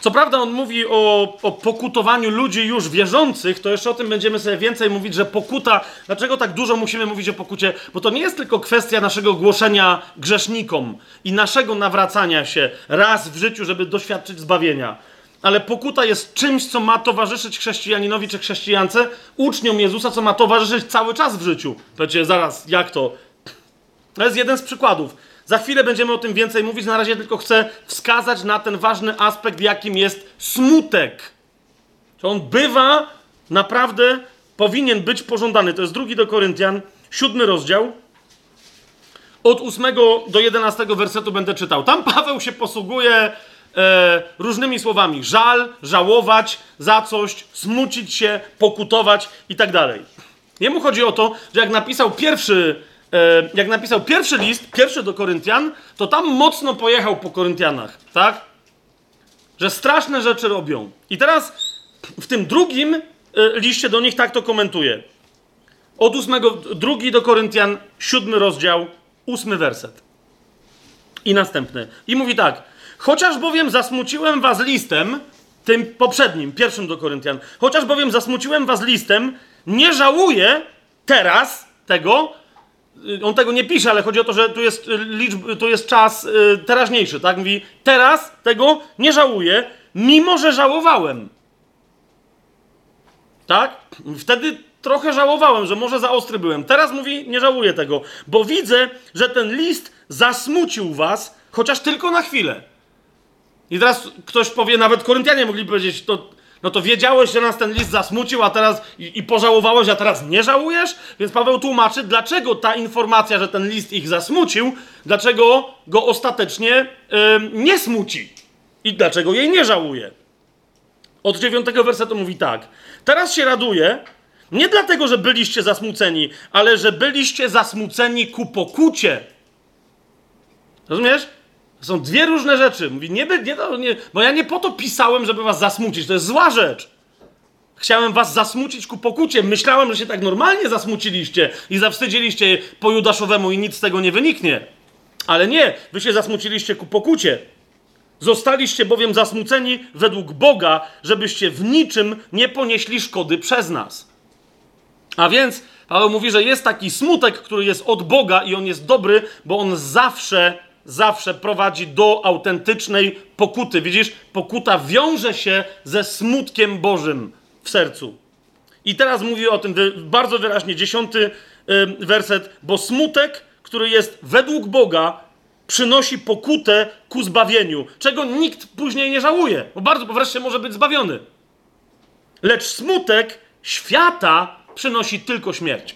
Co prawda on mówi o, o, pokutowaniu ludzi już wierzących, to jeszcze o tym będziemy sobie więcej mówić, że pokuta. Dlaczego tak dużo musimy mówić o pokucie? Bo to nie jest tylko kwestia naszego głoszenia grzesznikom i naszego nawracania się raz w życiu, żeby doświadczyć zbawienia ale pokuta jest czymś, co ma towarzyszyć chrześcijaninowi czy chrześcijance, uczniom Jezusa, co ma towarzyszyć cały czas w życiu. Powiecie, zaraz, jak to? To jest jeden z przykładów. Za chwilę będziemy o tym więcej mówić, na razie tylko chcę wskazać na ten ważny aspekt, jakim jest smutek. Że on bywa, naprawdę powinien być pożądany. To jest drugi do Koryntian, siódmy rozdział. Od ósmego do jedenastego wersetu będę czytał. Tam Paweł się posługuje e, różnymi słowami: żal, żałować za coś, smucić się, pokutować i tak dalej. Jemu chodzi o to, że jak napisał pierwszy, e, jak napisał pierwszy list, pierwszy do Koryntian, to tam mocno pojechał po Koryntianach, tak? Że straszne rzeczy robią. I teraz w tym drugim e, liście do nich tak to komentuje. Od ósmego, drugi do Koryntian, siódmy rozdział, ósmy werset. I następny. I mówi tak. Chociaż bowiem zasmuciłem was listem, tym poprzednim, pierwszym do Koryntian, chociaż bowiem zasmuciłem was listem, nie żałuję teraz tego, y, on tego nie pisze, ale chodzi o to, że tu jest, y, liczb, tu jest czas y, teraźniejszy, tak? Mówi, teraz tego nie żałuję, mimo że żałowałem. Tak? Wtedy trochę żałowałem, że może za ostry byłem. Teraz mówi, nie żałuję tego, bo widzę, że ten list zasmucił was, chociaż tylko na chwilę. I teraz ktoś powie, nawet Koryntianie mogli powiedzieć, to, no to wiedziałeś, że nas ten list zasmucił, a teraz i, i pożałowałeś, a teraz nie żałujesz? Więc Paweł tłumaczy, dlaczego ta informacja, że ten list ich zasmucił, dlaczego go ostatecznie yy, nie smuci i dlaczego jej nie żałuje. Od dziewiątego wersetu mówi tak. Teraz się raduje, nie dlatego, że byliście zasmuceni, ale że byliście zasmuceni ku pokucie. Rozumiesz? Są dwie różne rzeczy. Mówi, nie, nie, nie, bo ja nie po to pisałem, żeby was zasmucić. To jest zła rzecz. Chciałem was zasmucić ku pokucie. Myślałem, że się tak normalnie zasmuciliście i zawstydziliście po judaszowemu i nic z tego nie wyniknie. Ale nie, wy się zasmuciliście ku pokucie. Zostaliście bowiem zasmuceni według Boga, żebyście w niczym nie ponieśli szkody przez nas. A więc Paweł mówi, że jest taki smutek, który jest od Boga i on jest dobry, bo on zawsze, zawsze prowadzi do autentycznej pokuty. Widzisz, pokuta wiąże się ze smutkiem Bożym w sercu. I teraz mówi o tym bardzo wyraźnie, dziesiąty werset, bo smutek, który jest według Boga, przynosi pokutę ku zbawieniu, czego nikt później nie żałuje, bo bardzo, bo wreszcie może być zbawiony. Lecz smutek świata przynosi tylko śmierć.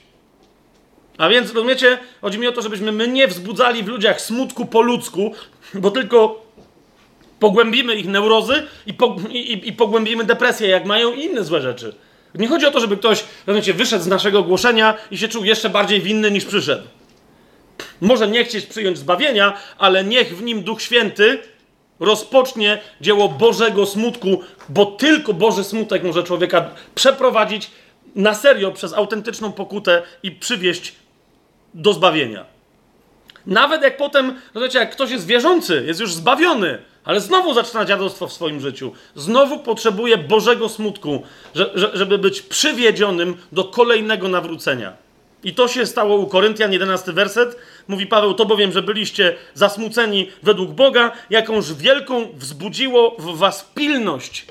A więc, rozumiecie, chodzi mi o to, żebyśmy my nie wzbudzali w ludziach smutku po ludzku, bo tylko pogłębimy ich neurozy i, po, i, i pogłębimy depresję, jak mają inne złe rzeczy. Nie chodzi o to, żeby ktoś, rozumiecie, wyszedł z naszego głoszenia i się czuł jeszcze bardziej winny niż przyszedł. Może nie chcieć przyjąć zbawienia, ale niech w nim Duch Święty rozpocznie dzieło Bożego smutku, bo tylko Boży smutek może człowieka przeprowadzić na serio przez autentyczną pokutę i przywieść do zbawienia. Nawet jak potem, rozumiecie, jak ktoś jest wierzący, jest już zbawiony, ale znowu zaczyna dziadostwo w swoim życiu, znowu potrzebuje Bożego smutku, żeby być przywiedzionym do kolejnego nawrócenia. I to się stało u Koryntian, 11 werset. Mówi Paweł, to bowiem, że byliście zasmuceni według Boga, jakąż wielką wzbudziło w was pilność.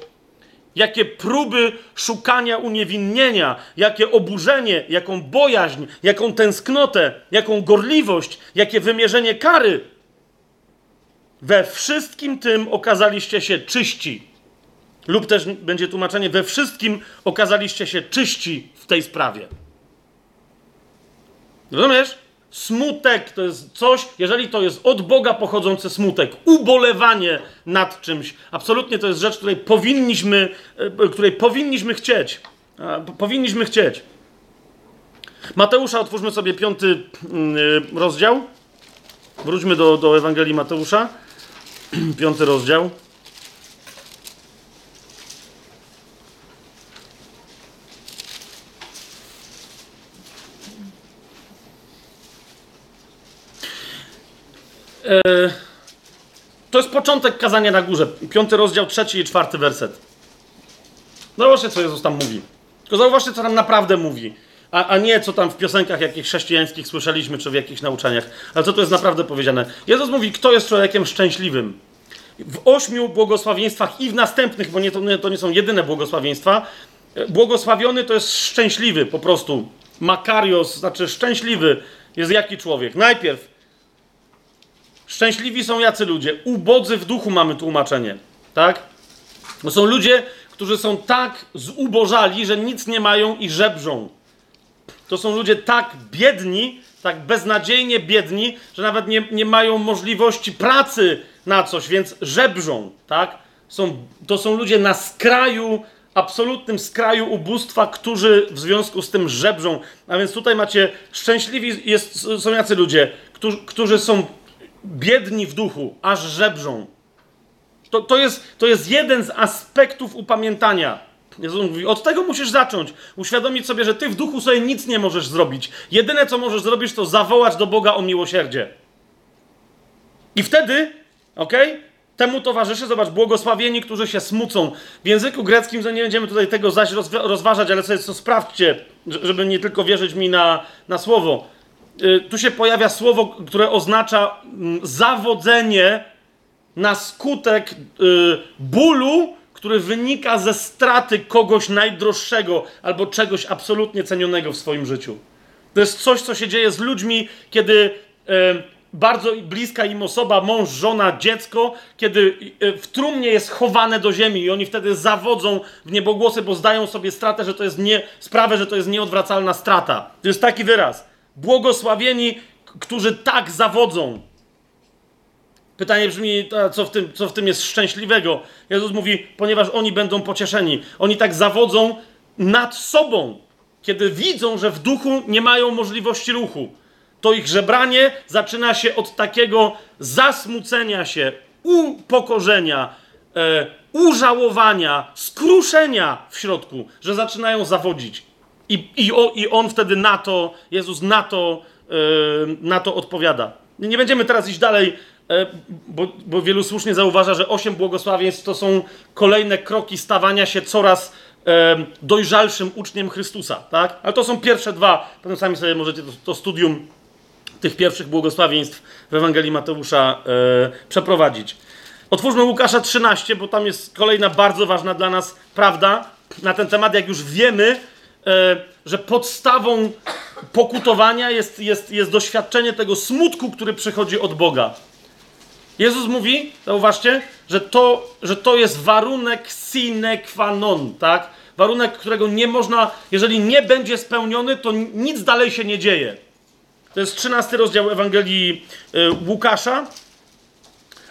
Jakie próby szukania uniewinnienia, jakie oburzenie, jaką bojaźń, jaką tęsknotę, jaką gorliwość, jakie wymierzenie kary. We wszystkim tym okazaliście się czyści. Lub też będzie tłumaczenie, we wszystkim okazaliście się czyści w tej sprawie. Rozumiesz? Smutek to jest coś, jeżeli to jest od Boga pochodzący smutek, ubolewanie nad czymś, absolutnie to jest rzecz, której powinniśmy, e, której powinniśmy chcieć. Powinniśmy chcieć. Mateusza, otwórzmy sobie piąty mm, e, rozdział. Wróćmy do, do Ewangelii Mateusza. Piąty rozdział. To jest początek kazania na górze. Piąty rozdział, trzeci i czwarty werset. Zobaczcie, co Jezus tam mówi. Tylko zauważcie, co tam naprawdę mówi. A, a nie, co tam w piosenkach jakichś chrześcijańskich słyszeliśmy, czy w jakichś nauczaniach. Ale co to jest naprawdę powiedziane? Jezus mówi, kto jest człowiekiem szczęśliwym. W ośmiu błogosławieństwach i w następnych, bo nie, to, nie, to nie są jedyne błogosławieństwa, e, błogosławiony to jest szczęśliwy po prostu. Makarios, znaczy szczęśliwy jest jaki człowiek? Najpierw Szczęśliwi są jacy ludzie? Ubodzy w duchu mamy tłumaczenie, tak? Bo są ludzie, którzy są tak zubożali, że nic nie mają i żebrzą. To są ludzie tak biedni, tak beznadziejnie biedni, że nawet nie, nie mają możliwości pracy na coś, więc żebrzą, tak? Są, to są ludzie na skraju, absolutnym skraju ubóstwa, którzy w związku z tym żebrzą. A więc tutaj macie szczęśliwi jest, są jacy ludzie, którzy, którzy są biedni w duchu, aż żebrzą. To, to, jest, to jest jeden z aspektów upamiętania. Jezus mówi, od tego musisz zacząć. Uświadomić sobie, że ty w duchu sobie nic nie możesz zrobić. Jedyne, co możesz zrobić, to zawołać do Boga o miłosierdzie. I wtedy, ok? Temu towarzyszy, zobacz, błogosławieni, którzy się smucą. W języku greckim, że nie będziemy tutaj tego zaś rozważać, ale sobie to sprawdźcie, żeby nie tylko wierzyć mi na, na słowo tu się pojawia słowo, które oznacza mm, zawodzenie na skutek y, bólu, który wynika ze straty kogoś najdroższego albo czegoś absolutnie cenionego w swoim życiu. To jest coś, co się dzieje z ludźmi, kiedy y, bardzo bliska im osoba, mąż, żona, dziecko, kiedy w trumnie jest chowane do ziemi i oni wtedy zawodzą w niebogłosy, bo zdają sobie stratę, że to jest nie, sprawę, że to jest nieodwracalna strata. To jest taki wyraz. Błogosławieni, którzy tak zawodzą. Pytanie brzmi, co w, tym, co w tym jest szczęśliwego? Jezus mówi, ponieważ oni będą pocieszeni. Oni tak zawodzą nad sobą, kiedy widzą, że w duchu nie mają możliwości ruchu. To ich żebranie zaczyna się od takiego zasmucenia się, upokorzenia, e, użałowania, skruszenia w środku, że zaczynają zawodzić. I, i, o, I on wtedy na to, Jezus na to, yy, na to odpowiada. Nie będziemy teraz iść dalej e, bo, bo wielu słusznie zauważa, że osiem błogosławieństw to są kolejne kroki stawania się coraz e, dojrzalszym uczniem Chrystusa, tak? Ale to są pierwsze dwa, potem sami sobie możecie to, to studium tych pierwszych błogosławieństw w Ewangelii Mateusza e, przeprowadzić. Otwórzmy Łukasza 13, bo tam jest kolejna bardzo ważna dla nas prawda na ten temat. Jak już wiemy, e, że podstawą pokutowania jest, jest, jest doświadczenie tego smutku, który przychodzi od Boga. Jezus mówi, zauważcie, że to, że to jest warunek sine qua non, tak? Warunek, którego nie można, jeżeli nie będzie spełniony, to nic dalej się nie dzieje. To jest 13 rozdział Ewangelii y, Łukasza.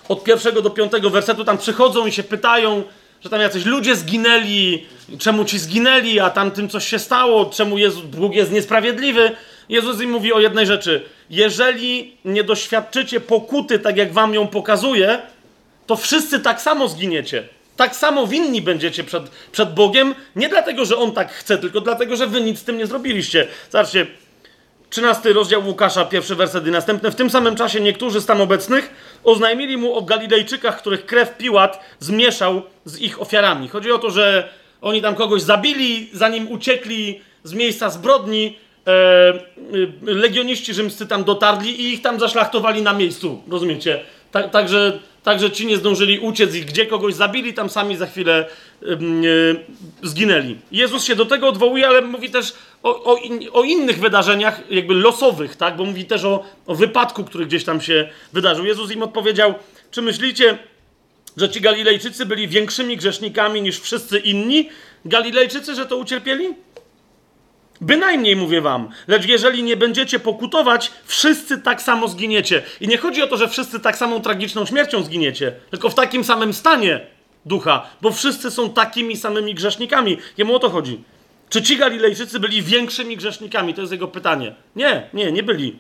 Od pierwszego do piątego wersetu tam przychodzą i się pytają, że tam jacyś ludzie zginęli, czemu ci zginęli, a tamtym coś się stało, czemu Jezus, Bóg jest niesprawiedliwy. Jezus im mówi o jednej rzeczy. Jeżeli nie doświadczycie pokuty, tak jak wam ją pokazuje, to wszyscy tak samo zginiecie. Tak samo winni będziecie przed, przed Bogiem, nie dlatego, że On tak chce, tylko dlatego, że wy nic z tym nie zrobiliście. Zobaczcie, 13 rozdział Łukasza, pierwszy werset i następny. W tym samym czasie niektórzy z tam obecnych oznajmili mu o Galilejczykach, których krew Piłat zmieszał z ich ofiarami. Chodzi o to, że oni tam kogoś zabili, zanim uciekli z miejsca zbrodni. E, e, legioniści rzymscy tam dotarli i ich tam zaszlachtowali na miejscu. Rozumiecie? Tak, także Także ci nie zdążyli uciec i gdzie kogoś zabili, tam sami za chwilę yy, zginęli. Jezus się do tego odwołuje, ale mówi też o, o, in, o, innych wydarzeniach, jakby losowych, tak? Bo mówi też o, o wypadku, który gdzieś tam się wydarzył. Jezus im odpowiedział: Czy myślicie, że ci Galilejczycy byli większymi grzesznikami niż wszyscy inni? Galilejczycy, że to ucierpieli? Bynajmniej mówię wam, lecz jeżeli nie będziecie pokutować, wszyscy tak samo zginiecie. I nie chodzi o to, że wszyscy tak samą tragiczną śmiercią zginiecie, tylko w takim samym stanie ducha, bo wszyscy są takimi samymi grzesznikami. Jemu o to chodzi. Czy ci Galilejczycy byli większymi grzesznikami? To jest jego pytanie. Nie, nie, nie byli.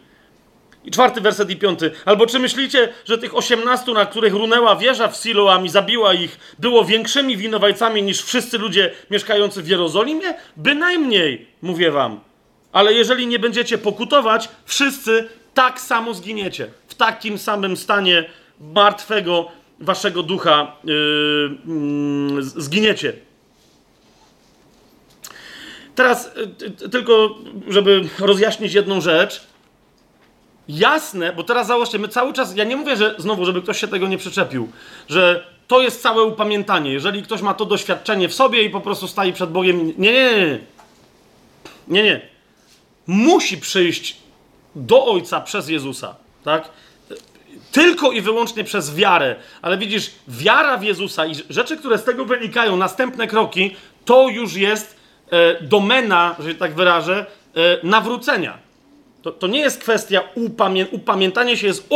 I czwarty werset i piąty. Albo czy myślicie, że tych osiemnastu, na których runęła wieża w Siloam i zabiła ich, było większymi winowajcami niż wszyscy ludzie mieszkający w Jerozolimie? Bynajmniej, mówię wam. Ale jeżeli nie będziecie pokutować, wszyscy tak samo zginiecie. W takim samym stanie martwego waszego ducha yy, yy, zginiecie. Teraz yy, tylko, żeby rozjaśnić jedną rzecz jasne, bo teraz załóżcie, my cały czas, ja nie mówię, że znowu, żeby ktoś się tego nie przyczepił, że to jest całe upamiętanie. Jeżeli ktoś ma to doświadczenie w sobie i po prostu staje przed Bogiem, nie, nie, nie. Nie, nie. Musi przyjść do Ojca przez Jezusa, tak? Tylko i wyłącznie przez wiarę. Ale widzisz, wiara w Jezusa i rzeczy, które z tego wynikają, następne kroki, to już jest e, domena, że tak wyrażę, e, nawrócenia. To, to nie jest kwestia upamię upamiętania się, jest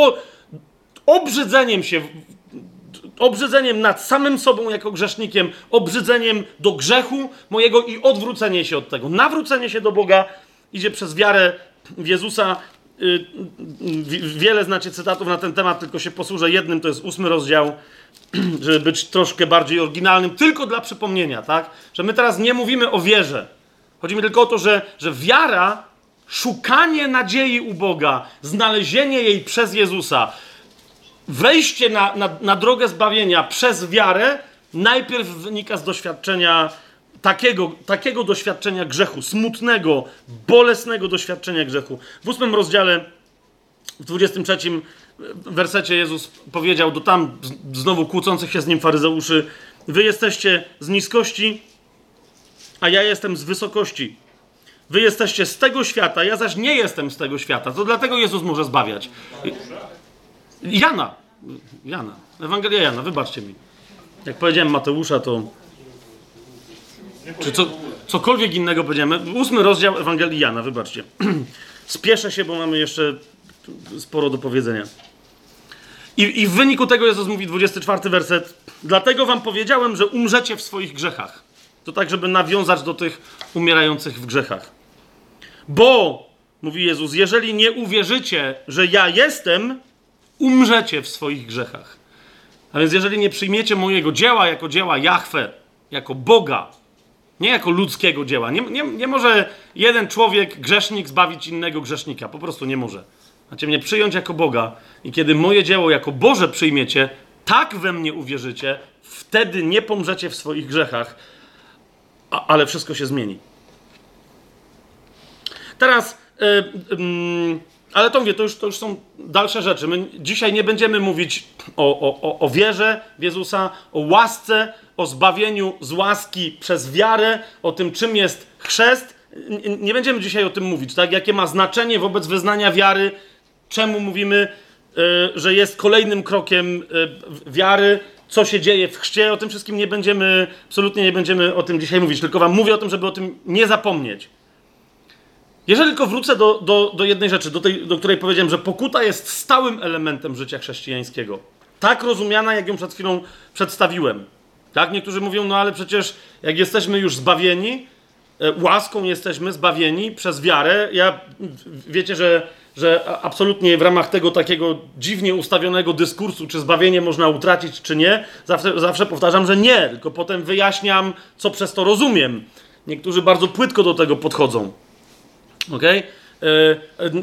obrzydzeniem się, obrzydzeniem nad samym sobą jako grzesznikiem, obrzydzeniem do grzechu mojego i odwrócenie się od tego. Nawrócenie się do Boga idzie przez wiarę w Jezusa. Y, wiele znacie cytatów na ten temat, tylko się posłużę jednym, to jest ósmy rozdział, żeby być troszkę bardziej oryginalnym, tylko dla przypomnienia, tak? Że my teraz nie mówimy o wierze. Chodzi mi tylko o to, że, że wiara szukanie nadziei u Boga, znalezienie jej przez Jezusa, wejście na, na, na drogę zbawienia przez wiarę, najpierw wynika z doświadczenia takiego, takiego doświadczenia grzechu, smutnego, bolesnego doświadczenia grzechu. W ósmym rozdziale, w 23 wersecie Jezus powiedział do tam znowu kłócących się z nim faryzeuszy: Wy jesteście z niskości, a ja jestem z wysokości. Wy jesteście z tego świata, ja zaś nie jestem z tego świata. To dlatego Jezus może zbawiać. Jana. Jana. Ewangelia Jana, wybaczcie mi. Jak powiedziałem Mateusza, to. Czy co, cokolwiek innego powiedziałem. Ósmy rozdział Ewangelii Jana, wybaczcie. Spieszę się, bo mamy jeszcze sporo do powiedzenia. I, I w wyniku tego Jezus mówi 24 werset. Dlatego wam powiedziałem, że umrzecie w swoich grzechach. To tak, żeby nawiązać do tych umierających w grzechach. Bo, mówi Jezus, jeżeli nie uwierzycie, że ja jestem, umrzecie w swoich grzechach. A więc jeżeli nie przyjmiecie mojego dzieła jako dzieła Jahwe, jako Boga, nie jako ludzkiego dzieła, nie, nie, nie może jeden człowiek, grzesznik, zbawić innego grzesznika. Po prostu nie może. macie mnie przyjąć jako Boga i kiedy moje dzieło jako Boże przyjmiecie, tak we mnie uwierzycie, wtedy nie pomrzecie w swoich grzechach, ale wszystko się zmieni. Teraz, yy, yy, ale to mówię, to już, to już są dalsze rzeczy. My dzisiaj nie będziemy mówić o, o, o wierze w Jezusa, o łasce, o zbawieniu z łaski przez wiarę, o tym, czym jest chrzest. Nie będziemy dzisiaj o tym mówić, tak? Jakie ma znaczenie wobec wyznania wiary, czemu mówimy, yy, że jest kolejnym krokiem yy, wiary, co się dzieje w chrzcie. O tym wszystkim nie będziemy, absolutnie nie będziemy o tym dzisiaj mówić, tylko wam mówię o tym, żeby o tym nie zapomnieć. Jeżeli tylko wrócę do, do, do jednej rzeczy, do, tej, do której powiedziałem, że pokuta jest stałym elementem życia chrześcijańskiego. Tak rozumiana, jak ją przed chwilą przedstawiłem. Tak? Niektórzy mówią, no ale przecież jak jesteśmy już zbawieni, e, łaską jesteśmy zbawieni przez wiarę. Ja wiecie, że, że absolutnie w ramach tego takiego dziwnie ustawionego dyskursu, czy zbawienie można utracić, czy nie, zawsze, zawsze powtarzam, że nie, tylko potem wyjaśniam, co przez to rozumiem. Niektórzy bardzo płytko do tego podchodzą. Okej? Okay?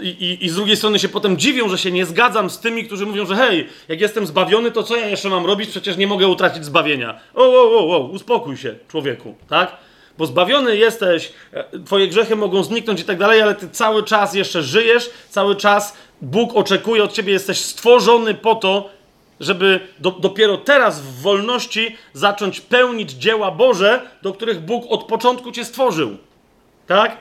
I, I, z drugiej strony się potem dziwią, że się nie zgadzam z tymi, którzy mówią, że hej, jak jestem zbawiony, to co ja jeszcze mam robić? Przecież nie mogę utracić zbawienia. O, o, o, o, uspokój się, człowieku, tak? Bo zbawiony jesteś, e, twoje grzechy mogą zniknąć i tak dalej, ale ty cały czas jeszcze żyjesz, cały czas Bóg oczekuje od ciebie, jesteś stworzony po to, żeby do, dopiero teraz w wolności zacząć pełnić dzieła Boże, do których Bóg od początku cię stworzył. Tak?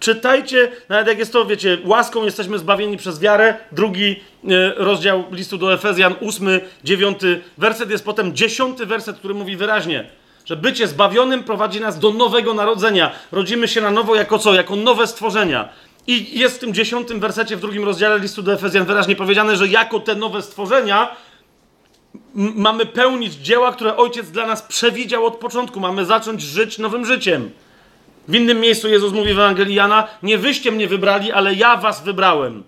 Czytajcie, nawet jak jest to, wiecie, łaską jesteśmy zbawieni przez wiarę. Drugi e, rozdział listu do Efezjan, ósmy, dziewiąty werset jest potem dziesiąty werset, który mówi wyraźnie, że bycie zbawionym prowadzi nas do nowego narodzenia. Rodzimy się na nowo jako co? Jako nowe stworzenia. I jest w tym dziesiątym wersecie, w drugim rozdziale listu do Efezjan wyraźnie powiedziane, że jako te nowe stworzenia mamy pełnić dzieła, które Ojciec dla nas przewidział od początku. Mamy zacząć żyć nowym życiem. W innym miejscu Jezus mówi w Ewangelii Jana: Nie wyście mnie wybrali, ale ja was wybrałem.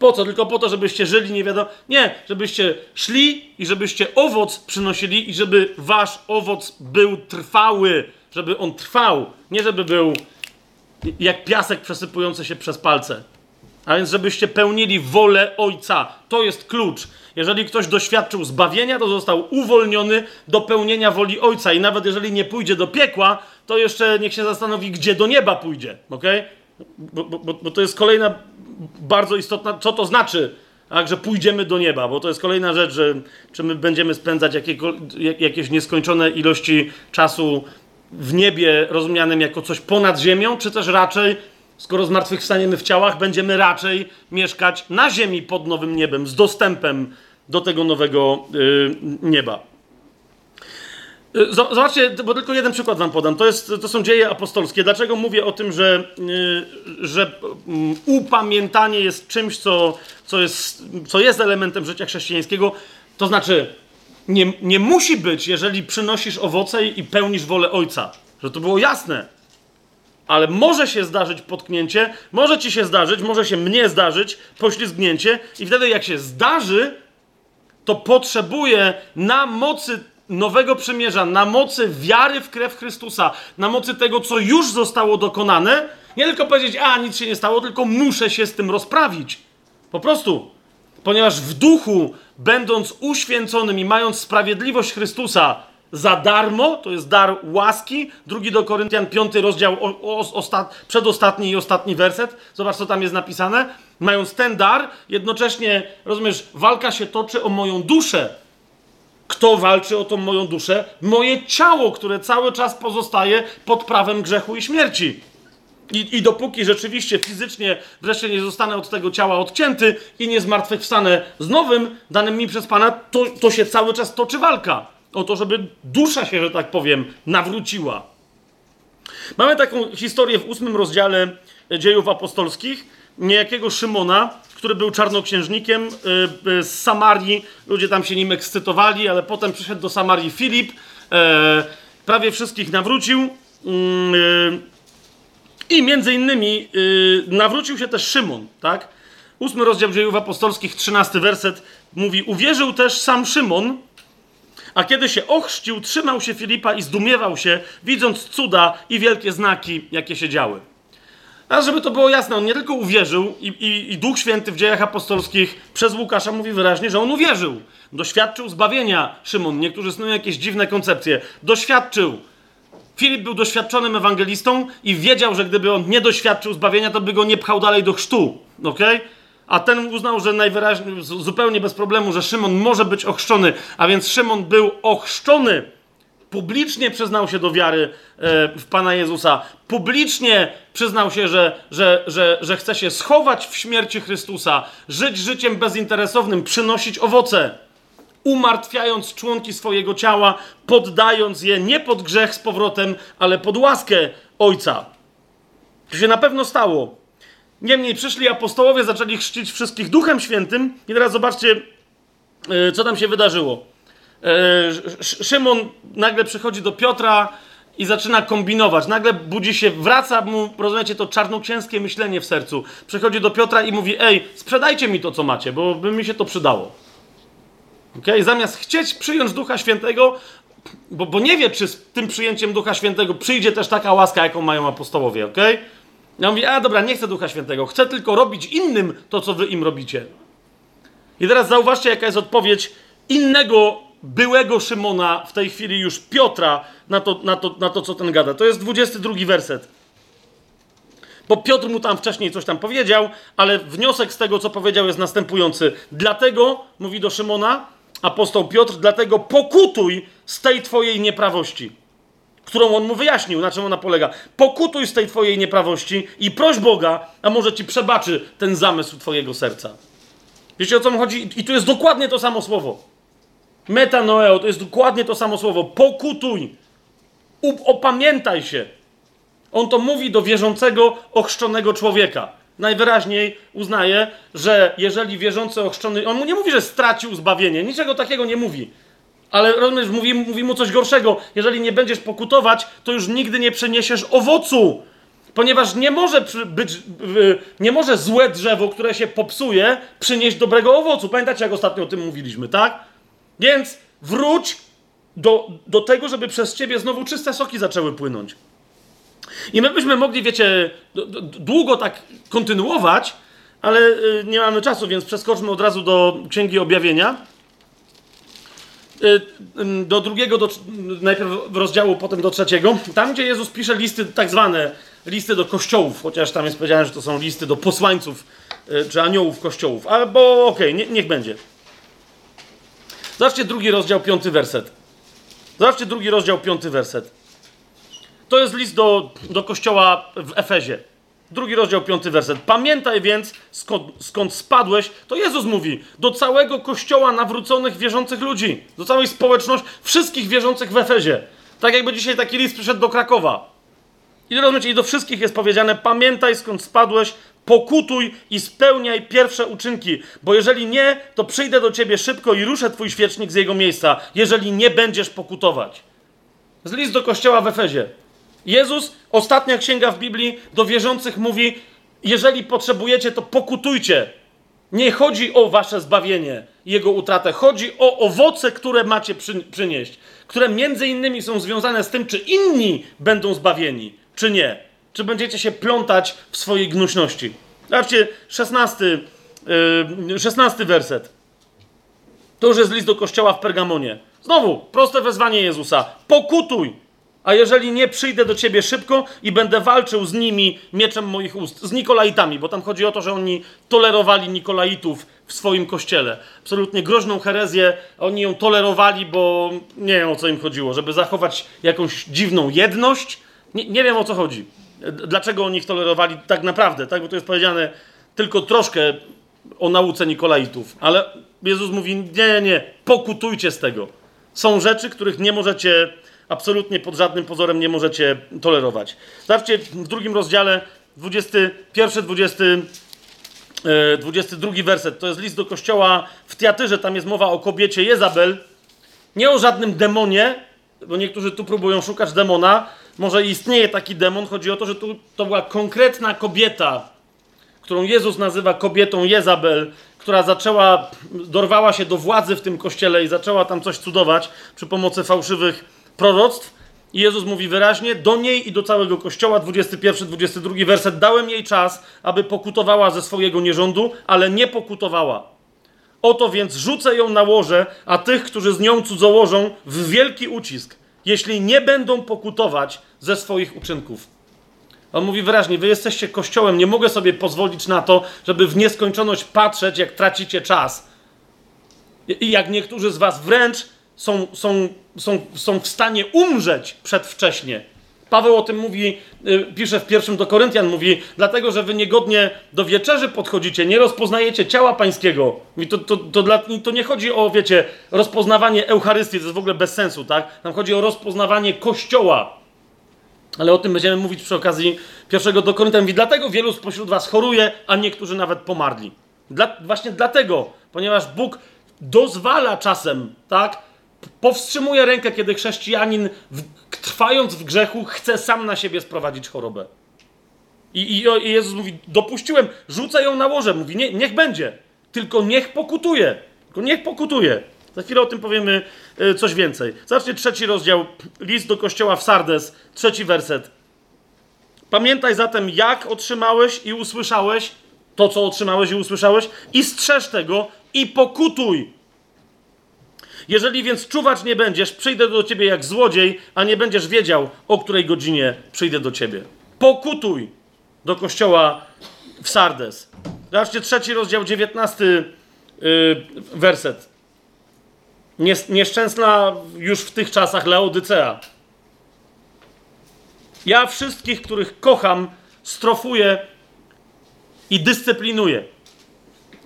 Po co? Tylko po to, żebyście żyli, nie wiadomo. Nie, żebyście szli i żebyście owoc przynosili i żeby wasz owoc był trwały, żeby on trwał, nie żeby był jak piasek przesypujący się przez palce. A więc, żebyście pełnili wolę Ojca. To jest klucz. Jeżeli ktoś doświadczył zbawienia, to został uwolniony do pełnienia woli Ojca. I nawet jeżeli nie pójdzie do piekła, to jeszcze niech się zastanowi, gdzie do nieba pójdzie. ok? Bo, bo, bo to jest kolejna bardzo istotna, co to znaczy, tak, że pójdziemy do nieba, bo to jest kolejna rzecz, że czy my będziemy spędzać jakieś nieskończone ilości czasu w niebie, rozumianym jako coś ponad ziemią, czy też raczej skoro zmartwychwstaniemy w ciałach, będziemy raczej mieszkać na ziemi pod nowym niebem, z dostępem do tego nowego y, nieba. Y, zobaczcie, bo tylko jeden przykład wam podam. To, jest, to są dzieje apostolskie. Dlaczego mówię o tym, że, y, że mm, upamiętanie jest czymś, co, co, jest, co jest elementem życia chrześcijańskiego? To znaczy, nie, nie musi być, jeżeli przynosisz owoce i pełnisz wolę Ojca. Że to było jasne ale może się zdarzyć potknięcie, może ci się zdarzyć, może się mnie zdarzyć poślizgnięcie i wtedy jak się zdarzy, to potrzebuję na mocy nowego przymierza, na mocy wiary w krew Chrystusa, na mocy tego, co już zostało dokonane, nie tylko powiedzieć, a nic się nie stało, tylko muszę się z tym rozprawić. Po prostu. Ponieważ w duchu, będąc uświęconym i mając sprawiedliwość Chrystusa, za darmo, to jest dar łaski. Drugi do Koryntian, piąty rozdział, o, o, ostat, przedostatni i ostatni werset. Zobacz, co tam jest napisane. Mając ten dar, jednocześnie, rozumiesz, walka się toczy o moją duszę. Kto walczy o tą moją duszę? Moje ciało, które cały czas pozostaje pod prawem grzechu i śmierci. I, I dopóki rzeczywiście fizycznie wreszcie nie zostanę od tego ciała odcięty i nie zmartwychwstanę z nowym, danym mi przez Pana, to, to się cały czas toczy walka o to, żeby dusza się, że tak powiem, nawróciła. Mamy taką historię w ósmym rozdziale dziejów apostolskich, niejakiego Szymona, który był czarnoksiężnikiem y, y, z Samarii. Ludzie tam się nim ekscytowali, ale potem przyszedł do Samarii Filip, e, prawie wszystkich nawrócił. Mm, y, I między innymi nawrócił się też Szymon, tak? Ósmy rozdział dziejów apostolskich, trzynasty werset mówi: Uwierzył też sam Szymon, a kiedy się ochrzcił, trzymał się Filipa i zdumiewał się, widząc cuda i wielkie znaki, jakie się działy. A żeby to było jasne, on nie tylko uwierzył i, i, i Duch Święty w dziejach apostolskich przez Łukasza mówi wyraźnie, że on uwierzył. Doświadczył zbawienia Szymon. Niektórzy snują jakieś dziwne koncepcje. Doświadczył. Filip był doświadczonym ewangelistą i wiedział, że gdyby on nie doświadczył zbawienia, to by go nie pchał dalej do chrztu. Okay? A ten uznał, że najwyraźniej, zupełnie bez problemu, że Szymon może być ochrzczony, a więc Szymon był ochrzczony. Publicznie przyznał się do wiary e, w Pana Jezusa. Publicznie przyznał się, że, że, że, że chce się schować w śmierci Chrystusa, żyć życiem bezinteresownym, przynosić owoce umartwiając członki swojego ciała, poddając je nie pod grzech z powrotem, ale pod łaskę Ojca. To się na pewno stało. Niemniej przyszli apostołowie, zaczęli chrzcić wszystkich Duchem Świętym i teraz zobaczcie, e, co tam się wydarzyło. E, Szymon nagle przychodzi do Piotra i zaczyna kombinować. Nagle budzi się, wraca mu, rozumiecie, to czarnoksięskie myślenie w sercu. Przychodzi do Piotra i mówi, ej, sprzedajcie mi to, co macie, bo by mi się to przydało. Okay? Zamiast chcieć przyjąć Ducha Świętego, bo, bo nie wie, czy z tym przyjęciem Ducha Świętego przyjdzie też taka łaska, jaką mają apostołowie, ok? Ja mówię, a dobra, nie chcę Ducha Świętego, chcę tylko robić innym to, co wy im robicie. I teraz zauważcie, jaka jest odpowiedź innego byłego Szymona, w tej chwili już Piotra, na to, na to, na to co ten gada. To jest 22 werset. Bo Piotr mu tam wcześniej coś tam powiedział, ale wniosek z tego, co powiedział, jest następujący. Dlatego, mówi do Szymona, apostoł Piotr, dlatego pokutuj z tej twojej nieprawości, którą on mu wyjaśnił, na czym ona polega. Pokutuj z tej twojej nieprawości i proś Boga, a może ci przebaczy ten zamysł twojego serca. Wiecie o co mi chodzi? I tu jest dokładnie to samo słowo. Metanoeo to jest dokładnie to samo słowo. Pokutuj. Opamiętaj się. On to mówi do wierzącego, ochrzczonego człowieka najwyraźniej uznaje, że jeżeli wierzący ochrzczony, on mu nie mówi, że stracił zbawienie, niczego takiego nie mówi. Ale rozumiesz, mówi, mówi mu coś gorszego. Jeżeli nie będziesz pokutować, to już nigdy nie przeniesiesz owocu. Ponieważ nie może być, nie może złe drzewo, które się popsuje, przynieść dobrego owocu. Pamiętacie, jak ostatnio o tym mówiliśmy, tak? Więc wróć do, do tego, żeby przez ciebie znowu czyste soki zaczęły płynąć. I my byśmy mogli, wiecie, długo tak kontynuować, ale y, nie mamy czasu, więc przeskoczmy od razu do Księgi Objawienia. Y, do drugiego, do, najpierw rozdziału, potem do trzeciego. Tam, gdzie Jezus pisze listy, tak zwane listy do kościołów, chociaż tam jest powiedziane, że to są listy do posłańców y, czy aniołów kościołów, albo okej, okay, nie, niech będzie. Zobaczcie drugi rozdział, piąty werset. Zobaczcie drugi rozdział, piąty werset. To jest list do, do kościoła w Efezie. Drugi rozdział, piąty werset. Pamiętaj więc, skąd, skąd spadłeś, to Jezus mówi, do całego kościoła nawróconych, wierzących ludzi, do całej społeczności, wszystkich wierzących w Efezie. Tak jakby dzisiaj taki list przyszedł do Krakowa. I rozumiecie, i do wszystkich jest powiedziane, pamiętaj skąd spadłeś, pokutuj i spełniaj pierwsze uczynki, bo jeżeli nie, to przyjdę do ciebie szybko i ruszę twój świecznik z jego miejsca, jeżeli nie będziesz pokutować. Z list do kościoła w Efezie. Jezus, ostatnia księga w Biblii, do wierzących mówi: Jeżeli potrzebujecie, to pokutujcie. Nie chodzi o wasze zbawienie, jego utratę. Chodzi o owoce, które macie przy, przynieść, które między innymi są związane z tym, czy inni będą zbawieni, czy nie. Czy będziecie się plątać w swojej gnuśności. Zobaczcie, 16, yy, 16 werset. To już jest list do kościoła w Pergamonie. Znowu, proste wezwanie Jezusa. Pokutuj a jeżeli nie, przyjdę do ciebie szybko i będę walczył z nimi mieczem moich ust, z Nikolaitami, bo tam chodzi o to, że oni tolerowali Nikolaitów w swoim kościele. Absolutnie groźną herezję, oni ją tolerowali, bo nie wiem o co im chodziło, żeby zachować jakąś dziwną jedność. Nie, nie wiem o co chodzi. Dlaczego oni ich tolerowali tak naprawdę, tak? Bo to jest powiedziane tylko troszkę o nauce Nikolaitów, ale Jezus mówi: Nie, nie, pokutujcie z tego. Są rzeczy, których nie możecie absolutnie pod żadnym pozorem nie możecie tolerować. Zobaczcie w drugim rozdziale, 21, 20, 22 werset. To jest list do kościoła w Teatyrze. Tam jest mowa o kobiecie Jezabel. Nie o żadnym demonie, bo niektórzy tu próbują szukać demona. Może istnieje taki demon. Chodzi o to, że tu to była konkretna kobieta, którą Jezus nazywa kobietą Jezabel, która zaczęła, dorwała się do władzy w tym kościele i zaczęła tam coś cudować przy pomocy fałszywych proroctw I Jezus mówi wyraźnie do niej i do całego kościoła, 21, 22 werset, dałem jej czas, aby pokutowała ze swojego nierządu, ale nie pokutowała. Oto więc rzucę ją na łoże, a tych, którzy z nią cudzołożą, w wielki ucisk, jeśli nie będą pokutować ze swoich uczynków. On mówi wyraźnie: Wy jesteście kościołem, nie mogę sobie pozwolić na to, żeby w nieskończoność patrzeć, jak tracicie czas. I jak niektórzy z Was wręcz są, są, są, są w stanie umrzeć przedwcześnie. Paweł o tym mówi, y, pisze w pierwszym do Koryntian, mówi, dlatego, że wy niegodnie do wieczerzy podchodzicie, nie rozpoznajecie ciała pańskiego. Mówi, to, to, to, dla, to nie chodzi o, wiecie, rozpoznawanie Eucharystii, to jest w ogóle bez sensu, tak? Tam chodzi o rozpoznawanie Kościoła. Ale o tym będziemy mówić przy okazji pierwszego do Koryntian. Mówi, dlatego wielu spośród was choruje, a niektórzy nawet pomarli. Dla, właśnie dlatego, ponieważ Bóg dozwala czasem, tak? Powstrzymuje rękę, kiedy chrześcijanin, w, trwając w grzechu, chce sam na siebie sprowadzić chorobę. I, i, I, Jezus mówi: Dopuściłem, rzucę ją na łoże. Mówi: nie, Niech będzie, tylko niech pokutuje. Tylko niech pokutuje. Za chwilę o tym powiemy y, coś więcej. Zobaczcie trzeci rozdział, list do kościoła w Sardes, trzeci werset. Pamiętaj zatem, jak otrzymałeś i usłyszałeś to, co otrzymałeś i usłyszałeś, i strzeż tego i pokutuj. Jeżeli więc czuwać nie będziesz, przyjdę do ciebie jak złodziej, a nie będziesz wiedział, o której godzinie przyjdę do ciebie. Pokutuj do kościoła w Sardes. Zobaczcie, trzeci rozdział, dziewiętnasty yy, werset. Nieszczęsna już w tych czasach Laodycea. Ja wszystkich, których kocham, strofuję i dyscyplinuję.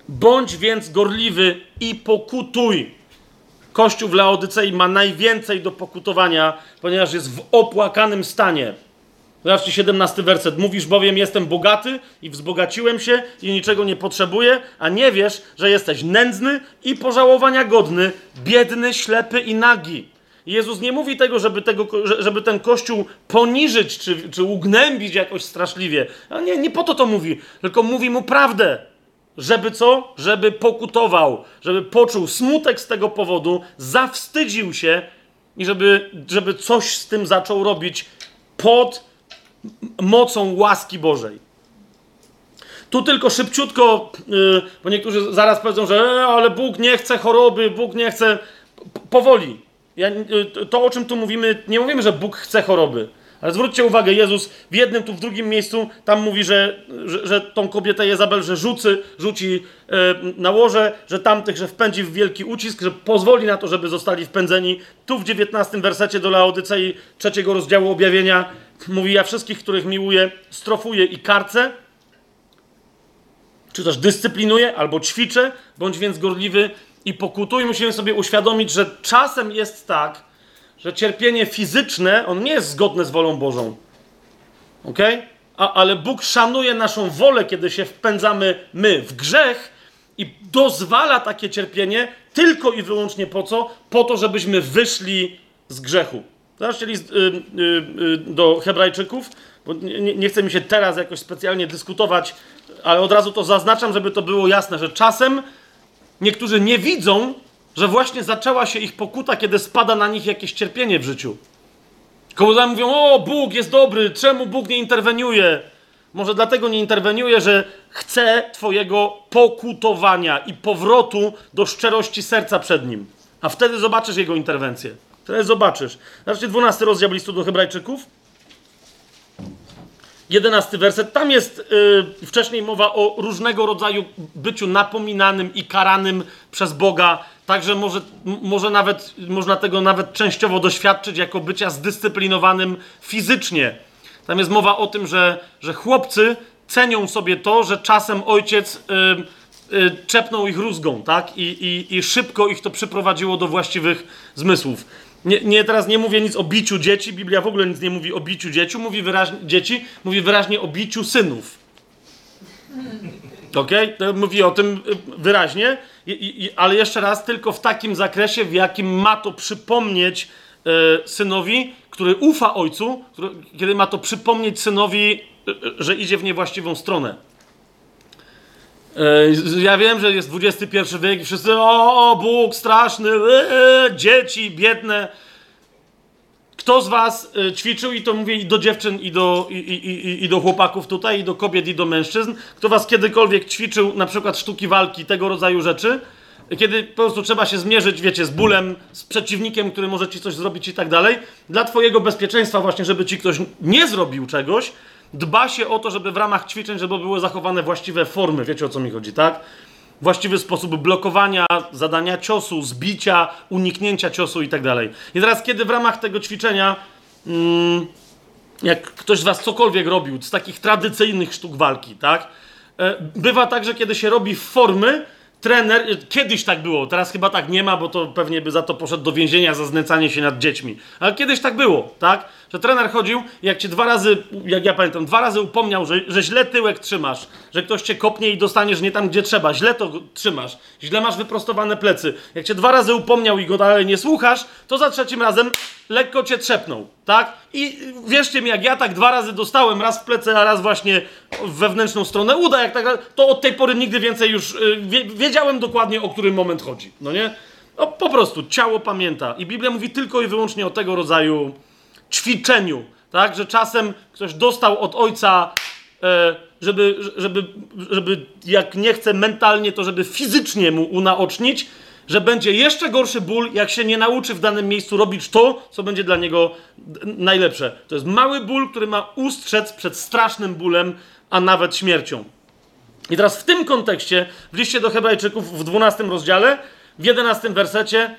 Bądź więc gorliwy i pokutuj. Kościół w Laodycei ma najwięcej do pokutowania, ponieważ jest w opłakanym stanie. Zobaczcie 17 werset. Mówisz bowiem, jestem bogaty i wzbogaciłem się i niczego nie potrzebuję, a nie wiesz, że jesteś nędzny i pożałowania godny, biedny, ślepy i nagi. Jezus nie mówi tego, żeby, tego, żeby ten kościół poniżyć czy, czy ugnębić jakoś straszliwie. A nie, nie po to to mówi, tylko mówi mu prawdę. Żeby co? Żeby pokutował, żeby poczuł smutek z tego powodu, zawstydził się i żeby, żeby coś z tym zaczął robić pod mocą łaski Bożej. Tu tylko szybciutko, yy, bo niektórzy zaraz powiedzą, że e, ale Bóg nie chce choroby, Bóg nie chce. Powoli. Ja, yy, to, o czym tu mówimy, nie mówimy, że Bóg chce choroby. Ale zwróćcie uwagę, Jezus w jednym, tu w drugim miejscu, tam mówi, że, że, że tą kobietę Jezabel, że rzucy, rzuci e, na łoże, że tamtych, że wpędzi w wielki ucisk, że pozwoli na to, żeby zostali wpędzeni. Tu w 19 wersecie do Laodycei trzeciego rozdziału objawienia mówi, ja wszystkich, których miłuję, strofuję i karcę, czy też dyscyplinuję, albo ćwiczę, bądź więc gorliwy i pokutuj. Musimy sobie uświadomić, że czasem jest tak, że cierpienie fizyczne, on nie jest zgodne z wolą Bożą. Ok? A, ale Bóg szanuje naszą wolę, kiedy się wpędzamy my w grzech i dozwala takie cierpienie tylko i wyłącznie po co? Po to, żebyśmy wyszli z grzechu. Zobaczcie list y, y, y, do Hebrajczyków, bo nie, nie mi się teraz jakoś specjalnie dyskutować, ale od razu to zaznaczam, żeby to było jasne, że czasem niektórzy nie widzą, że właśnie zaczęła się ich pokuta, kiedy spada na nich jakieś cierpienie w życiu. Kołodami mówią, o Bóg jest dobry, czemu Bóg nie interweniuje? Może dlatego nie interweniuje, że chce Twojego pokutowania i powrotu do szczerości serca przed Nim. A wtedy zobaczysz Jego interwencję. Wtedy zobaczysz. Zobaczcie 12 rozdział listu do Hebrajczyków. 11 werset. Tam jest yy, wcześniej mowa o różnego rodzaju byciu napominanym i karanym przez Boga Także może, może nawet, można tego nawet częściowo doświadczyć jako bycia zdyscyplinowanym fizycznie. Tam jest mowa o tym, że, że chłopcy cenią sobie to, że czasem ojciec y, y, czepnął ich rózgą, tak? I, i, I szybko ich to przyprowadziło do właściwych zmysłów. Nie, nie, teraz nie mówię nic o biciu dzieci. Biblia w ogóle nic nie mówi o biciu dzieci. Mówi wyraźnie, dzieci mówi wyraźnie o biciu synów. Ok? Mówi o tym y, wyraźnie, I, i, ale jeszcze raz, tylko w takim zakresie, w jakim ma to przypomnieć e, synowi, który ufa ojcu, który, kiedy ma to przypomnieć synowi, e, że idzie w niewłaściwą stronę. E, ja wiem, że jest XXI wiek i wszyscy, o, Bóg straszny, e, dzieci biedne. Kto z was y, ćwiczył, i to mówię i do dziewczyn, i do, i, i, i do chłopaków tutaj, i do kobiet, i do mężczyzn, kto was kiedykolwiek ćwiczył na przykład sztuki walki, tego rodzaju rzeczy, kiedy po prostu trzeba się zmierzyć, wiecie, z bólem, z przeciwnikiem, który może ci coś zrobić i tak dalej, dla twojego bezpieczeństwa właśnie, żeby ci ktoś nie zrobił czegoś, dba się o to, żeby w ramach ćwiczeń, żeby były zachowane właściwe formy, wiecie o co mi chodzi, tak? Właściwy sposób blokowania, zadania ciosu, zbicia, uniknięcia ciosu i tak dalej. I teraz, kiedy w ramach tego ćwiczenia, mm, jak ktoś z was cokolwiek robił, z takich tradycyjnych sztuk walki, tak? E, bywa tak, że kiedy się robi formy, trener, kiedyś tak było, teraz chyba tak nie ma, bo to pewnie by za to poszedł do więzienia za znęcanie się nad dziećmi. Ale kiedyś tak było, tak? Że trener chodził jak cię dwa razy, jak ja pamiętam, dwa razy upomniał, że, że źle tyłek trzymasz, że ktoś cię kopnie i dostaniesz nie tam, gdzie trzeba, źle to trzymasz, źle masz wyprostowane plecy. Jak cię dwa razy upomniał i go dalej nie słuchasz, to za trzecim razem lekko cię trzepnął, tak? I wierzcie mi, jak ja tak dwa razy dostałem, raz w plecy, a raz właśnie w wewnętrzną stronę uda, jak tak, to od tej pory nigdy więcej już yy, wiedziałem dokładnie, o który moment chodzi, no nie? No po prostu, ciało pamięta. I Biblia mówi tylko i wyłącznie o tego rodzaju ćwiczeniu, tak? Że czasem ktoś dostał od ojca, e, żeby, żeby, żeby jak nie chce mentalnie, to żeby fizycznie mu unaocznić, że będzie jeszcze gorszy ból, jak się nie nauczy w danym miejscu robić to, co będzie dla niego najlepsze. To jest mały ból, który ma ustrzec przed strasznym bólem, a nawet śmiercią. I teraz w tym kontekście, w liście do Hebrajczyków w 12 rozdziale, w 11 wersecie,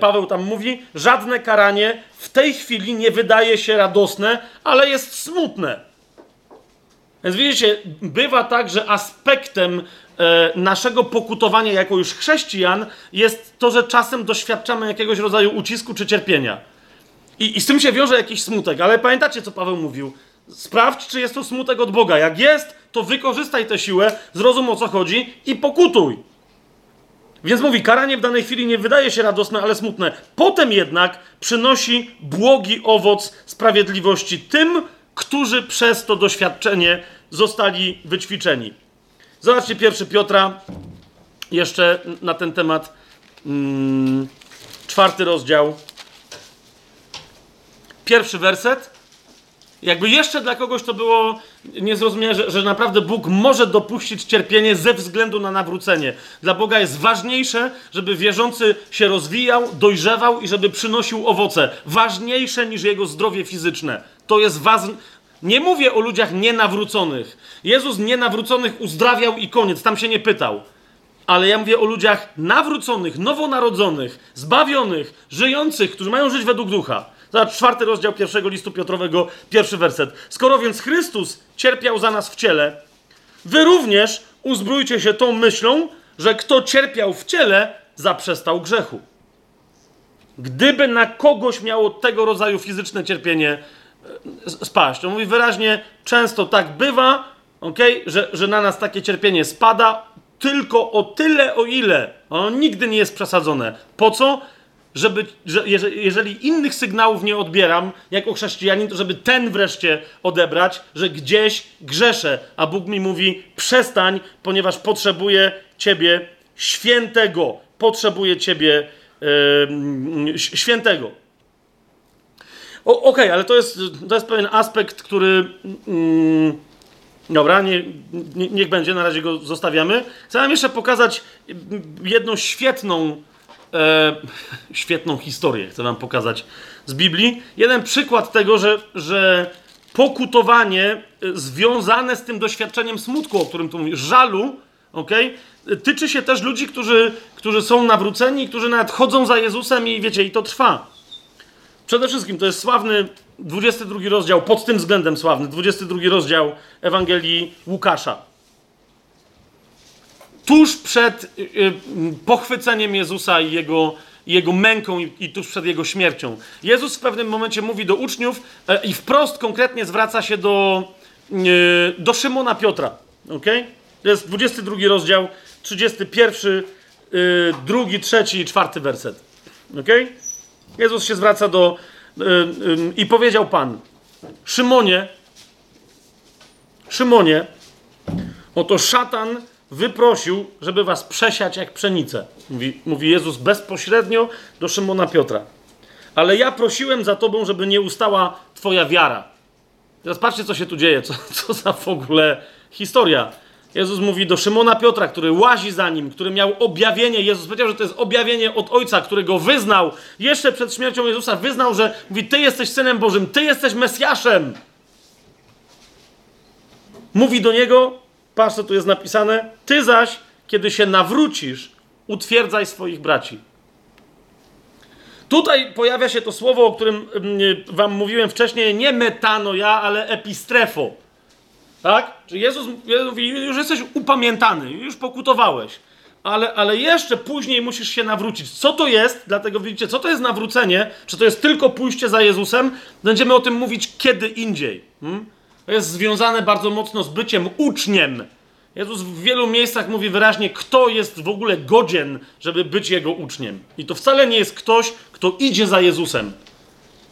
Paweł tam mówi: Żadne karanie w tej chwili nie wydaje się radosne, ale jest smutne. Więc widzicie, bywa tak, że aspektem e, naszego pokutowania jako już chrześcijan jest to, że czasem doświadczamy jakiegoś rodzaju ucisku czy cierpienia. I, I z tym się wiąże jakiś smutek, ale pamiętacie, co Paweł mówił? Sprawdź, czy jest to smutek od Boga. Jak jest, to wykorzystaj tę siłę, zrozum o co chodzi i pokutuj. Więc mówi, karanie w danej chwili nie wydaje się radosne, ale smutne. Potem jednak przynosi błogi owoc sprawiedliwości tym, którzy przez to doświadczenie zostali wyćwiczeni. Zobaczcie pierwszy Piotra, jeszcze na ten temat, mm, czwarty rozdział, pierwszy werset. Jakby jeszcze dla kogoś to było niezrozumiałe, że, że naprawdę Bóg może dopuścić cierpienie ze względu na nawrócenie. Dla Boga jest ważniejsze, żeby wierzący się rozwijał, dojrzewał i żeby przynosił owoce. Ważniejsze niż jego zdrowie fizyczne. To jest ważne. Nie mówię o ludziach nienawróconych. Jezus nienawróconych uzdrawiał i koniec, tam się nie pytał. Ale ja mówię o ludziach nawróconych, nowonarodzonych, zbawionych, żyjących, którzy mają żyć według ducha. Zobacz, czwarty rozdział pierwszego listu Piotrowego, pierwszy werset. Skoro więc Chrystus cierpiał za nas w ciele, wy również uzbrójcie się tą myślą, że kto cierpiał w ciele, zaprzestał grzechu. Gdyby na kogoś miało tego rodzaju fizyczne cierpienie e, spaść, on mówi wyraźnie, często tak bywa, okay, że, że na nas takie cierpienie spada, tylko o tyle, o ile ono nigdy nie jest przesadzone. Po co? Żeby, że jeżeli, innych sygnałów nie odbieram jako chrześcijanin, to żeby ten wreszcie odebrać, że gdzieś grzeszę, a Bóg mi mówi: przestań, ponieważ potrzebuję Ciebie świętego. Potrzebuję Ciebie yy, świętego. Okej, okay, ale to jest, to jest pewien aspekt, który. Yy, Dobra, nie, nie, niech będzie, na razie go zostawiamy. Chcę wam jeszcze pokazać jedną świetną e, świetną historię, chcę wam pokazać z Biblii. Jeden przykład tego, że, że pokutowanie e, związane z tym doświadczeniem smutku, o którym tu mówisz, żalu, okay, tyczy się też ludzi, którzy, którzy są nawróceni, którzy nawet chodzą za Jezusem i wiecie, i to trwa. Przede wszystkim to jest sławny 22 rozdział, pod tym względem sławny, 22 rozdział Ewangelii Łukasza tuż przed y, y, pochwyceniem Jezusa i jego, jego męką i, tuż przed jego śmiercią. Jezus w pewnym momencie mówi do uczniów e, i wprost konkretnie zwraca się do, y, do Szymona Piotra. Okay? To jest 22 rozdział, 31, drugi, trzeci i czwarty werset. Okay? Jezus się zwraca do i powiedział Pan, Szymonie, Szymonie, oto szatan wyprosił, żeby was przesiać jak pszenicę. Mówi, mówi Jezus bezpośrednio do Szymona Piotra. ale ja prosiłem za tobą, żeby nie ustała twoja wiara. Teraz patrzcie, co się tu dzieje, co, co za w ogóle historia. Jezus mówi do Szymona Piotra, który łazi za nim, który miał objawienie. Jezus powiedział, że to jest objawienie od Ojca, którego wyznał jeszcze przed śmiercią Jezusa. Wyznał, że mówi: Ty jesteś synem Bożym, ty jesteś Mesjaszem. Mówi do niego, patrz co tu jest napisane: Ty zaś, kiedy się nawrócisz, utwierdzaj swoich braci. Tutaj pojawia się to słowo, o którym mm, wam mówiłem wcześniej, nie metanoja, ale epistrefo. Tak? Czy Jezus, mówi, już jesteś upamiętany, już pokutowałeś, ale, ale jeszcze później musisz się nawrócić. Co to jest? Dlatego widzicie, co to jest nawrócenie? Czy to jest tylko pójście za Jezusem? Będziemy o tym mówić kiedy indziej. Hmm? To jest związane bardzo mocno z byciem uczniem. Jezus w wielu miejscach mówi wyraźnie, kto jest w ogóle godzien, żeby być jego uczniem. I to wcale nie jest ktoś, kto idzie za Jezusem.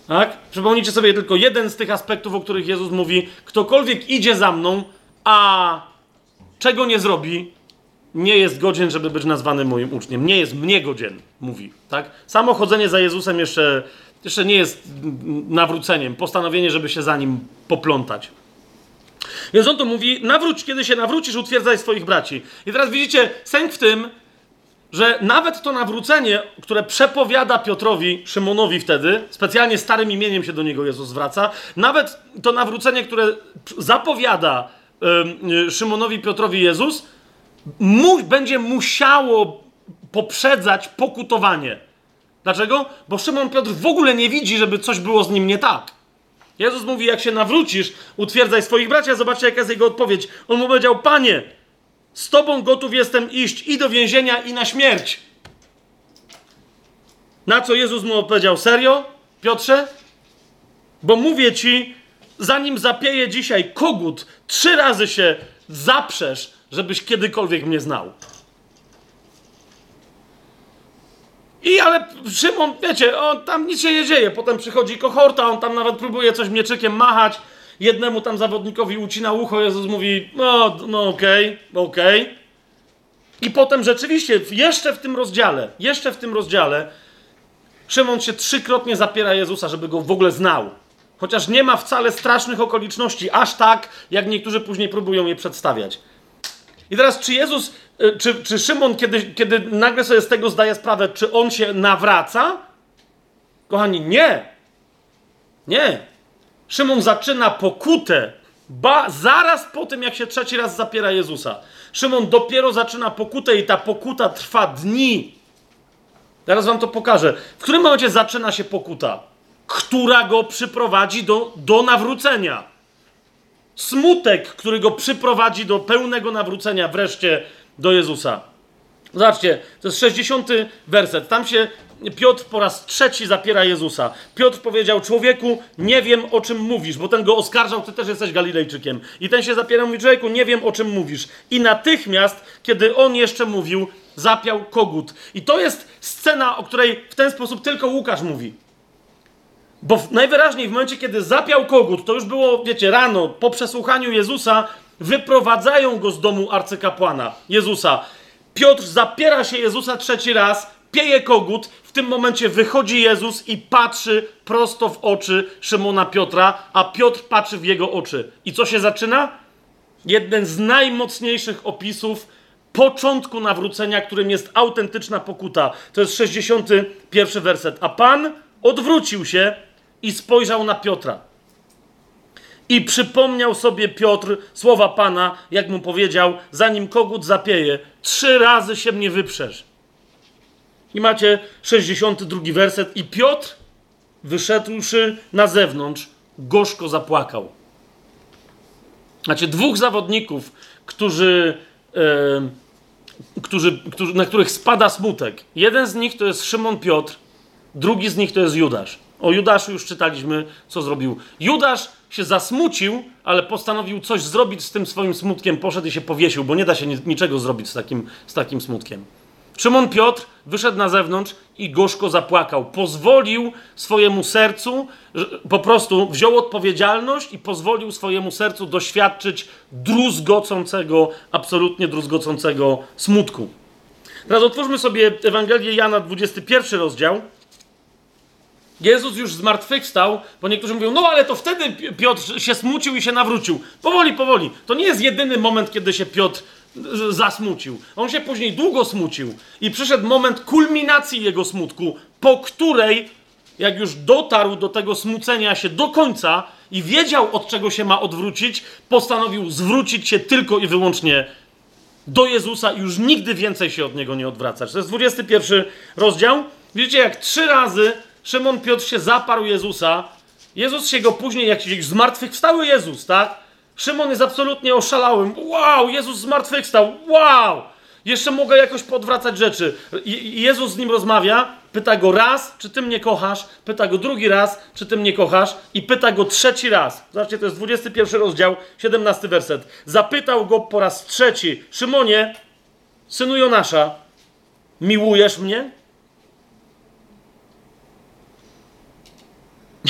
Tak? Przypomnijcie sobie tylko jeden z tych aspektów, o których Jezus mówi: ktokolwiek idzie za mną, a czego nie zrobi, nie jest godzien, żeby być nazwany moim uczniem. Nie jest mnie godzien, mówi. Tak? Samo chodzenie za Jezusem jeszcze, jeszcze nie jest nawróceniem. Postanowienie, żeby się za nim poplątać. Więc on to mówi, nawróć, kiedy się nawrócisz, utwierdzaj swoich braci. I teraz widzicie, sęk w tym, że nawet to nawrócenie, które przepowiada Piotrowi, Szymonowi wtedy, specjalnie starym imieniem się do niego Jezus zwraca, nawet to nawrócenie, które zapowiada y, Szymonowi Piotrowi Jezus, mu, będzie musiało poprzedzać pokutowanie. Dlaczego? Bo Szymon Piotr w ogóle nie widzi, żeby coś było z nim nie tak. Jezus mówi, jak się nawrócisz, utwierdzaj swoich braci, a zobaczcie, jaka jest jego odpowiedź. On mu powiedział, panie, z tobą gotów jestem iść i do więzienia, i na śmierć. Na co Jezus mu odpowiedział, serio, Piotrze? Bo mówię ci, zanim zapieje dzisiaj kogut, trzy razy się zaprzesz, żebyś kiedykolwiek mnie znał. I ale Szymon, wiecie, on, tam nic się nie dzieje. Potem przychodzi kohorta, on tam nawet próbuje coś mieczykiem machać. Jednemu tam zawodnikowi ucina ucho, Jezus mówi, no, no okej, okay, okej. Okay. I potem rzeczywiście, jeszcze w tym rozdziale, jeszcze w tym rozdziale, Szymon się trzykrotnie zapiera Jezusa, żeby go w ogóle znał. Chociaż nie ma wcale strasznych okoliczności, aż tak, jak niektórzy później próbują je przedstawiać. I teraz, czy Jezus, czy, czy Szymon, kiedy, kiedy nagle sobie z tego zdaje sprawę, czy on się nawraca? Kochani, nie. Nie. Szymon zaczyna pokutę ba, zaraz po tym, jak się trzeci raz zapiera Jezusa. Szymon dopiero zaczyna pokutę i ta pokuta trwa dni. Teraz wam to pokażę. W którym momencie zaczyna się pokuta? Która go przyprowadzi do, do nawrócenia smutek, który go przyprowadzi do pełnego nawrócenia wreszcie do Jezusa. Zobaczcie, to jest 60 werset. Tam się Piotr po raz trzeci zapiera Jezusa. Piotr powiedział: Człowieku, nie wiem o czym mówisz, bo ten go oskarżał, ty też jesteś Galilejczykiem. I ten się zapiera, mówi: Człowieku, nie wiem o czym mówisz. I natychmiast, kiedy on jeszcze mówił, zapiał kogut. I to jest scena, o której w ten sposób tylko Łukasz mówi. Bo najwyraźniej w momencie, kiedy zapiał kogut, to już było, wiecie, rano, po przesłuchaniu Jezusa, wyprowadzają go z domu arcykapłana, Jezusa. Piotr zapiera się Jezusa trzeci raz, pieje kogut, w tym momencie wychodzi Jezus i patrzy prosto w oczy Szymona Piotra, a Piotr patrzy w jego oczy. I co się zaczyna? Jeden z najmocniejszych opisów początku nawrócenia, którym jest autentyczna pokuta. To jest 61 werset. A Pan odwrócił się i spojrzał na Piotra. I przypomniał sobie Piotr słowa Pana, jak mu powiedział, zanim kogut zapieje, trzy razy się mnie wyprzesz. I macie 62 werset. I Piotr, wyszedłszy na zewnątrz, gorzko zapłakał. Macie dwóch zawodników, którzy, którzy, którzy, na których spada smutek. Jeden z nich to jest Szymon Piotr, drugi z nich to jest Judasz. O Judaszu już czytaliśmy, co zrobił. Judasz się zasmucił, ale postanowił coś zrobić z tym swoim smutkiem. Poszedł i się powiesił, bo nie da się niczego zrobić z takim, z takim smutkiem. Szymon Piotr wyszedł na zewnątrz i gorzko zapłakał. Pozwolił swojemu sercu, po prostu wziął odpowiedzialność i pozwolił swojemu sercu doświadczyć druzgocącego, absolutnie druzgocącego smutku. Teraz otwórzmy sobie Ewangelię Jana, 21 rozdział. Jezus już zmartwychwstał, bo niektórzy mówią, no ale to wtedy Piotr się smucił i się nawrócił. Powoli, powoli. To nie jest jedyny moment, kiedy się Piotr zasmucił. On się później długo smucił i przyszedł moment kulminacji jego smutku, po której, jak już dotarł do tego smucenia się do końca i wiedział, od czego się ma odwrócić, postanowił zwrócić się tylko i wyłącznie do Jezusa i już nigdy więcej się od niego nie odwracać. To jest 21 rozdział. Widzicie, jak trzy razy Szymon Piotr się zaparł Jezusa. Jezus się go później, jak zmartwychwstały Jezus, tak? Szymon jest absolutnie oszalałym. Wow, Jezus zmartwychwstał. Wow! Jeszcze mogę jakoś podwracać rzeczy. Jezus z nim rozmawia, pyta go raz, czy ty mnie kochasz, pyta go drugi raz, czy ty mnie kochasz i pyta go trzeci raz. Zobaczcie, to jest 21 rozdział, 17 werset. Zapytał go po raz trzeci, Szymonie, synu Jonasza, miłujesz mnie?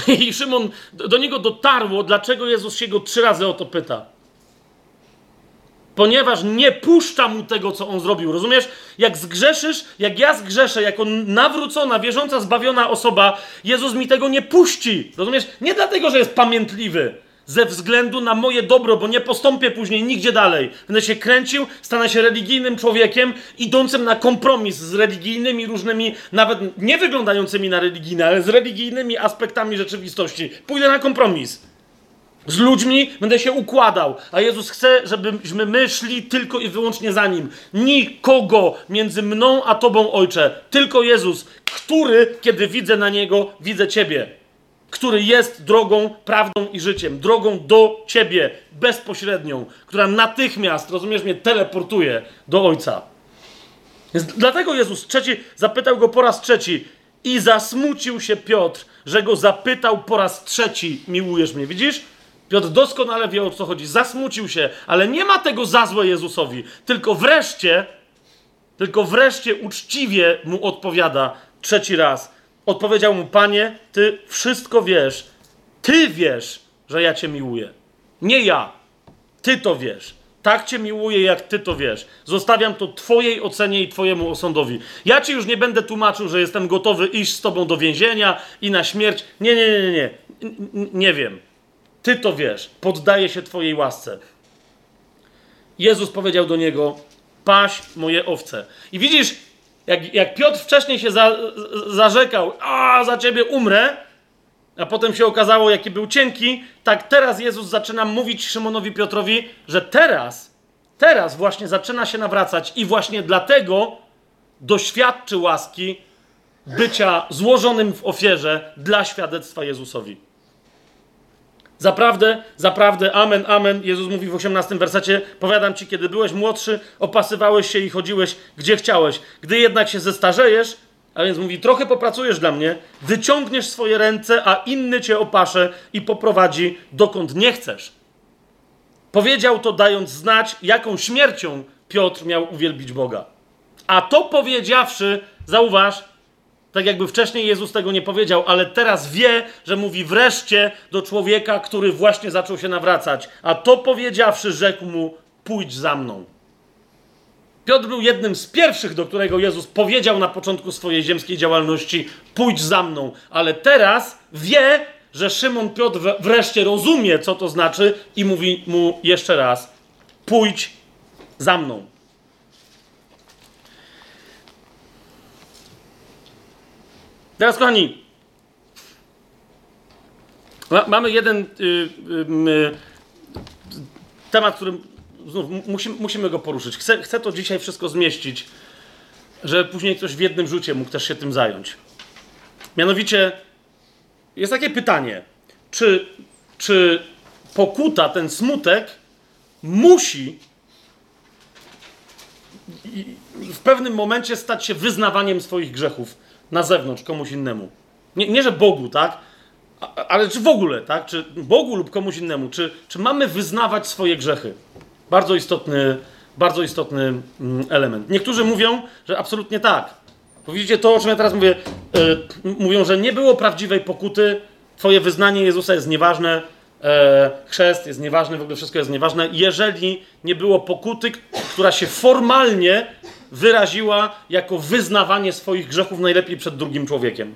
I Szymon, do niego dotarło, dlaczego Jezus się go trzy razy o to pyta. Ponieważ nie puszcza mu tego, co on zrobił. Rozumiesz? Jak zgrzeszysz, jak ja zgrzeszę, jako nawrócona, wierząca, zbawiona osoba, Jezus mi tego nie puści. Rozumiesz? Nie dlatego, że jest pamiętliwy ze względu na moje dobro, bo nie postąpię później nigdzie dalej. Będę się kręcił, stanę się religijnym człowiekiem, idącym na kompromis z religijnymi różnymi, nawet nie wyglądającymi na religijne, ale z religijnymi aspektami rzeczywistości. Pójdę na kompromis. Z ludźmi będę się układał, a Jezus chce, żebyśmy my szli tylko i wyłącznie za Nim. Nikogo między mną a Tobą, Ojcze. Tylko Jezus, który, kiedy widzę na Niego, widzę Ciebie który jest drogą, prawdą i życiem, drogą do ciebie bezpośrednią, która natychmiast, rozumiesz mnie, teleportuje do Ojca. Więc dlatego Jezus trzeci zapytał go po raz trzeci i zasmucił się Piotr, że go zapytał po raz trzeci: Miłujesz mnie? Widzisz? Piotr doskonale wie o co chodzi. Zasmucił się, ale nie ma tego za złe Jezusowi. Tylko wreszcie, tylko wreszcie uczciwie mu odpowiada trzeci raz Odpowiedział mu, panie, ty wszystko wiesz. Ty wiesz, że ja cię miłuję. Nie ja. Ty to wiesz. Tak cię miłuję, jak ty to wiesz. Zostawiam to twojej ocenie i twojemu osądowi. Ja ci już nie będę tłumaczył, że jestem gotowy iść z tobą do więzienia i na śmierć. Nie, nie, nie, nie. Nie wiem. Ty to wiesz. Poddaję się twojej łasce. Jezus powiedział do niego: Paś moje owce. I widzisz, jak, jak Piotr wcześniej się za, zarzekał, a za ciebie umrę, a potem się okazało, jaki był cienki, tak teraz Jezus zaczyna mówić Szymonowi Piotrowi, że teraz, teraz właśnie zaczyna się nawracać i właśnie dlatego doświadczy łaski bycia złożonym w ofierze dla świadectwa Jezusowi. Zaprawdę, zaprawdę, amen, amen. Jezus mówi w 18 wersecie: Powiadam ci, kiedy byłeś młodszy, opasywałeś się i chodziłeś gdzie chciałeś. Gdy jednak się zestarzejesz, a więc mówi, trochę popracujesz dla mnie, wyciągniesz swoje ręce, a inny cię opasze i poprowadzi dokąd nie chcesz. Powiedział to, dając znać, jaką śmiercią Piotr miał uwielbić Boga. A to powiedziawszy, zauważ, tak jakby wcześniej Jezus tego nie powiedział, ale teraz wie, że mówi wreszcie do człowieka, który właśnie zaczął się nawracać. A to powiedziawszy, rzekł mu: Pójdź za mną. Piotr był jednym z pierwszych, do którego Jezus powiedział na początku swojej ziemskiej działalności: Pójdź za mną. Ale teraz wie, że Szymon Piotr wreszcie rozumie, co to znaczy, i mówi mu jeszcze raz: Pójdź za mną. Teraz, kochani, ma, mamy jeden y, y, temat, który znów musimy, musimy go poruszyć. Chcę, chcę to dzisiaj wszystko zmieścić, żeby później ktoś w jednym rzucie mógł też się tym zająć. Mianowicie jest takie pytanie, czy, czy pokuta, ten smutek musi w pewnym momencie stać się wyznawaniem swoich grzechów na zewnątrz komuś innemu. Nie, nie że Bogu, tak? ale czy w ogóle, tak? Czy Bogu lub komuś innemu, czy, czy mamy wyznawać swoje grzechy? Bardzo istotny, bardzo istotny mm, element. Niektórzy mówią, że absolutnie tak. Bo widzicie to, o czym ja teraz mówię. Yy, mówią, że nie było prawdziwej pokuty, twoje wyznanie Jezusa jest nieważne, e, chrzest jest nieważny, w ogóle wszystko jest nieważne, jeżeli nie było pokuty, która się formalnie wyraziła jako wyznawanie swoich grzechów najlepiej przed drugim człowiekiem.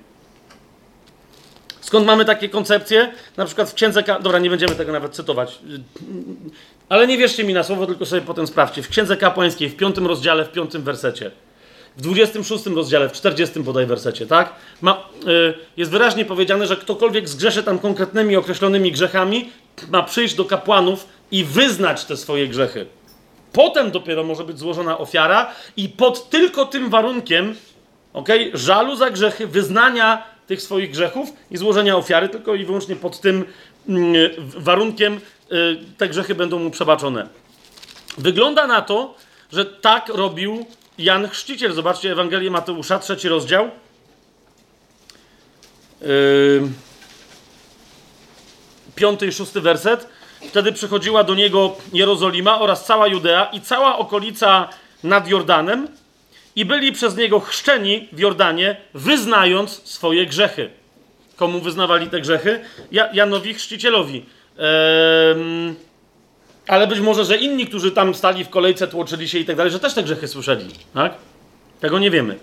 Skąd mamy takie koncepcje? Na przykład w księdze. Ka- Dobra, nie będziemy tego nawet cytować. Ale nie wierzcie mi na słowo, tylko sobie potem sprawdźcie. W księdze kapłańskiej, w piątym rozdziale, w piątym wersecie. W 26 rozdziale, w 40 bodaj wersecie, tak? Ma, y, jest wyraźnie powiedziane, że ktokolwiek zgrzeszy tam konkretnymi, określonymi grzechami, ma przyjść do kapłanów i wyznać te swoje grzechy. Potem dopiero może być złożona ofiara i pod tylko tym warunkiem, ok, żalu za grzechy, wyznania tych swoich grzechów i złożenia ofiary, tylko i wyłącznie pod tym mm, warunkiem y, te grzechy będą mu przebaczone. Wygląda na to, że tak robił Jan Chrzciciel. Zobaczcie Ewangelię Mateusza, trzeci rozdział. Yy, piąty i szósty werset. Wtedy przychodziła do niego Jerozolima oraz cała Judea i cała okolica nad Jordanem i byli przez niego chrzczeni w Jordanie, wyznając swoje grzechy. Komu wyznawali te grzechy? Ja, Janowi Chrzcicielowi. Ehm, ale być może, że inni, którzy tam stali w kolejce, tłoczyli się i tak dalej, że też te grzechy słyszeli. Tak? Tego nie wiemy.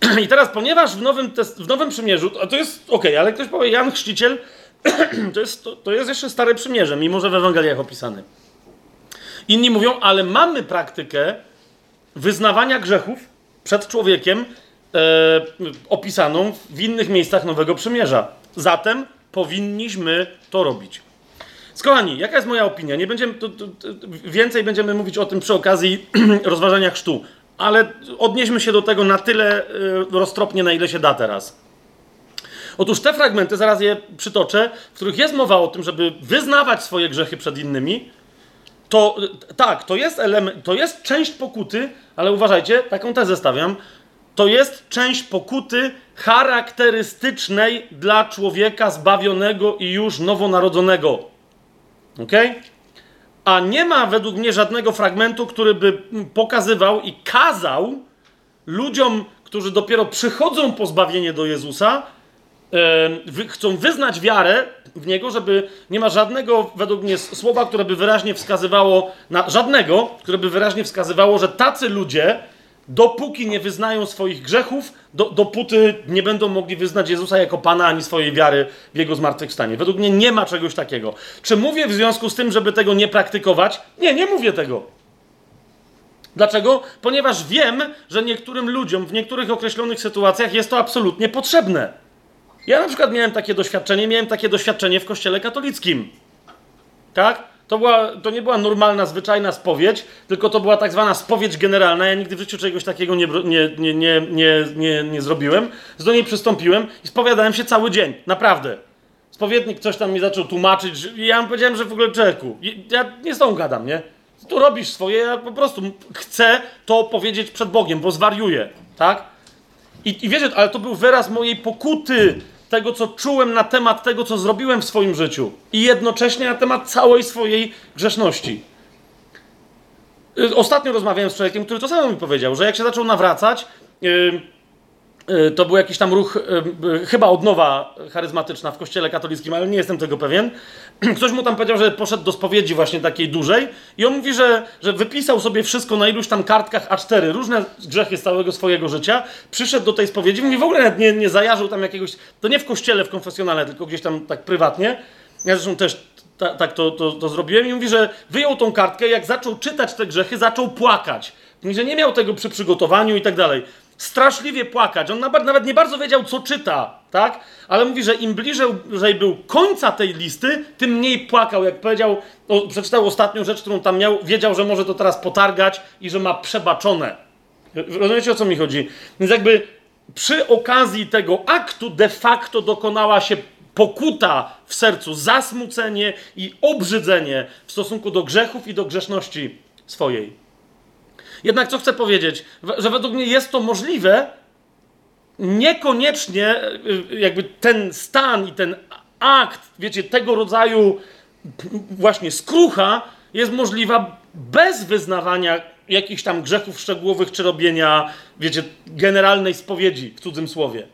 I teraz, ponieważ w Nowym, w nowym Przymierzu, a to jest ok, ale ktoś powie, Jan Chrzciciel to jest, to, to jest jeszcze Stare Przymierze, mimo że w Ewangeliach opisany. Inni mówią, ale mamy praktykę wyznawania grzechów przed człowiekiem e, opisaną w innych miejscach Nowego Przymierza. Zatem powinniśmy to robić. Skochani, jaka jest moja opinia? Nie będziemy, to, to, to, więcej będziemy mówić o tym przy okazji rozważania chrztu, ale odnieśmy się do tego na tyle y, roztropnie, na ile się da teraz. Otóż te fragmenty, zaraz je przytoczę, w których jest mowa o tym, żeby wyznawać swoje grzechy przed innymi, to tak, to jest element, to jest część pokuty, ale uważajcie, taką tezę stawiam, to jest część pokuty charakterystycznej dla człowieka zbawionego i już nowonarodzonego. Ok? A nie ma według mnie żadnego fragmentu, który by pokazywał i kazał ludziom, którzy dopiero przychodzą po zbawienie do Jezusa, chcą wyznać wiarę w Niego, żeby nie ma żadnego, według mnie, słowa, które by wyraźnie wskazywało, na żadnego, które by wyraźnie wskazywało, że tacy ludzie, dopóki nie wyznają swoich grzechów, do, dopóty nie będą mogli wyznać Jezusa jako Pana ani swojej wiary w Jego zmartwychwstanie. Według mnie nie ma czegoś takiego. Czy mówię w związku z tym, żeby tego nie praktykować? Nie, nie mówię tego. Dlaczego? Ponieważ wiem, że niektórym ludziom w niektórych określonych sytuacjach jest to absolutnie potrzebne. Ja na przykład miałem takie doświadczenie, miałem takie doświadczenie w kościele katolickim. Tak? To, była, to nie była normalna, zwyczajna spowiedź, tylko to była tak zwana spowiedź generalna. Ja nigdy w życiu czegoś takiego nie, nie, nie, nie, nie, nie, nie zrobiłem. Do niej przystąpiłem i spowiadałem się cały dzień. Naprawdę. Spowiednik coś tam mi zaczął tłumaczyć. Że ja mu powiedziałem, że w ogóle czeku. Ja nie z tą gadam, nie? Tu robisz swoje, ja po prostu chcę to powiedzieć przed Bogiem, bo zwariuję, tak? I, I wiecie, ale to był wyraz mojej pokuty tego, co czułem na temat tego, co zrobiłem w swoim życiu i jednocześnie na temat całej swojej grzeszności. Y, ostatnio rozmawiałem z człowiekiem, który to samo mi powiedział, że jak się zaczął nawracać, yy, yy, to był jakiś tam ruch, chyba odnowa charyzmatyczna w kościele katolickim, ale nie jestem tego pewien. Ktoś mu tam powiedział, że poszedł do spowiedzi właśnie takiej dużej i on mówi, że, że wypisał sobie wszystko na iluś tam kartkach A4, różne grzechy z całego swojego życia, przyszedł do tej spowiedzi, mówi w ogóle nie, nie zajarzył tam jakiegoś, to nie w kościele, w konfesjonale, tylko gdzieś tam tak prywatnie. Ja zresztą też ta, tak to, to, to zrobiłem i mówi, że wyjął tą kartkę, jak zaczął czytać te grzechy, zaczął płakać. Mówi, że nie miał tego przy przygotowaniu i tak dalej straszliwie płakać. On nawet nie bardzo wiedział, co czyta, tak? Ale mówi, że im bliżej był końca tej listy, tym mniej płakał. Jak powiedział, przeczytał ostatnią rzecz, którą tam miał, wiedział, że może to teraz potargać i że ma przebaczone. Rozumiecie, o co mi chodzi? Więc jakby przy okazji tego aktu de facto dokonała się pokuta w sercu, zasmucenie i obrzydzenie w stosunku do grzechów i do grzeszności swojej. Jednak co chcę powiedzieć? Że według mnie jest to możliwe, niekoniecznie y, jakby ten stan i ten akt, wiecie, tego rodzaju właśnie skrucha jest możliwa bez wyznawania jakichś tam grzechów szczegółowych czy robienia, wiecie, generalnej spowiedzi w cudzym słowie.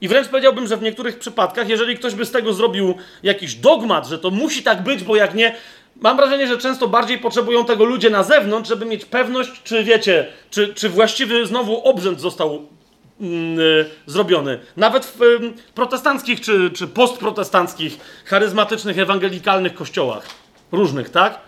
I wręcz powiedziałbym, że w niektórych przypadkach, jeżeli ktoś by z tego zrobił jakiś dogmat, że to musi tak być, bo jak nie, mam wrażenie, że często bardziej potrzebują tego ludzie na zewnątrz, żeby mieć pewność, czy wiecie, czy, czy właściwy znowu obrzęd został mm, y, zrobiony. Nawet w y, protestanckich czy, czy postprotestanckich, charyzmatycznych, ewangelikalnych kościołach. Różnych, tak?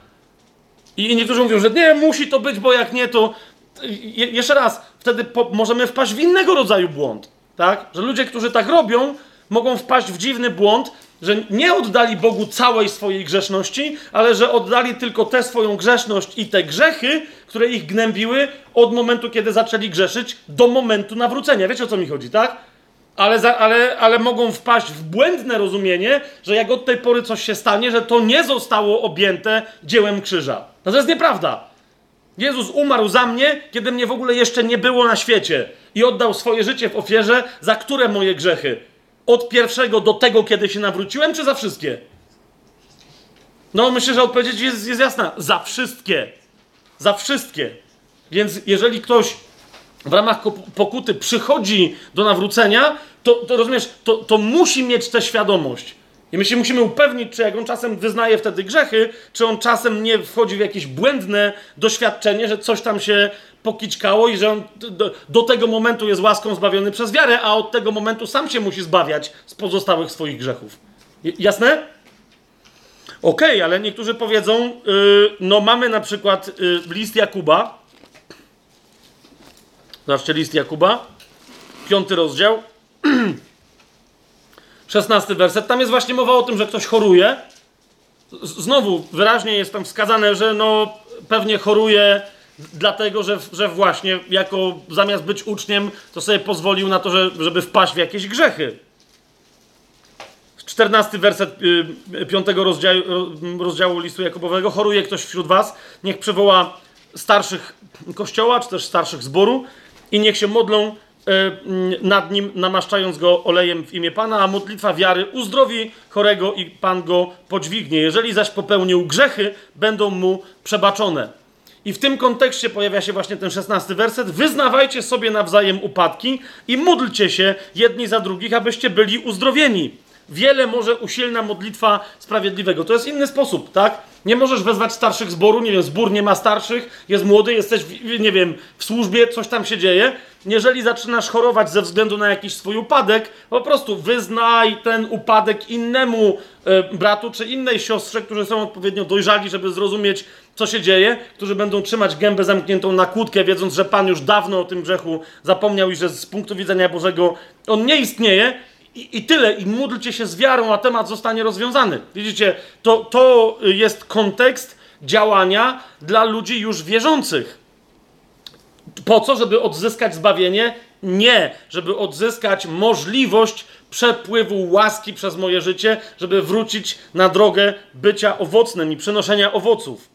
I niektórzy mówią, że nie, musi to być, bo jak nie, to. Je, jeszcze raz, wtedy po, możemy wpaść w innego rodzaju błąd. Tak? Że ludzie, którzy tak robią, mogą wpaść w dziwny błąd, że nie oddali Bogu całej swojej grzeszności, ale że oddali tylko tę swoją grzeszność i te grzechy, które ich gnębiły od momentu, kiedy zaczęli grzeszyć, do momentu nawrócenia. Wiecie o co mi chodzi, tak? Ale, za, ale, ale mogą wpaść w błędne rozumienie, że jak od tej pory coś się stanie, że to nie zostało objęte dziełem krzyża. No to jest nieprawda. Jezus umarł za mnie, kiedy mnie w ogóle jeszcze nie było na świecie i oddał swoje życie w ofierze, za które moje grzechy? Od pierwszego do tego, kiedy się nawróciłem, czy za wszystkie? No, myślę, że odpowiedź jest, jest jasna. Za wszystkie. Za wszystkie. Więc jeżeli ktoś w ramach pokuty przychodzi do nawrócenia, to, to rozumiesz, to, to musi mieć tę świadomość. I my się musimy upewnić, czy jak on czasem wyznaje wtedy grzechy, czy on czasem nie wchodzi w jakieś błędne doświadczenie, że coś tam się pokiczkało i że on do, do, tego momentu jest łaską zbawiony przez wiarę, a od tego momentu sam się musi zbawiać z pozostałych swoich grzechów. Jasne? Okej, okay, ale niektórzy powiedzą, yy, no mamy na przykład yy, list Jakuba. Zobaczcie list Jakuba, piąty rozdział. Szesnasty werset. Tam jest właśnie mowa o tym, że ktoś choruje. Znowu wyraźnie jest tam wskazane, że no pewnie choruje dlatego, że, że właśnie jako zamiast być uczniem, to sobie pozwolił na to, że, żeby wpaść w jakieś grzechy. 14 werset y, 5 rozdziału, rozdziału listu Jakubowego. Choruje ktoś wśród was, niech przywoła starszych kościoła, czy też starszych zboru i niech się modlą E, nad nim, namaszczając go olejem w imię Pana, a modlitwa wiary uzdrowi chorego i Pan go podźwignie. Jeżeli zaś popełnił grzechy, będą mu przebaczone. I w tym kontekście pojawia się właśnie ten szesnasty werset. Wyznawajcie sobie nawzajem upadki i módlcie się jedni za drugich, abyście byli uzdrowieni. Wiele może usilna modlitwa sprawiedliwego. To jest inny sposób, tak? Nie możesz wezwać starszych zboru, nie wiem, zbór nie ma starszych, jest młody, jesteś, w, nie wiem, w służbie, coś tam się dzieje. Jeżeli zaczynasz chorować ze względu na jakiś swój upadek, po prostu wyznaj ten upadek innemu e, bratu czy innej siostrze, którzy są odpowiednio dojrzali, żeby zrozumieć, co się dzieje, którzy będą trzymać gębę zamkniętą na kłódkę, wiedząc, że Pan już dawno o tym grzechu zapomniał i że z punktu widzenia Bożego on nie istnieje, i, I, tyle, i módlcie się z wiarą, a temat zostanie rozwiązany. Widzicie, to, to jest kontekst działania dla ludzi już wierzących. Po co? Żeby odzyskać zbawienie? Nie, żeby odzyskać możliwość przepływu łaski przez moje życie, żeby wrócić na drogę bycia owocnym i przynoszenia owoców.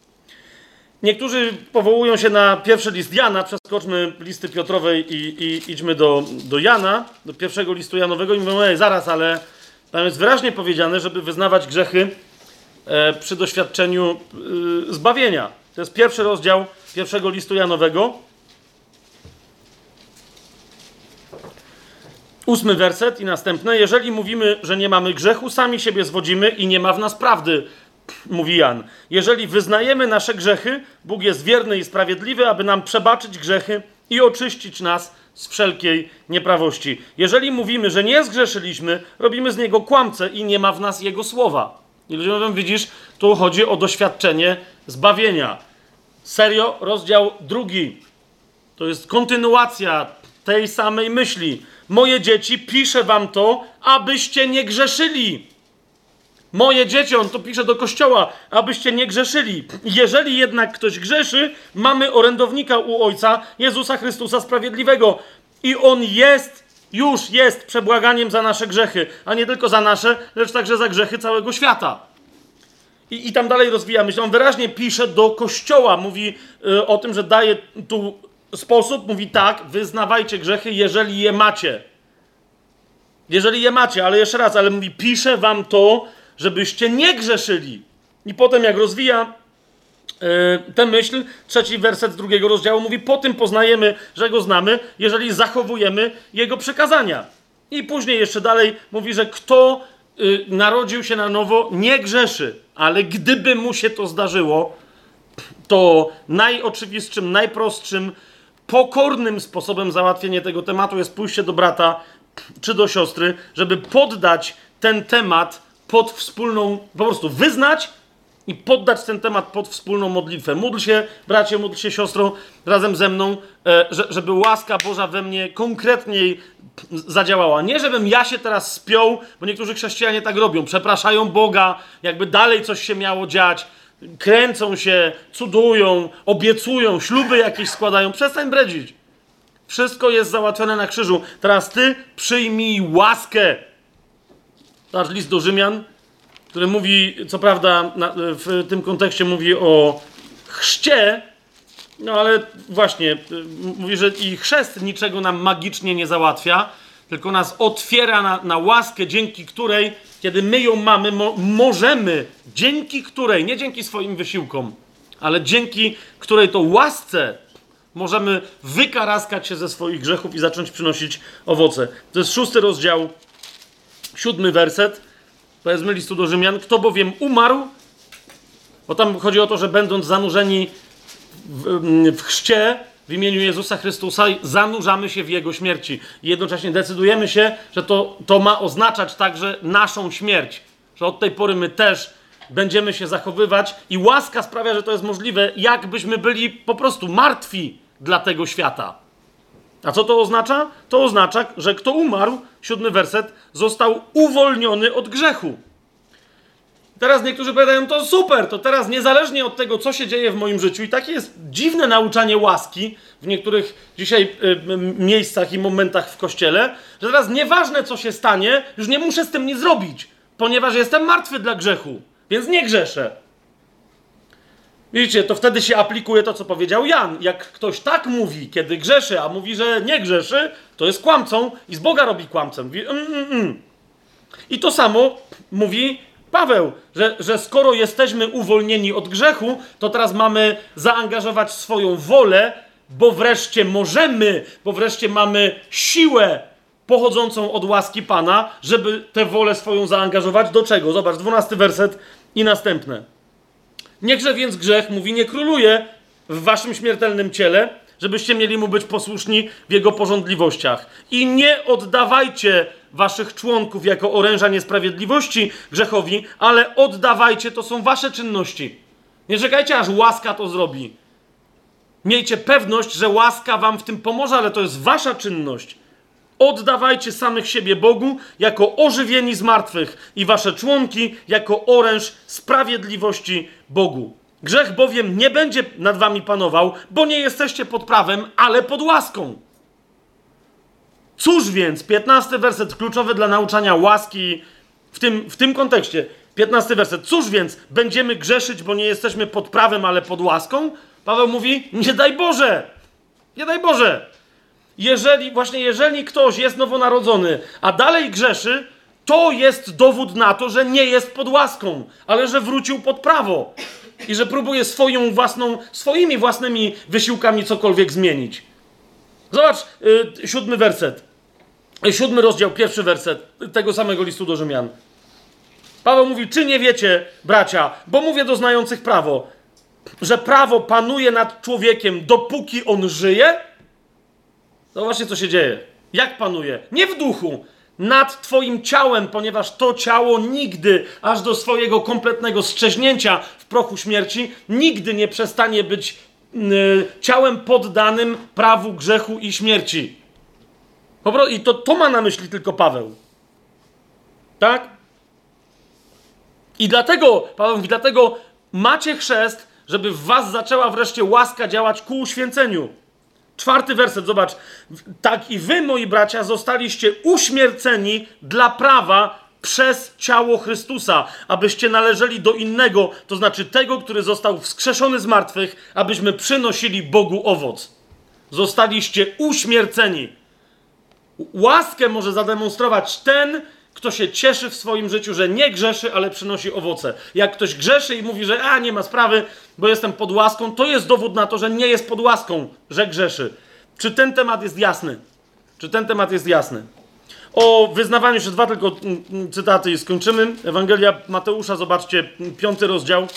Niektórzy powołują się na pierwszy list Jana, przeskoczmy listy Piotrowej i, i idźmy do, do Jana, do pierwszego listu Janowego i mówią, ej, zaraz, ale tam jest wyraźnie powiedziane, żeby wyznawać grzechy e, przy doświadczeniu e, zbawienia. To jest pierwszy rozdział pierwszego listu Janowego. Ósmy werset i następne. Jeżeli mówimy, że nie mamy grzechu, sami siebie zwodzimy i nie ma w nas prawdy mówi Jan. Jeżeli wyznajemy nasze grzechy, Bóg jest wierny i sprawiedliwy, aby nam przebaczyć grzechy i oczyścić nas z wszelkiej nieprawości. Jeżeli mówimy, że nie zgrzeszyliśmy, robimy z niego kłamcę i nie ma w nas jego słowa. I ludzie mówią, widzisz, tu chodzi o doświadczenie zbawienia. Serio, rozdział drugi. To jest kontynuacja tej samej myśli. Moje dzieci, piszę wam to, abyście nie grzeszyli. Moje dzieci, on to pisze do kościoła, abyście nie grzeszyli. Jeżeli jednak ktoś grzeszy, mamy orędownika u Ojca, Jezusa Chrystusa Sprawiedliwego. I on jest, już jest przebłaganiem za nasze grzechy, a nie tylko za nasze, lecz także za grzechy całego świata. I, i tam dalej rozwija myśl. On wyraźnie pisze do kościoła, mówi y, o tym, że daje tu sposób, mówi tak, wyznawajcie grzechy, jeżeli je macie. Jeżeli je macie, ale jeszcze raz, ale mówi, piszę wam to, żebyście nie grzeszyli. I potem, jak rozwija yy, tę myśl, trzeci werset z drugiego rozdziału mówi: Po tym poznajemy, że go znamy, jeżeli zachowujemy jego przekazania. I później jeszcze dalej mówi, że kto yy, narodził się na nowo, nie grzeszy, ale gdyby mu się to zdarzyło, to najoczywistszym, najprostszym pokornym sposobem załatwienie tego tematu jest pójście do brata czy do siostry, żeby poddać ten temat pod wspólną, po prostu wyznać i poddać ten temat pod wspólną modlitwę. Módl się, bracie, módl się, siostro, razem ze mną, e, żeby łaska Boża we mnie konkretniej zadziałała. Nie, żebym ja się teraz spiął, bo niektórzy chrześcijanie tak robią. Przepraszają Boga, jakby dalej coś się miało dziać. Kręcą się, cudują, obiecują, śluby jakieś składają. Przestań bredzić. Wszystko jest załatwione na krzyżu. Teraz ty przyjmij łaskę. Nasz list do Rzymian, który mówi, co prawda w tym kontekście mówi o chrzcie, no ale właśnie, mówi, że i chrzest niczego nam magicznie nie załatwia, tylko nas otwiera na, na łaskę, dzięki której, kiedy my ją mamy, mo możemy, dzięki której, nie dzięki swoim wysiłkom, ale dzięki której to łasce możemy wykaraskać się ze swoich grzechów i zacząć przynosić owoce. To jest szósty rozdział, siódmy werset, powiedzmy listu do Rzymian. Kto bowiem umarł, bo tam chodzi o to, że będąc zanurzeni w, w chrzcie, w imieniu Jezusa Chrystusa zanurzamy się w Jego śmierci. I jednocześnie decydujemy się, że to, to ma oznaczać także naszą śmierć. Że od tej pory my też będziemy się zachowywać i łaska sprawia, że to jest możliwe, jakbyśmy byli po prostu martwi dla tego świata. A co to oznacza? To oznacza, że kto umarł, siódmy werset, został uwolniony od grzechu. Teraz niektórzy powiadają, to super, to teraz niezależnie od tego, co się dzieje w moim życiu, i takie jest dziwne nauczanie łaski w niektórych dzisiaj y, miejscach i momentach w kościele, że teraz nieważne, co się stanie, już nie muszę z tym nic zrobić, ponieważ jestem martwy dla grzechu, więc nie grzeszę. Widzicie, to wtedy się aplikuje to, co powiedział Jan. Jak ktoś tak mówi, kiedy grzeszy, a mówi, że nie grzeszy, to jest kłamcą i z Boga robi kłamcem. Mówi, mm, mm, mm. I to samo mówi Paweł, że, że skoro jesteśmy uwolnieni od grzechu, to teraz mamy zaangażować swoją wolę, bo wreszcie możemy, bo wreszcie mamy siłę pochodzącą od łaski Pana, żeby tę wolę swoją zaangażować. Do czego? Zobacz, dwunasty werset i następne. Niechże więc grzech, mówi, nie króluje w waszym śmiertelnym ciele, żebyście mieli mu być posłuszni w jego porządliwościach. I nie oddawajcie waszych członków jako oręża niesprawiedliwości grzechowi, ale oddawajcie, to są wasze czynności. Nie czekajcie, aż łaska to zrobi. Miejcie pewność, że łaska wam w tym pomoże, ale to jest wasza czynność. Oddawajcie samych siebie Bogu jako ożywieni z martwych i wasze członki jako oręż sprawiedliwości Bogu. Grzech bowiem nie będzie nad wami panował, bo nie jesteście pod prawem, ale pod łaską. Cóż więc, 15 werset kluczowy dla nauczania łaski w tym, w tym kontekście. 15 werset. Cóż więc, będziemy grzeszyć, bo nie jesteśmy pod prawem, ale pod łaską? Paweł mówi: Nie daj Boże! Nie daj Boże! jeżeli, właśnie jeżeli ktoś jest nowonarodzony, a dalej grzeszy, to jest dowód na to, że nie jest pod łaską, ale że wrócił pod prawo i że próbuje swoją własną, swoimi własnymi wysiłkami cokolwiek zmienić. Zobacz, yy, siódmy werset. Siódmy rozdział, pierwszy werset tego samego listu do Rzymian. Paweł mówi, czy nie wiecie, bracia, bo mówię do znających prawo, że prawo panuje nad człowiekiem, dopóki on żyje? Zobaczcie, co się dzieje. Jak panuje? Nie w duchu, nad Twoim ciałem, ponieważ to ciało nigdy, aż do swojego kompletnego strzeźnięcia w prochu śmierci, nigdy nie przestanie być yy, ciałem poddanym prawu grzechu i śmierci. I to, to ma na myśli tylko Paweł. Tak? I dlatego, Paweł mówi, dlatego macie chrzest, żeby w was zaczęła wreszcie łaska działać ku uświęceniu. Czwarty werset, zobacz. Tak i wy, moi bracia, zostaliście uśmierceni dla prawa przez ciało Chrystusa, abyście należeli do innego, to znaczy tego, który został wskrzeszony z martwych, abyśmy przynosili Bogu owoc. Zostaliście uśmierceni. Łaskę może zademonstrować ten, kto się cieszy w swoim życiu, że nie grzeszy, ale przynosi owoce. Jak ktoś grzeszy i mówi, że a nie ma sprawy, bo jestem pod łaską, to jest dowód na to, że nie jest pod łaską, że grzeszy. Czy ten temat jest jasny? Czy ten temat jest jasny? O wyznawaniu jeszcze dwa tylko mm, mm, cytaty i skończymy. Ewangelia Mateusza, zobaczcie, piąty rozdział,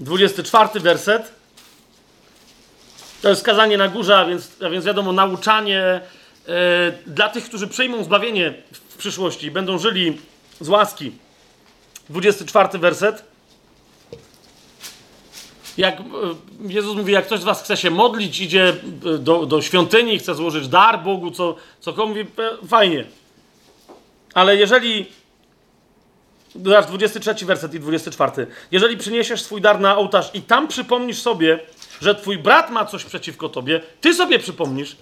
24 werset. To jest skazanie na górze, a więc, a więc wiadomo, nauczanie dla tych, którzy przyjmą zbawienie w przyszłości, będą żyli z łaski. 24 werset. Jak e, Jezus mówi, jak ktoś z was chce się modlić, idzie e, do, do świątyni, chce złożyć dar Bogu, co, co komu mówi, e, fajnie. Ale jeżeli Zobacz, 23 werset i 24. Jeżeli przyniesiesz swój dar na ołtarz i tam przypomnisz sobie, że twój brat ma coś przeciwko tobie, ty sobie przypomnisz.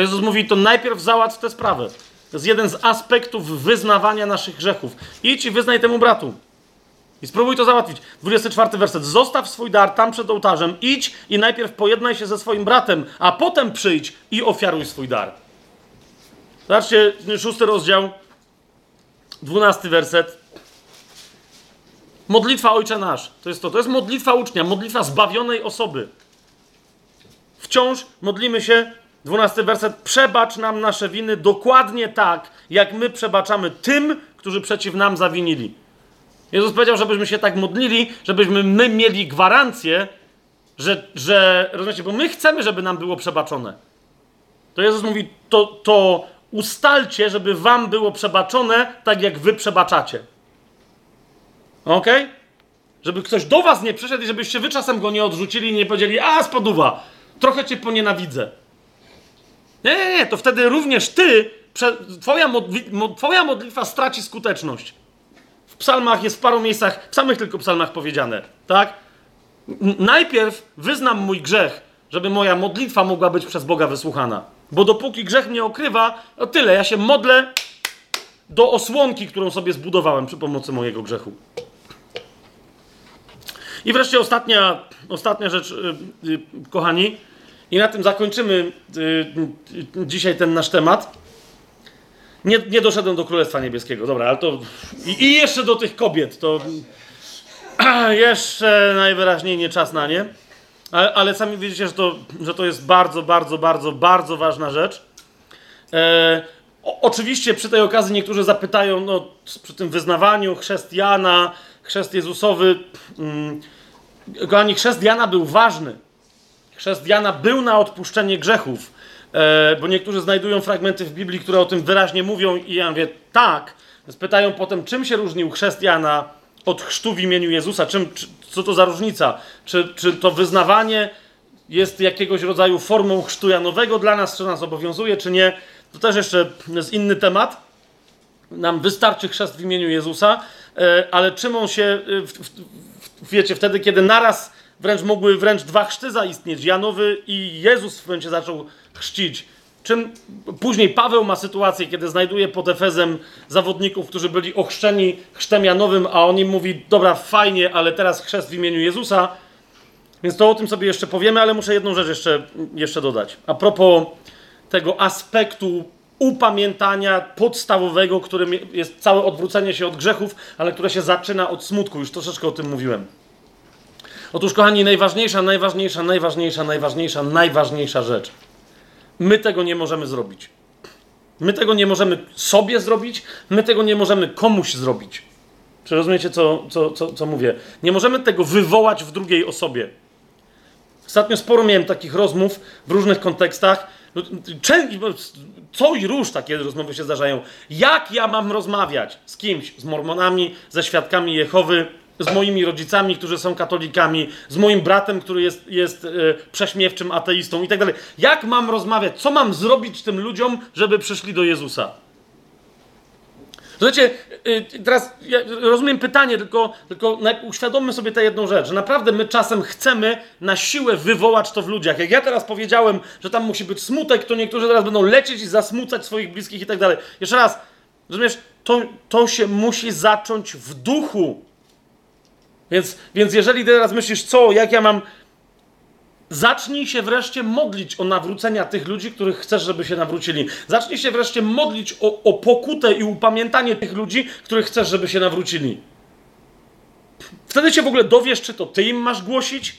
Jezus mówi, to najpierw załatw tę sprawę. To jest jeden z aspektów wyznawania naszych grzechów. Idź i wyznaj temu bratu. I spróbuj to załatwić. 24 werset. Zostaw swój dar tam przed ołtarzem, idź i najpierw pojednaj się ze swoim bratem, a potem przyjdź i ofiaruj swój dar. Zobaczcie, szósty rozdział, dwunasty werset. Modlitwa Ojcze Nasz. To jest to. To jest modlitwa ucznia, modlitwa zbawionej osoby. Wciąż modlimy się, dwunasty werset, przebacz nam nasze winy dokładnie tak, jak my przebaczamy tym, którzy przeciw nam zawinili. Jezus powiedział, żebyśmy się tak modlili, żebyśmy my mieli gwarancję, że, że rozumiecie, bo my chcemy, żeby nam było przebaczone. To Jezus mówi, to, to ustalcie, żeby wam było przebaczone, tak jak wy przebaczacie. Ok? Żeby ktoś do was nie przyszedł i żebyście wy czasem go nie odrzucili i nie powiedzieli, a spoduwa, trochę cię ponienawidzę. Nie, nie, nie, to wtedy również ty, twoja, modli, twoja modlitwa straci skuteczność. W psalmach jest w paru miejscach, w samych tylko psalmach powiedziane, tak? Najpierw wyznam mój grzech, żeby moja modlitwa mogła być przez Boga wysłuchana. Bo dopóki grzech mnie okrywa, to tyle. Ja się modlę do osłonki, którą sobie zbudowałem przy pomocy mojego grzechu. I wreszcie ostatnia, ostatnia rzecz, yy, yy, kochani, i na tym zakończymy yy, dzisiaj ten nasz temat. Nie, nie doszedłem do Królestwa Niebieskiego, dobra, ale to. I, i jeszcze do tych kobiet, to. jeszcze najwyraźniej nie czas na nie. Ale, ale sami widzicie, że to, że to jest bardzo, bardzo, bardzo, bardzo ważna rzecz. E, o, oczywiście przy tej okazji niektórzy zapytają, no, przy tym wyznawaniu chrześcijana, chrzest Jezusowy. Mm, kochani, chrzest Jana był ważny. Chrzest Jana był na odpuszczenie grzechów. E, bo niektórzy znajdują fragmenty w Biblii, które o tym wyraźnie mówią, i ja mówię, tak. Więc pytają potem, czym się różnił chrzest Jana od chrztu w imieniu Jezusa? Czym, czy, co to za różnica? Czy, czy to wyznawanie jest jakiegoś rodzaju formą chrztu Janowego dla nas, czy nas obowiązuje, czy nie? To też jeszcze jest inny temat. Nam wystarczy chrzest w imieniu Jezusa, e, ale czym on się, e, wiecie, wtedy, kiedy naraz wręcz mogły wręcz dwa chrzty zaistnieć, Janowy i Jezus w momencie zaczął chrzcić. Czym później Paweł ma sytuację, kiedy znajduje pod Efezem zawodników, którzy byli ochrzczeni chrztem Janowym, a on im mówi, dobra, fajnie, ale teraz chrzest w imieniu Jezusa. Więc to o tym sobie jeszcze powiemy, ale muszę jedną rzecz jeszcze, jeszcze dodać. A propos tego aspektu upamiętania podstawowego, którym jest całe odwrócenie się od grzechów, ale które się zaczyna od smutku. Już troszeczkę o tym mówiłem. Otóż, kochani, najważniejsza, najważniejsza, najważniejsza, najważniejsza, najważniejsza rzecz – My tego nie możemy zrobić. My tego nie możemy sobie zrobić, my tego nie możemy komuś zrobić. Czy rozumiecie, co, co, co, co mówię? Nie możemy tego wywołać w drugiej osobie. Ostatnio sporo miałem takich rozmów w różnych kontekstach. Co i róż takie rozmowy się zdarzają. Jak ja mam rozmawiać z kimś? Z mormonami, ze świadkami Jehowy, z moimi rodzicami, którzy są katolikami, z moim bratem, który jest, jest e, prześmiewczym ateistą i tak dalej. Jak mam rozmawiać? Co mam zrobić tym ludziom, żeby przyszli do Jezusa? Słuchajcie, e, teraz ja rozumiem pytanie, tylko, tylko uświadommy sobie tę jedną rzecz, że naprawdę my czasem chcemy na siłę wywołać to w ludziach. Jak ja teraz powiedziałem, że tam musi być smutek, to niektórzy teraz będą lecieć i zasmucać swoich bliskich i tak dalej. Jeszcze raz, rozumiesz, to, to się musi zacząć w duchu. Więc, więc jeżeli teraz myślisz, co, jak ja mam. Zacznij się wreszcie modlić o nawrócenia tych ludzi, których chcesz, żeby się nawrócili. Zacznij się wreszcie modlić o, o pokutę i upamiętanie tych ludzi, których chcesz, żeby się nawrócili. Wtedy się w ogóle dowiesz, czy to ty im masz głosić.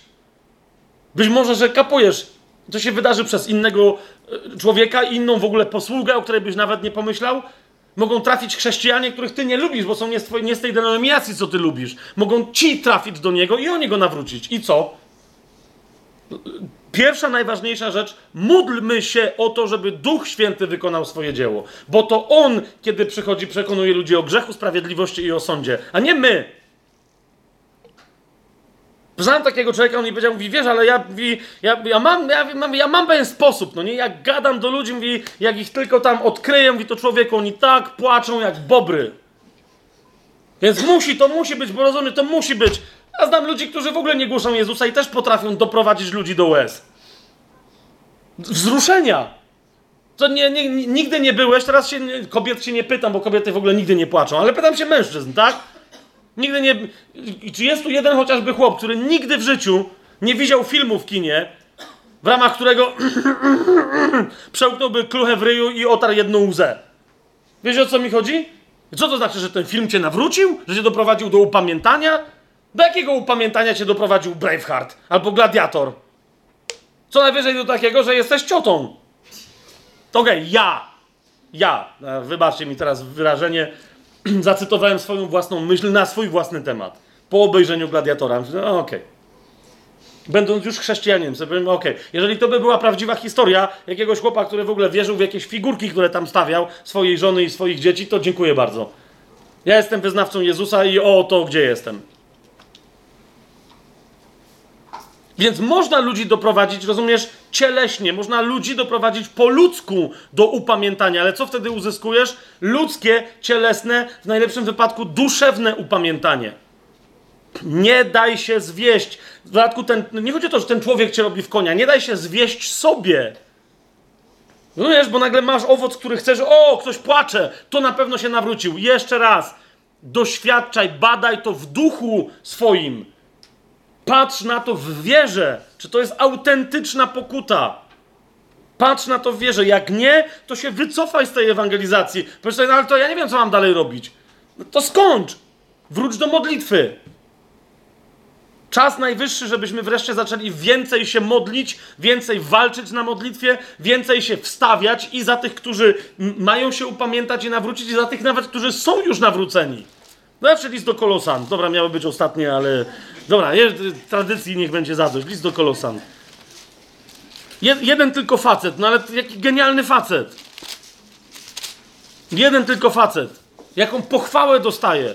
Być może, że kapujesz. To się wydarzy przez innego e, człowieka, inną w ogóle posługę, o której byś nawet nie pomyślał. Mogą trafić chrześcijanie, których ty nie lubisz, bo są nie z, twojej, nie z tej denominacji, co ty lubisz. Mogą ci trafić do niego i oni go nawrócić. I co? Pierwsza, najważniejsza rzecz, módlmy się o to, żeby Duch Święty wykonał swoje dzieło. Bo to On, kiedy przychodzi, przekonuje ludzi o grzechu, sprawiedliwości i o sądzie, a nie my. Znam takiego człowieka, on mi powiedział, mówi, wiesz, ale ja, ja, ja, mam, ja, mam, ja mam pewien sposób, no nie, jak gadam do ludzi, mówi, jak ich tylko tam odkryję, mówi, to człowieku, oni tak płaczą jak bobry. Więc musi, to musi być, bo rozumiem, to musi być. Ja znam ludzi, którzy w ogóle nie głoszą Jezusa i też potrafią doprowadzić ludzi do łez. Wzruszenia. To nie, nie, nigdy nie byłeś, teraz się, kobiet się nie pytam, bo kobiety w ogóle nigdy nie płaczą, ale pytam się mężczyzn, tak? Nigdy nie. Czy jest tu jeden chociażby chłop, który nigdy w życiu nie widział filmu w kinie, w ramach którego przełknąłby kluchę w ryju i otarł jedną łzę? Wiesz o co mi chodzi? Co to znaczy, że ten film cię nawrócił? Że cię doprowadził do upamiętania? Do jakiego upamiętania cię doprowadził Braveheart albo Gladiator? Co najwyżej do takiego, że jesteś ciotą. Okej, okay, ja. Ja. E, wybaczcie mi teraz wyrażenie. Zacytowałem swoją własną myśl na swój własny temat. Po obejrzeniu Gladiatora. No, okej. Okay. Będąc już chrześcijaninem, sobie powiem, okej, okay. jeżeli to by była prawdziwa historia jakiegoś chłopa, który w ogóle wierzył w jakieś figurki, które tam stawiał, swojej żony i swoich dzieci, to dziękuję bardzo. Ja jestem wyznawcą Jezusa i o to, gdzie jestem. Więc można ludzi doprowadzić, rozumiesz, cieleśnie, można ludzi doprowadzić po ludzku do upamiętania, ale co wtedy uzyskujesz? Ludzkie, cielesne, w najlepszym wypadku duszewne upamiętanie. Nie daj się zwieść. W dodatku ten, nie chodzi o to, że ten człowiek cię robi w konia, nie daj się zwieść sobie. Rozumiesz, bo nagle masz owoc, który chcesz, o, ktoś płacze, to na pewno się nawrócił. Jeszcze raz, doświadczaj, badaj to w duchu swoim Patrz na to w wierze, czy to jest autentyczna pokuta. Patrz na to w wierze. Jak nie, to się wycofaj z tej ewangelizacji. Powiedz no ale to ja nie wiem, co mam dalej robić. No to skończ. Wróć do modlitwy. Czas najwyższy, żebyśmy wreszcie zaczęli więcej się modlić, więcej walczyć na modlitwie, więcej się wstawiać i za tych, którzy mają się upamiętać i nawrócić, i za tych nawet, którzy są już nawróceni. No, czyli list do Kolosan. Dobra, miały być ostatnie, ale Dobra, tradycji niech będzie zadość. List do Kolosan. Jed, jeden tylko facet, no ale jaki genialny facet. Jeden tylko facet. Jaką pochwałę dostaje.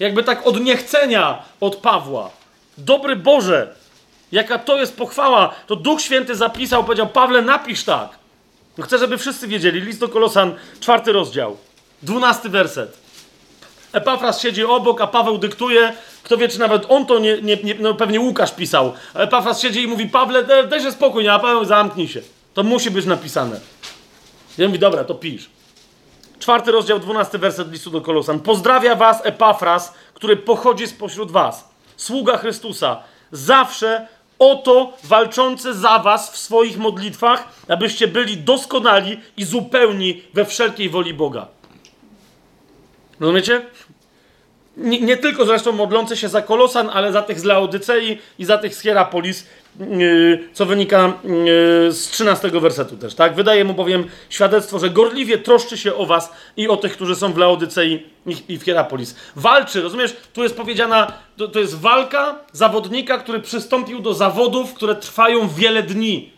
Jakby tak od niechcenia od Pawła. Dobry Boże, jaka to jest pochwała. To Duch Święty zapisał, powiedział, Pawle, napisz tak. No chcę, żeby wszyscy wiedzieli. List do Kolosan, czwarty rozdział, dwunasty werset. Epafras siedzi obok, a Paweł dyktuje. Kto wie, czy nawet on to nie, nie, nie no pewnie Łukasz pisał. Epafras siedzi i mówi, Pawle, daj się spokój, a Paweł zamknij się. To musi być napisane. Ja mówi, dobra, to pisz. Czwarty rozdział, dwunasty werset listu do Kolosan. Pozdrawia was Epafras, który pochodzi spośród was. Sługa Chrystusa. Zawsze oto walczący za was w swoich modlitwach, abyście byli doskonali i zupełni we wszelkiej woli Boga. Rozumiecie? Nie, nie, tylko zresztą modlący się za Kolosan, ale za tych z Laodycei i za tych z Hierapolis, yy, co wynika yy, z 13 wersetu też, tak? Wydaje mu bowiem świadectwo, że gorliwie troszczy się o was i o tych, którzy są w Laodycei i, w Hierapolis. Walczy, rozumiesz? Tu jest powiedziana, to, to jest walka zawodnika, który przystąpił do zawodów, które trwają wiele dni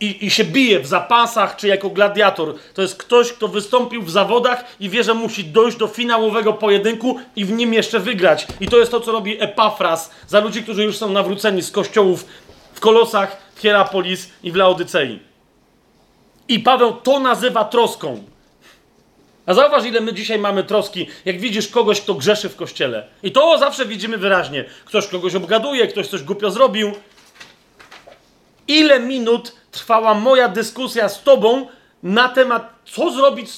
i, i się bije w zapasach, czy jako gladiator. To jest ktoś, kto wystąpił w zawodach i wie, że musi dojść do finałowego pojedynku i w nim jeszcze wygrać. I to jest to, co robi Epafras za ludzi, którzy już są nawróceni z kościołów w Kolosach, w Hierapolis i w Laodycei. I Paweł to nazywa troską. A zauważ, ile my dzisiaj mamy troski, jak widzisz kogoś, kto grzeszy w kościele. I to zawsze widzimy wyraźnie. Ktoś kogoś obgaduje, ktoś coś głupio zrobił. Ile minut trwała moja dyskusja z tobą na temat, co zrobić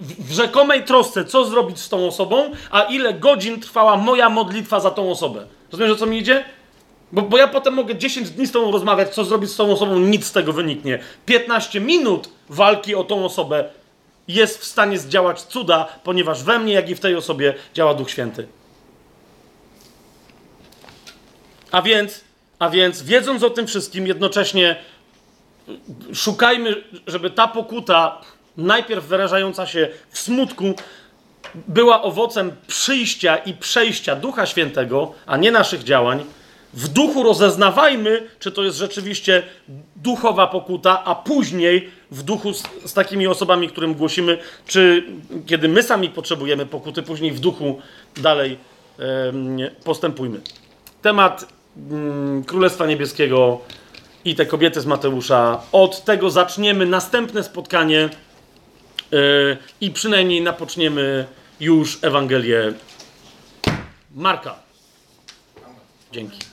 w rzekomej trosce, co zrobić z tą osobą, a ile godzin trwała moja modlitwa za tą osobę. Rozumiesz, o co mi idzie? Bo, bo ja potem mogę 10 dni z tobą rozmawiać, co zrobić z tą osobą, nic z tego wyniknie. 15 minut walki o tą osobę jest w stanie zdziałać cuda, ponieważ we mnie, jak i w tej osobie działa Duch Święty. A więc, a więc, wiedząc o tym wszystkim, jednocześnie szukajmy, żeby ta pokuta, najpierw wyrażająca się w smutku, była owocem przyjścia i przejścia Ducha Świętego, a nie naszych działań, w duchu rozeznawajmy, czy to jest rzeczywiście duchowa pokuta, a później w duchu z, z takimi osobami, którym głosimy, czy kiedy my sami potrzebujemy pokuty, później w duchu dalej postępujmy. Temat mm, Królestwa Niebieskiego i te kobiety z Mateusza. Od tego zaczniemy następne spotkanie yy, i przynajmniej napoczniemy już Ewangelię Marka. Dzięki.